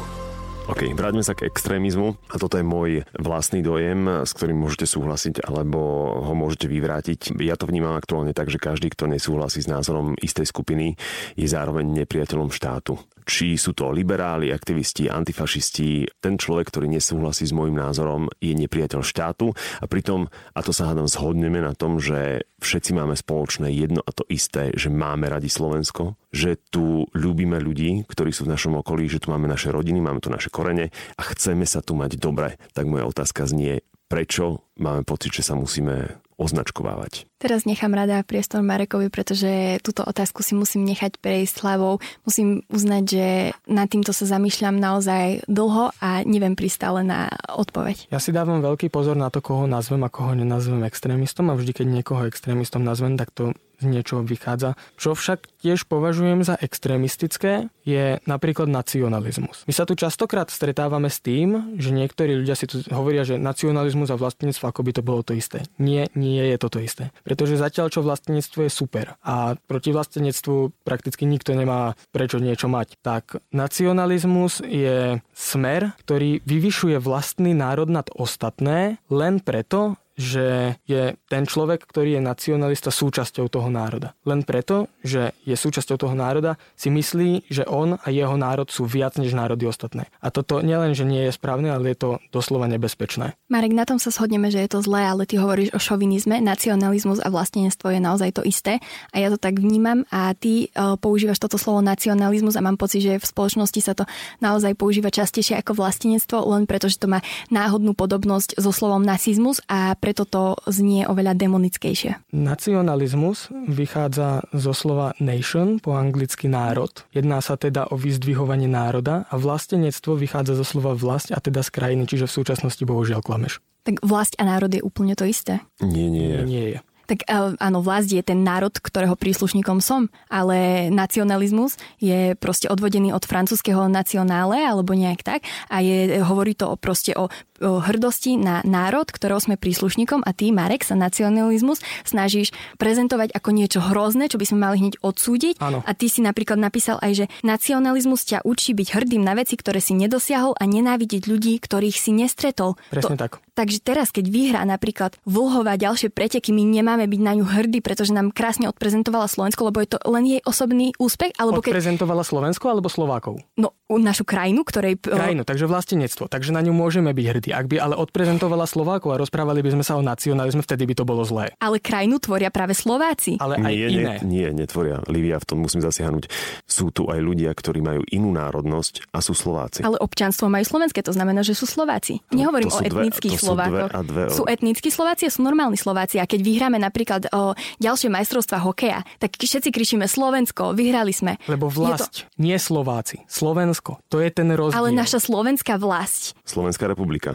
OK, vráťme sa k extrémizmu a toto je môj vlastný dojem, s ktorým môžete súhlasiť alebo ho môžete vyvrátiť. Ja to vnímam aktuálne tak, že každý, kto nesúhlasí s názorom istej skupiny, je zároveň nepriateľom štátu. Či sú to liberáli, aktivisti, antifašisti, ten človek, ktorý nesúhlasí s môjim názorom, je nepriateľ štátu. A pritom, a to sa hádam, zhodneme na tom, že všetci máme spoločné jedno a to isté, že máme radi Slovensko, že tu ľúbime ľudí, ktorí sú v našom okolí, že tu máme naše rodiny, máme tu naše korene a chceme sa tu mať dobre, tak moja otázka znie, prečo máme pocit, že sa musíme označkovávať. Teraz nechám rada priestor Marekovi, pretože túto otázku si musím nechať prejsť hlavou. Musím uznať, že nad týmto sa zamýšľam naozaj dlho a neviem pristále na odpoveď. Ja si dávam veľký pozor na to, koho nazvem a koho nenazvem extrémistom a vždy, keď niekoho extrémistom nazvem, tak to z niečoho vychádza. Čo však tiež považujem za extrémistické, je napríklad nacionalizmus. My sa tu častokrát stretávame s tým, že niektorí ľudia si tu hovoria, že nacionalizmus a vlastníctvo ako by to bolo to isté. Nie, nie je to to isté. Pretože zatiaľ, čo vlastníctvo je super a proti vlastníctvu prakticky nikto nemá prečo niečo mať, tak nacionalizmus je smer, ktorý vyvyšuje vlastný národ nad ostatné len preto, že je ten človek, ktorý je nacionalista súčasťou toho národa. Len preto, že je súčasťou toho národa, si myslí, že on a jeho národ sú viac než národy ostatné. A toto nielen, že nie je správne, ale je to doslova nebezpečné. Marek, na tom sa shodneme, že je to zlé, ale ty hovoríš o šovinizme, nacionalizmus a vlastenectvo je naozaj to isté. A ja to tak vnímam a ty uh, používaš toto slovo nacionalizmus a mám pocit, že v spoločnosti sa to naozaj používa častejšie ako vlastenectvo, len preto, že to má náhodnú podobnosť so slovom nacizmus a preto to znie oveľa demonickejšie. Nacionalizmus vychádza zo slova nation, po anglicky národ. Jedná sa teda o vyzdvihovanie národa a vlastenectvo vychádza zo slova vlast a teda z krajiny, čiže v súčasnosti bohužiaľ klameš. Tak vlast a národ je úplne to isté? Nie, nie Nie, nie je. Tak e, áno, vlast je ten národ, ktorého príslušníkom som, ale nacionalizmus je proste odvodený od francúzského nacionále alebo nejak tak a je, hovorí to o, proste o hrdosti na národ, ktorého sme príslušníkom a ty, Marek, sa nacionalizmus snažíš prezentovať ako niečo hrozné, čo by sme mali hneď odsúdiť. Áno. A ty si napríklad napísal aj, že nacionalizmus ťa učí byť hrdým na veci, ktoré si nedosiahol a nenávidieť ľudí, ktorých si nestretol. Presne tak. Takže teraz, keď vyhrá napríklad Vlhová ďalšie preteky, my nemáme byť na ňu hrdí, pretože nám krásne odprezentovala Slovensko, lebo je to len jej osobný úspech, alebo keď... Odprezentovala Slovensko alebo Slovákov? No, našu krajinu, ktorej... Krajinu, takže vlastenectvo. Takže na ňu môžeme byť hrdí. Ak by ale odprezentovala Slovákov a rozprávali by sme sa o nacionalizme, vtedy by to bolo zlé. Ale krajinu tvoria práve Slováci. Ale aj nie, iné. Nie, nie, netvoria. Livia, v tom musím zasiahnuť. Sú tu aj ľudia, ktorí majú inú národnosť a sú Slováci. Ale občanstvo majú slovenské, to znamená, že sú Slováci. Nehovorím to o sú dve- etnických to sú Slovákoch. dve dve o- Sú etnickí Slováci a sú normálni Slováci. A keď vyhráme napríklad o ďalšie majstrovstvá hokeja, tak všetci kričíme Slovensko, vyhrali sme. Lebo vlast, nie Slováci. Slovensko. To je ten rozdiel. Ale naša slovenská vlast Slovenská republika.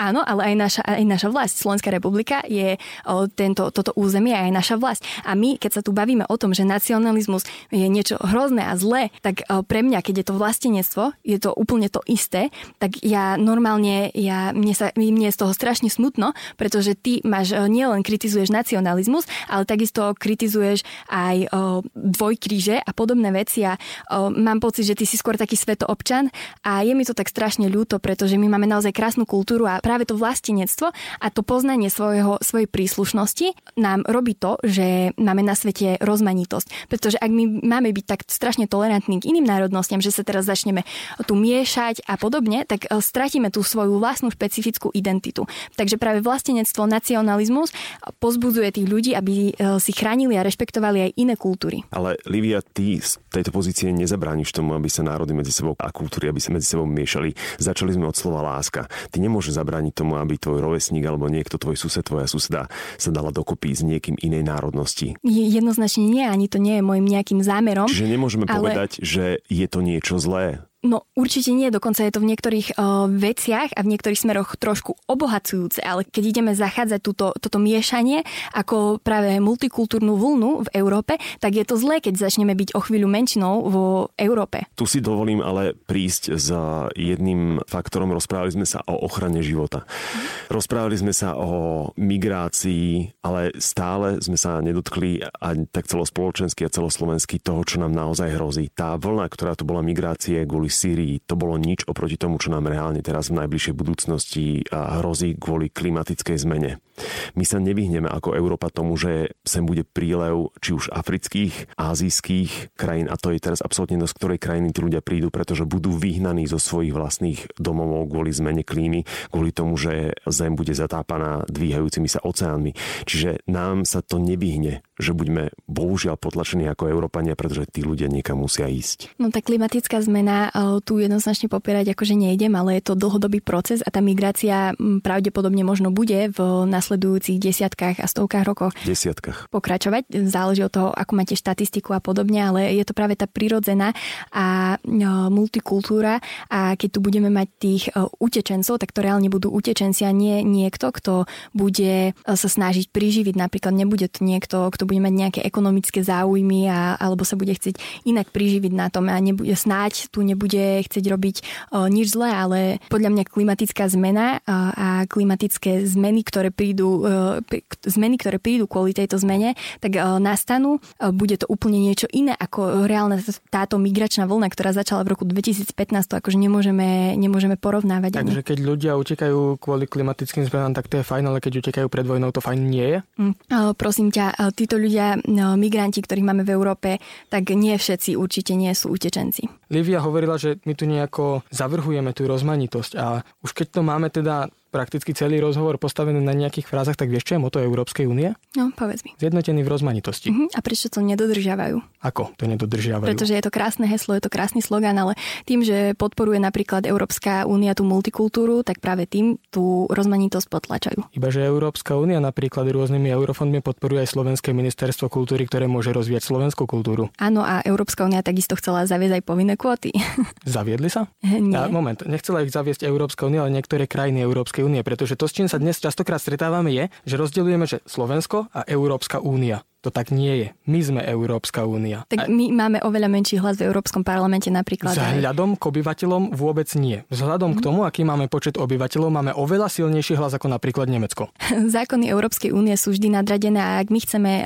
Áno, ale aj naša, aj naša vlast, Slovenská republika je o, tento, toto územie aj naša vlast. A my, keď sa tu bavíme o tom, že nacionalizmus je niečo hrozné a zlé, tak o, pre mňa, keď je to vlastenectvo, je to úplne to isté, tak ja normálne, ja, mne, sa, mne je z toho strašne smutno, pretože ty máš, o, nielen kritizuješ nacionalizmus, ale takisto kritizuješ aj o, dvojkríže a podobné veci a o, mám pocit, že ty si skôr taký svetoobčan a je mi to tak strašne ľúto, pretože my máme naozaj krásnu kultúru a práve to vlastenectvo a to poznanie svojho, svojej príslušnosti nám robí to, že máme na svete rozmanitosť. Pretože ak my máme byť tak strašne tolerantní k iným národnostiam, že sa teraz začneme tu miešať a podobne, tak e, stratíme tú svoju vlastnú špecifickú identitu. Takže práve vlastenectvo, nacionalizmus pozbudzuje tých ľudí, aby e, si chránili a rešpektovali aj iné kultúry. Ale Livia, ty z tejto pozície nezabrániš tomu, aby sa národy medzi sebou a kultúry, aby sa medzi sebou miešali. Začali sme od slova láska. Ty nemôžeš zabrániť tomu, aby tvoj rovesník alebo niekto, tvoj sused, tvoja suseda sa dala dokopy s niekým inej národnosti. Je- Jednoznačne nie, ani to nie je môjim nejakým zámerom. Čiže nemôžeme Ale- povedať, že je to niečo zlé. No určite nie, dokonca je to v niektorých uh, veciach a v niektorých smeroch trošku obohacujúce, ale keď ideme zachádzať túto, toto miešanie ako práve multikultúrnu vlnu v Európe, tak je to zlé, keď začneme byť o chvíľu menšinou vo Európe. Tu si dovolím ale prísť za jedným faktorom. Rozprávali sme sa o ochrane života. Rozprávali sme sa o migrácii, ale stále sme sa nedotkli a tak celospoločensky a celoslovensky toho, čo nám naozaj hrozí. Tá vlna, ktorá tu bola migrácie kvôli Sýrii, to bolo nič oproti tomu, čo nám reálne teraz v najbližšej budúcnosti hrozí kvôli klimatickej zmene. My sa nevyhneme ako Európa tomu, že sem bude prílev či už afrických, azijských krajín a to je teraz absolútne z ktorej krajiny tí ľudia prídu, pretože budú vyhnaní zo svojich vlastných domov kvôli zmene klímy, kvôli tomu, že Zem bude zatápaná dvíhajúcimi sa oceánmi. Čiže nám sa to nevyhne, že buďme bohužiaľ potlačení ako Európania, pretože tí ľudia niekam musia ísť. No tá klimatická zmena e, tu jednoznačne popierať akože nejdem, ale je to dlhodobý proces a tá migrácia pravdepodobne možno bude v nasledujúcich desiatkách a stovkách rokoch. Desiatkách. Pokračovať. Záleží od toho, ako máte štatistiku a podobne, ale je to práve tá prirodzená a e, multikultúra a keď tu budeme mať tých e, utečencov, tak to reálne budú utečenci a nie niekto, kto bude sa snažiť priživiť. Napríklad nebude to niekto, kto bude mať nejaké ekonomické záujmy a, alebo sa bude chcieť inak priživiť na tom a nebude snáď tu nebude chcieť robiť o, nič zlé, ale podľa mňa klimatická zmena a, a klimatické zmeny, ktoré prídu, o, zmeny, ktoré prídu kvôli tejto zmene, tak o, nastanú. O, bude to úplne niečo iné ako reálna táto migračná vlna, ktorá začala v roku 2015, to akože nemôžeme, nemôžeme porovnávať. Takže keď ľudia utekajú kvôli klimatickým zmenám, tak to je fajn, ale keď utekajú pred vojnou, to fajn nie je? Mm, prosím ťa, títo ľudia, migranti, ktorých máme v Európe, tak nie všetci určite nie sú utečenci. Livia hovorila, že my tu nejako zavrhujeme tú rozmanitosť a už keď to máme teda prakticky celý rozhovor postavený na nejakých frázach, tak vieš, čo je moto Európskej únie? No, povedz mi. Zjednotený v rozmanitosti. Uh-huh. A prečo to nedodržiavajú? Ako to nedodržiavajú? Pretože je to krásne heslo, je to krásny slogan, ale tým, že podporuje napríklad Európska únia tú multikultúru, tak práve tým tú rozmanitosť potlačajú. Iba že Európska únia napríklad rôznymi eurofondmi podporuje aj Slovenské ministerstvo kultúry, ktoré môže rozvíjať slovenskú kultúru. Áno, a Európska únia takisto chcela zaviesť aj povinné kvóty. <laughs> Zaviedli sa? Nie. A, moment, nechcela ich zaviesť Európska únia, ale niektoré krajiny Európskej Európskej únie, pretože to, s čím sa dnes častokrát stretávame, je, že rozdeľujeme, že Slovensko a Európska únia. To tak nie je. My sme Európska únia. Tak my máme oveľa menší hlas v Európskom parlamente napríklad. Vzhľadom k obyvateľom vôbec nie. Vzhľadom mm. k mhm. tomu, aký máme počet obyvateľov, máme oveľa silnejší hlas ako napríklad Nemecko. <laughs> Zákony Európskej únie sú vždy nadradené a ak my chceme o,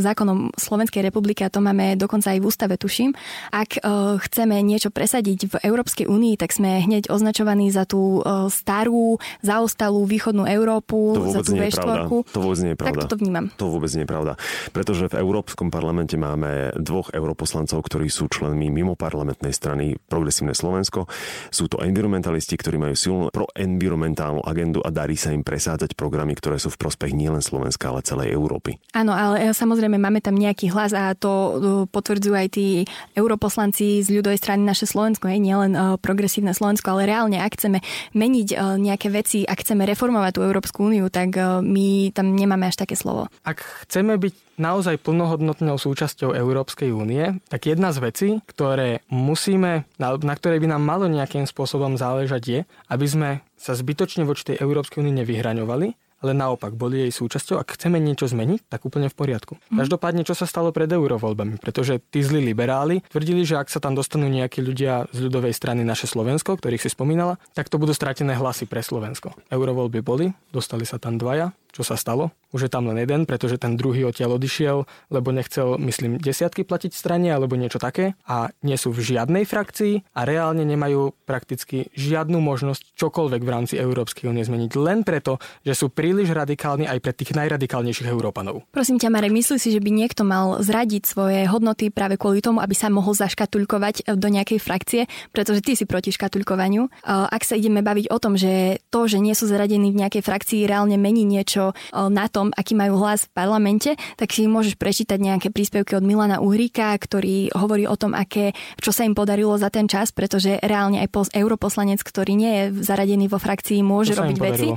zákonom Slovenskej republiky, a to máme dokonca aj v ústave, tuším, ak o, chceme niečo presadiť v Európskej únii, tak sme hneď označovaní za tú o, starú, zaostalú východnú Európu, to za tú nie je pravda. To vôbec nie je pravda. Tak to vnímam. To vôbec nie je pravda pretože v Európskom parlamente máme dvoch europoslancov, ktorí sú členmi mimo parlamentnej strany Progresívne Slovensko. Sú to environmentalisti, ktorí majú silnú proenvironmentálnu agendu a darí sa im presádzať programy, ktoré sú v prospech nielen Slovenska, ale celej Európy. Áno, ale samozrejme máme tam nejaký hlas a to potvrdzujú aj tí europoslanci z ľudovej strany naše Slovensko, hej, nielen progresívne Slovensko, ale reálne, ak chceme meniť nejaké veci, ak chceme reformovať tú Európsku úniu, tak my tam nemáme až také slovo. Ak chceme byť byť naozaj plnohodnotnou súčasťou Európskej únie, tak jedna z vecí, ktoré musíme, na, na ktorej by nám malo nejakým spôsobom záležať je, aby sme sa zbytočne voči tej Európskej únii nevyhraňovali, ale naopak boli jej súčasťou. Ak chceme niečo zmeniť, tak úplne v poriadku. Mm. Každopádne, čo sa stalo pred eurovoľbami, pretože tí zlí liberáli tvrdili, že ak sa tam dostanú nejakí ľudia z ľudovej strany naše Slovensko, ktorých si spomínala, tak to budú stratené hlasy pre Slovensko. Eurovoľby boli, dostali sa tam dvaja, čo sa stalo. Už je tam len jeden, pretože ten druhý odtiaľ odišiel, lebo nechcel, myslím, desiatky platiť strane alebo niečo také a nie sú v žiadnej frakcii a reálne nemajú prakticky žiadnu možnosť čokoľvek v rámci Európskej únie zmeniť len preto, že sú príliš radikálni aj pre tých najradikálnejších Európanov. Prosím ťa, Marek, myslíš si, že by niekto mal zradiť svoje hodnoty práve kvôli tomu, aby sa mohol zaškatulkovať do nejakej frakcie, pretože ty si proti škatulkovaniu. Ak sa ideme baviť o tom, že to, že nie sú zaradení v nejakej frakcii, reálne mení niečo niečo na tom, aký majú hlas v parlamente, tak si môžeš prečítať nejaké príspevky od Milana Uhríka, ktorý hovorí o tom, aké, čo sa im podarilo za ten čas, pretože reálne aj pos, europoslanec, ktorý nie je zaradený vo frakcii, môže robiť veci.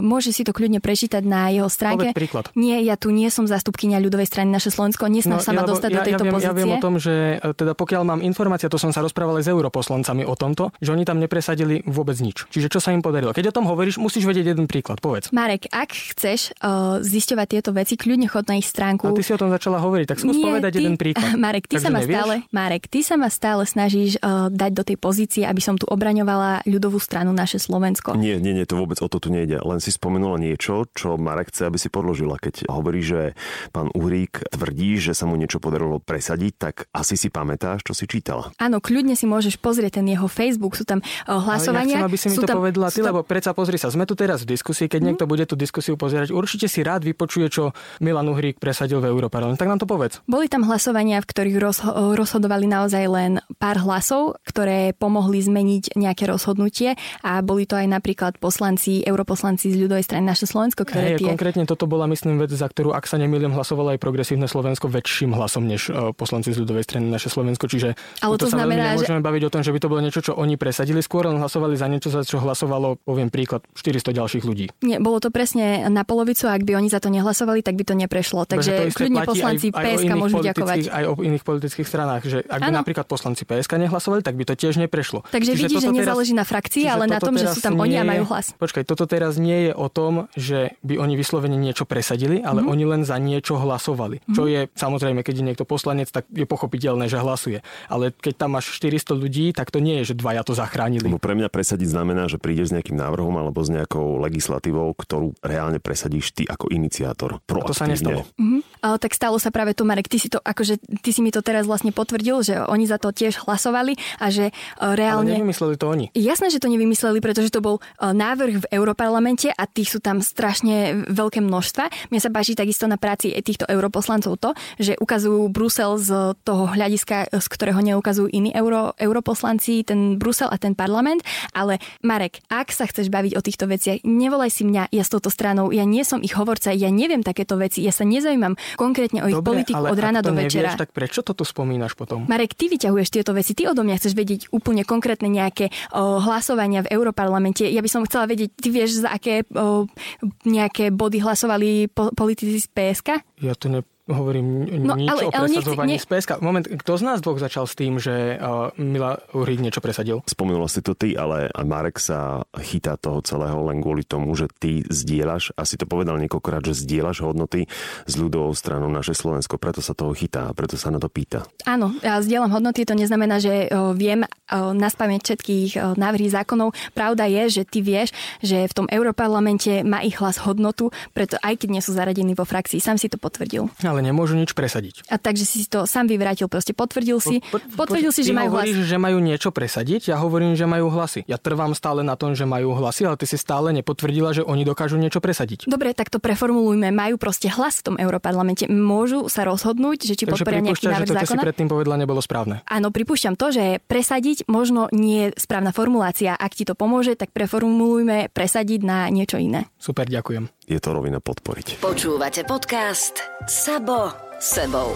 Môže si to kľudne prečítať na jeho stránke. Nie, ja tu nie som zastupkynia ľudovej strany naše Slovensko, nesnaž no, sa ma ja, dostať ja, do tejto ja viem, pozície. Ja viem o tom, že e, teda pokiaľ mám informácia, to som sa rozprával aj s europoslancami o tomto, že oni tam nepresadili vôbec nič. Čiže čo sa im podarilo? Keď o tom hovoríš, musíš vedieť jeden príklad, povedz. Marek, ak chceš uh, zisťovať tieto veci, kľudne chod na ich stránku. A ty si o tom začala hovoriť, tak skús Nie, povedať ty- jeden príklad. <laughs> Marek, ty Takže sa ma nevieš? stále, Marek, ty sa ma stále snažíš uh, dať do tej pozície, aby som tu obraňovala ľudovú stranu naše Slovensko. Nie, nie, nie, to vôbec o to tu nejde. Len si spomenula niečo, čo Marek chce, aby si podložila. Keď hovorí, že pán Uhrík tvrdí, že sa mu niečo podarilo presadiť, tak asi si pamätáš, čo si čítala. Áno, kľudne si môžeš pozrieť ten jeho Facebook, sú tam uh, hlasovania. Ale ja chcem, aby si mi to tam, povedala ty, tam- lebo predsa pozri sa, sme tu teraz v diskusii, keď niekto bude tú diskusiu pozerať, určite si rád vypočuje, čo Milan Uhrík presadil v Európarlamente. Tak nám to povedz. Boli tam hlasovania, v ktorých rozho- rozhodovali naozaj len pár hlasov, ktoré pomohli zmeniť nejaké rozhodnutie a boli to aj napríklad poslanci, europoslanci z ľudovej strany naše Slovensko, ktoré Hej, tie... konkrétne toto bola, myslím, vec, za ktorú, ak sa nemýlim, hlasovalo aj progresívne Slovensko väčším hlasom než e, poslanci z ľudovej strany naše Slovensko. Čiže Ale to sa znamená, že- nemôžeme baviť o tom, že by to bolo niečo, čo oni presadili, skôr len hlasovali za niečo, za čo hlasovalo, poviem príklad, 400 ďalších ľudí. Nie, bolo to presne na polovicu a ak by oni za to nehlasovali, tak by to neprešlo. To Takže isté kľudne poslanci aj, aj PSK iných môžu ďakovať. Aj o iných politických stranách, že ak by napríklad poslanci PSK nehlasovali, tak by to tiež neprešlo. Takže Čiže vidíš, že nezáleží na frakcii, ale na tom, že sú tam oni a nie majú hlas. Počkaj, toto teraz nie je o tom, že by oni vyslovene niečo presadili, ale Mhm. oni len za niečo hlasovali. Čo je samozrejme, keď je niekto poslanec, tak je pochopiteľné, že hlasuje. Ale keď tam máš 400 ľudí, tak to nie je, že dvaja to zachránili. Lebo pre mňa presadiť znamená, že prídeš s nejakým návrhom alebo s nejakou legislatívou, ktorú reálne presadíš ty ako iniciátor. A to sa nestalo. Mhm. Ale tak stalo sa práve to, Marek, ty si to, akože, ty si mi to teraz vlastne potvrdil, že oni za to tiež hlasovali a že e, Ale reálne... nevymysleli to oni. Jasné, že to nevymysleli, pretože to bol e, návrh v Europarlamente a tých sú tam strašne veľké množstva. Mne sa páči takisto na práci týchto europoslancov to, že ukazujú Brusel z toho hľadiska, z ktorého neukazujú iní euro, europoslanci, ten Brusel a ten parlament. Ale Marek, ak sa chceš baviť o týchto veciach, nevolaj si mňa, ja s touto stranou, ja nie som ich hovorca, ja neviem takéto veci, ja sa nezaujímam konkrétne o ich politiku ale od rána to do nevieš, večera. tak prečo to tu spomínaš potom? Marek, ty vyťahuješ tieto veci, ty odo mňa chceš vedieť úplne konkrétne nejaké o, hlasovania v Európarlamente. Ja by som chcela vedieť, ty vieš, za aké o, nejaké body hlasovali po, politici z PSK? Ja tu nehovorím No, nič ale- o ale nechci- presadzovaní ne- z PSK. Moment, kto z nás dvoch začal s tým, že uh, Mila Uhrík niečo presadil? Spomenula si to ty, ale Marek sa chytá toho celého len kvôli tomu, že ty zdieľaš, asi to povedal niekoľkokrát, že zdieľaš hodnoty s ľudovou stranou naše Slovensko, preto sa toho chytá preto sa na to pýta. Áno, ja zdieľam hodnoty, to neznamená, že o, viem o, naspamäť všetkých o, návrhy zákonov. Pravda je, že ty vieš, že v tom Európarlamente má ich hlas hodnotu, preto aj keď nie sú zaradení vo frakcii, sám si to potvrdil. Ale nemôžu nič presadiť. A takže si to sám vyvrátil, proste potvrdil si, Po- po- potvrdil si, ty že majú hlas. hovoríš, že majú niečo presadiť, ja hovorím, že majú hlasy. Ja trvám stále na tom, že majú hlasy, ale ty si stále nepotvrdila, že oni dokážu niečo presadiť. Dobre, tak to preformulujme. Majú proste hlas v tom Európarlamente. Môžu sa rozhodnúť, že či Takže podporia nejaký pripúšťaš, že návrh to, čo si predtým povedala, nebolo správne. Áno, pripúšťam to, že presadiť možno nie je správna formulácia. Ak ti to pomôže, tak preformulujme presadiť na niečo iné. Super, ďakujem. Je to rovina podporiť. Počúvate podcast Sabo sebou.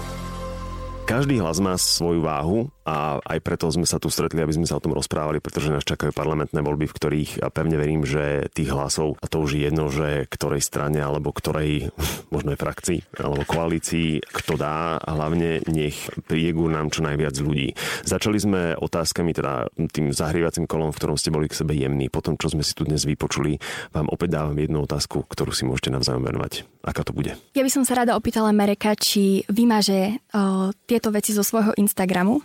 Každý hlas má svoju váhu a aj preto sme sa tu stretli, aby sme sa o tom rozprávali, pretože nás čakajú parlamentné voľby, v ktorých a pevne verím, že tých hlasov, a to už je jedno, že ktorej strane alebo ktorej <laughs> možno aj frakcii alebo koalícii, kto dá, hlavne nech príde nám čo najviac ľudí. Začali sme otázkami, teda tým zahrievacím kolom, v ktorom ste boli k sebe jemní. Potom, čo sme si tu dnes vypočuli, vám opäť dávam jednu otázku, ktorú si môžete navzájom venovať. Aká to bude? Ja by som sa rada opýtala Mereka, či vymaže o, tieto veci zo svojho Instagramu o,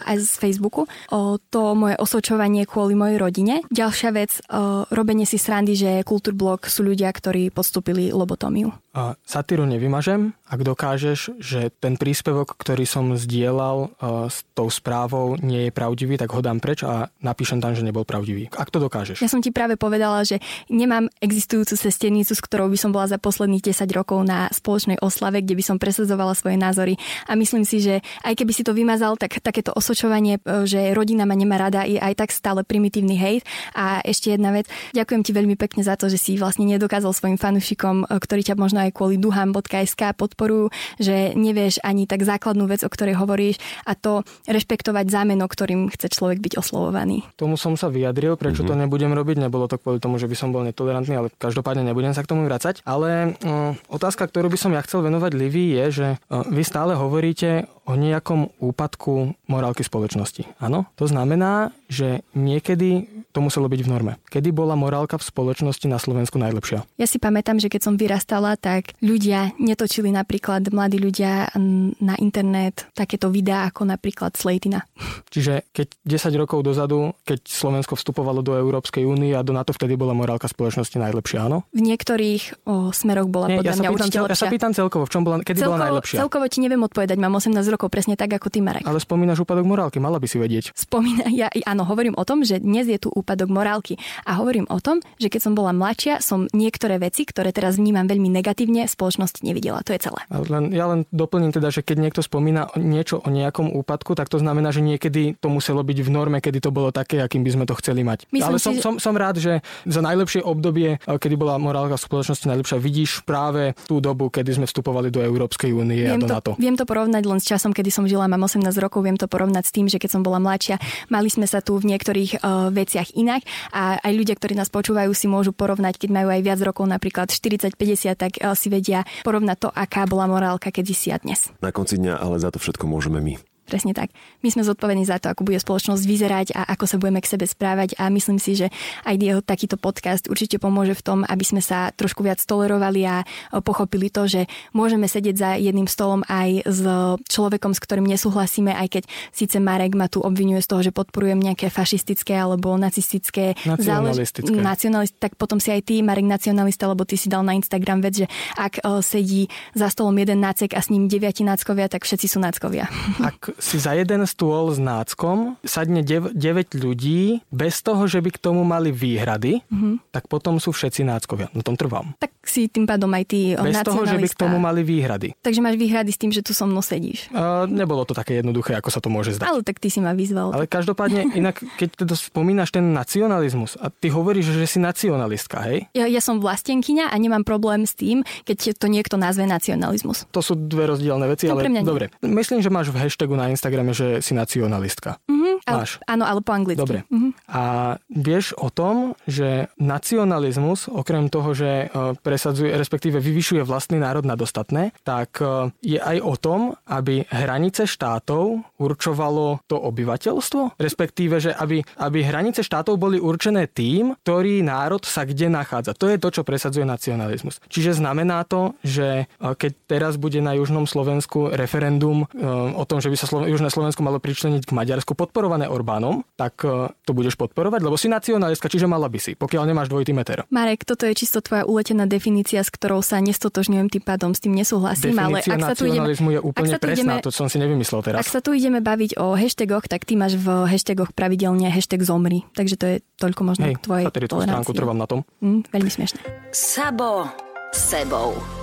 aj z Facebooku, o, to moje osočovanie kvôli mojej rodine. Ďalšia vec, o, robenie si srandy, že Kultúrblok sú ľudia, ktorí podstúpili lobotómiu. A satíru nevymažem, ak dokážeš, že ten príspevok, ktorý som zdieľal uh, s tou správou, nie je pravdivý, tak ho dám preč a napíšem tam, že nebol pravdivý. Ak to dokážeš. Ja som ti práve povedala, že nemám existujúcu sesternicu, s ktorou by som bola za posledných 10 rokov na spoločnej oslave, kde by som presadzovala svoje názory. A myslím si, že aj keby si to vymazal, tak takéto osočovanie, e, že rodina ma nemá rada, je aj tak stále primitívny hejt. A ešte jedna vec, ďakujem ti veľmi pekne za to, že si vlastne nedokázal svojim fanúšikom, e, ktorí ťa možno aj kvôli duham.sk podporujú, že nevieš ani tak základnú vec, o ktorej hovoríš a to rešpektovať zámeno, ktorým chce človek byť oslovovaný. Tomu som sa vyjadril, prečo mm-hmm. to nebudem robiť. Nebolo to kvôli tomu, že by som bol netolerantný, ale každopádne nebudem sa k tomu vracať. Ale uh, otázka, ktorú by som ja chcel venovať Livii, je, že uh, vy stále hovoríte o nejakom úpadku morálky spoločnosti. Áno? To znamená, že niekedy to muselo byť v norme. Kedy bola morálka v spoločnosti na Slovensku najlepšia? Ja si pamätám, že keď som vyrastala, tak ľudia netočili napríklad mladí ľudia na internet takéto videá ako napríklad Slatina. Čiže keď 10 rokov dozadu, keď Slovensko vstupovalo do Európskej únie a do NATO, vtedy bola morálka spoločnosti najlepšia, áno? V niektorých o, smeroch bola Nie, podľa ja mňa určite cel, lepšia. Ja sa pýtam celkovo, v čom bola, kedy celkovo, bola najlepšia? Celkovo ti neviem odpovedať, mám 18 rokov, presne tak ako ty, Marek. Ale spomínaš úpadok morálky, mala by si vedieť. Spomína, ja áno, hovorím o tom, že dnes je tu úpadok morálky. A hovorím o tom, že keď som bola mladšia, som niektoré veci, ktoré teraz vnímam veľmi negatívne, v spoločnosti nevidela. To je celé. Len, ja len doplním teda, že keď niekto spomína niečo o nejakom úpadku, tak to znamená, že niekedy to muselo byť v norme, kedy to bolo také, akým by sme to chceli mať. Myslím Ale som, si, som, som rád, že za najlepšie obdobie, eh, kedy bola morálka v spoločnosti najlepšia, vidíš práve tú dobu, kedy sme vstupovali do Európskej únie a do to, NATO. Viem to porovnať len s časom, kedy som žila, mám 18 rokov, viem to porovnať s tým, že keď som bola mladšia, mali sme sa tu v niektorých uh, veciach inak a aj ľudia, ktorí nás počúvajú, si môžu porovnať, keď majú aj viac rokov, napríklad 40-50, tak uh, si vedia porovnať to, aká bola morálka kedysi a dnes. Na konci dňa ale za to všetko môžeme my. Presne tak. My sme zodpovední za to, ako bude spoločnosť vyzerať a ako sa budeme k sebe správať a myslím si, že aj jeho takýto podcast určite pomôže v tom, aby sme sa trošku viac tolerovali a pochopili to, že môžeme sedieť za jedným stolom aj s človekom, s ktorým nesúhlasíme, aj keď síce Marek ma tu obvinuje z toho, že podporujem nejaké fašistické alebo nacistické nacionalistické. Zálež... Nacionalist, tak potom si aj ty, Marek, nacionalista, lebo ty si dal na Instagram vec, že ak sedí za stolom jeden nácek a s ním deviati náckovia, tak všetci sú náckovia. Ak si za jeden stôl s náckom sadne 9 ľudí bez toho, že by k tomu mali výhrady, mm-hmm. tak potom sú všetci náckovia. Na tom trvám. Tak si tým pádom aj ty Bez toho, že by k tomu mali výhrady. Takže máš výhrady s tým, že tu so mnou sedíš. Uh, nebolo to také jednoduché, ako sa to môže zdať. Ale tak ty si ma vyzval. Ale každopádne, <laughs> inak keď teda spomínaš ten nacionalizmus a ty hovoríš, že si nacionalistka, hej? Ja, ja som vlastenkyňa a nemám problém s tým, keď to niekto nazve nacionalizmus. To sú dve rozdielne veci, no, ale dobre. Myslím, že máš v hashtagu na Instagrame, že si nacionalistka. Mm-hmm, Máš. áno, ale po anglicky. Dobre. Mm-hmm. A vieš o tom, že nacionalizmus, okrem toho, že e, presadzuje, respektíve vyvyšuje vlastný národ nad ostatné, tak e, je aj o tom, aby hranice štátov určovalo to obyvateľstvo, respektíve, že aby, aby hranice štátov boli určené tým, ktorý národ sa kde nachádza. To je to, čo presadzuje nacionalizmus. Čiže znamená to, že e, keď teraz bude na Južnom Slovensku referendum o tom, že by sa Slo- Južné Slovensko malo pričleniť k Maďarsku, podporované Orbánom, tak uh, to budeš podporovať, lebo si nacionalistka, čiže mala by si, pokiaľ nemáš dvojitý meter. Marek, toto je čisto tvoja uletená definícia, s ktorou sa nestotožňujem, tým pádom s tým nesúhlasím, Definícia ale ak sa tu ideme, je úplne presná, ideme, to som si nevymyslel teraz. Ak sa tu ideme baviť o hashtagoch, tak ty máš v hashtagoch pravidelne hashtag zomri, takže to je toľko možno Hej, k tvojej stránku trvám na tom. Mm, veľmi smiešne. Sabo sebou.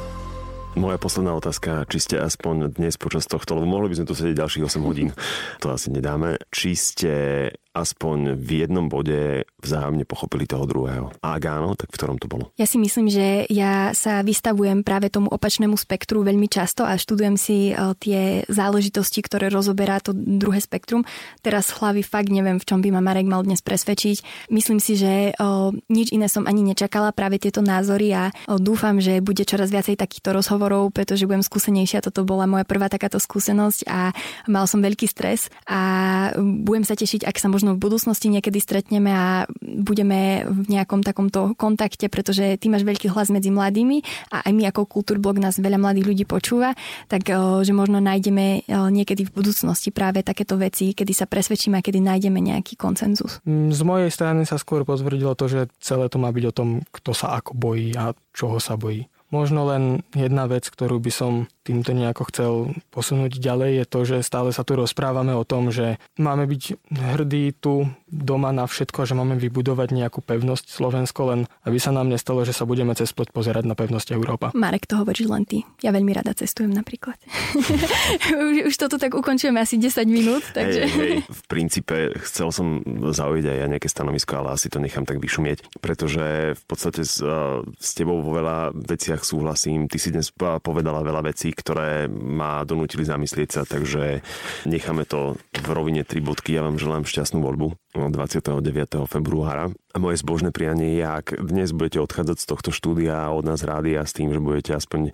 Moja posledná otázka, či ste aspoň dnes počas tohto, lebo mohli by sme tu sedieť ďalších 8 hodín, to asi nedáme, či ste aspoň v jednom bode vzájomne pochopili toho druhého? A ak áno, tak v ktorom to bolo? Ja si myslím, že ja sa vystavujem práve tomu opačnému spektru veľmi často a študujem si e, tie záležitosti, ktoré rozoberá to druhé spektrum. Teraz hlavy fakt neviem, v čom by ma Marek mal dnes presvedčiť. Myslím si, že e, nič iné som ani nečakala, práve tieto názory a e, dúfam, že bude čoraz viacej takýchto rozhovorov, pretože budem skúsenejšia. Toto bola moja prvá takáto skúsenosť a mal som veľký stres a budem sa tešiť, ak sa možno možno v budúcnosti niekedy stretneme a budeme v nejakom takomto kontakte, pretože ty máš veľký hlas medzi mladými a aj my ako Kultúrblog nás veľa mladých ľudí počúva, tak že možno nájdeme niekedy v budúcnosti práve takéto veci, kedy sa presvedčíme a kedy nájdeme nejaký koncenzus. Mm, z mojej strany sa skôr potvrdilo to, že celé to má byť o tom, kto sa ako bojí a čoho sa bojí. Možno len jedna vec, ktorú by som týmto nejako chcel posunúť ďalej, je to, že stále sa tu rozprávame o tom, že máme byť hrdí tu doma na všetko, že máme vybudovať nejakú pevnosť Slovensko, len aby sa nám nestalo, že sa budeme cez pleť pozerať na pevnosť Európa. Marek, to hovoríš len ty. Ja veľmi rada cestujem napríklad. <laughs> už, už toto tak ukončujeme asi 10 minút. Takže... Hej, hej, v princípe chcel som zaujať aj ja nejaké stanovisko, ale asi to nechám tak vyšumieť, pretože v podstate s, s tebou vo veľa veciach súhlasím. Ty si dnes povedala veľa vecí, ktoré ma donútili zamyslieť sa, takže necháme to v rovine tri bodky. Ja vám želám šťastnú voľbu. 29. februára. A moje zbožné prianie je, ak dnes budete odchádzať z tohto štúdia od nás rádia s tým, že budete aspoň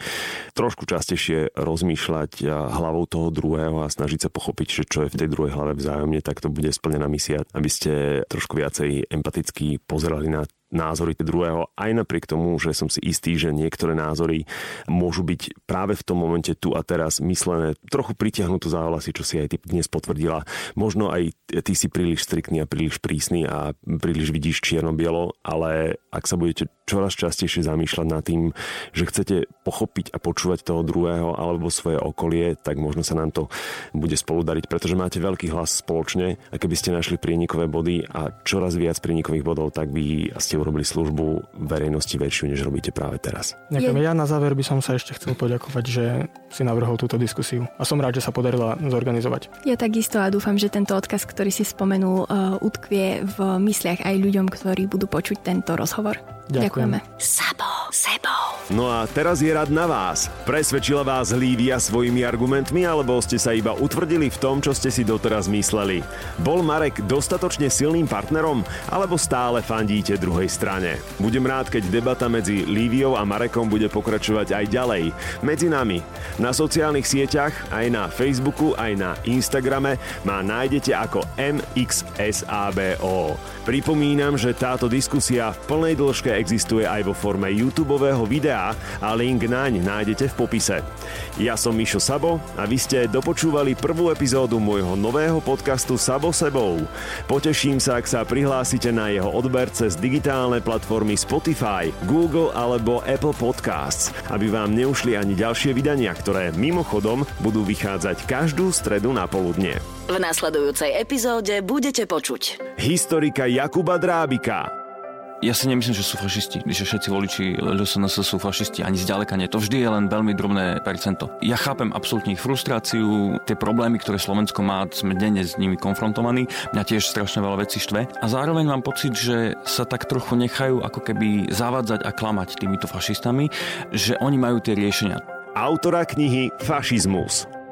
trošku častejšie rozmýšľať hlavou toho druhého a snažiť sa pochopiť, že čo je v tej druhej hlave vzájomne, tak to bude splnená misia, aby ste trošku viacej empaticky pozerali na názory druhého, aj napriek tomu, že som si istý, že niektoré názory môžu byť práve v tom momente tu a teraz myslené trochu pritiahnuté za hlasy, čo si aj ty dnes potvrdila. Možno aj ty si príliš striktný a príliš prísny a príliš vidíš čierno-bielo, ale ak sa budete čoraz častejšie zamýšľať nad tým, že chcete pochopiť a počúvať toho druhého alebo svoje okolie, tak možno sa nám to bude spoludariť, pretože máte veľký hlas spoločne a keby ste našli prienikové body a čoraz viac prienikových bodov, tak by ste urobili službu verejnosti väčšiu, než robíte práve teraz. Ďakujem. Ja na záver by som sa ešte chcel poďakovať, že si navrhol túto diskusiu a som rád, že sa podarila zorganizovať. Ja takisto a dúfam, že tento odkaz, ktorý si spomenul, uh, utkvie v mysliach aj ľuďom, ktorí budú počuť tento rozhovor. Ďakujeme. Sabo, sebou. No a teraz je rad na vás. Presvedčila vás Lívia svojimi argumentmi, alebo ste sa iba utvrdili v tom, čo ste si doteraz mysleli? Bol Marek dostatočne silným partnerom, alebo stále fandíte druhej strane? Budem rád, keď debata medzi Líviou a Marekom bude pokračovať aj ďalej. Medzi nami. Na sociálnych sieťach, aj na Facebooku, aj na Instagrame ma nájdete ako MXSABO. Pripomínam, že táto diskusia v plnej dĺžke existuje aj vo forme YouTube videa a link naň nájdete v popise. Ja som Mišo Sabo a vy ste dopočúvali prvú epizódu môjho nového podcastu Sabo sebou. Poteším sa, ak sa prihlásite na jeho odber cez digitálne platformy Spotify, Google alebo Apple Podcasts, aby vám neušli ani ďalšie vydania, ktoré mimochodom budú vychádzať každú stredu na poludne. V nasledujúcej epizóde budete počuť historika Jakuba Drábika, ja si nemyslím, že sú fašisti, že všetci voliči LSNS sú fašisti, ani zďaleka nie. To vždy je len veľmi drobné percento. Ja chápem absolútne ich frustráciu, tie problémy, ktoré Slovensko má, sme denne s nimi konfrontovaní. Mňa tiež strašne veľa vecí štve. A zároveň mám pocit, že sa tak trochu nechajú ako keby zavádzať a klamať týmito fašistami, že oni majú tie riešenia. Autora knihy Fašizmus.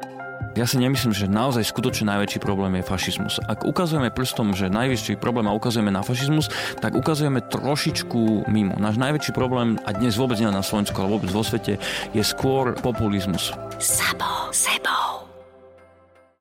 Ja si nemyslím, že naozaj skutočne najväčší problém je fašizmus. Ak ukazujeme prstom, že najväčší problém a ukazujeme na fašizmus, tak ukazujeme trošičku mimo. Náš najväčší problém, a dnes vôbec nie na Slovensku, ale vôbec vo svete, je skôr populizmus. Sabo, sebou.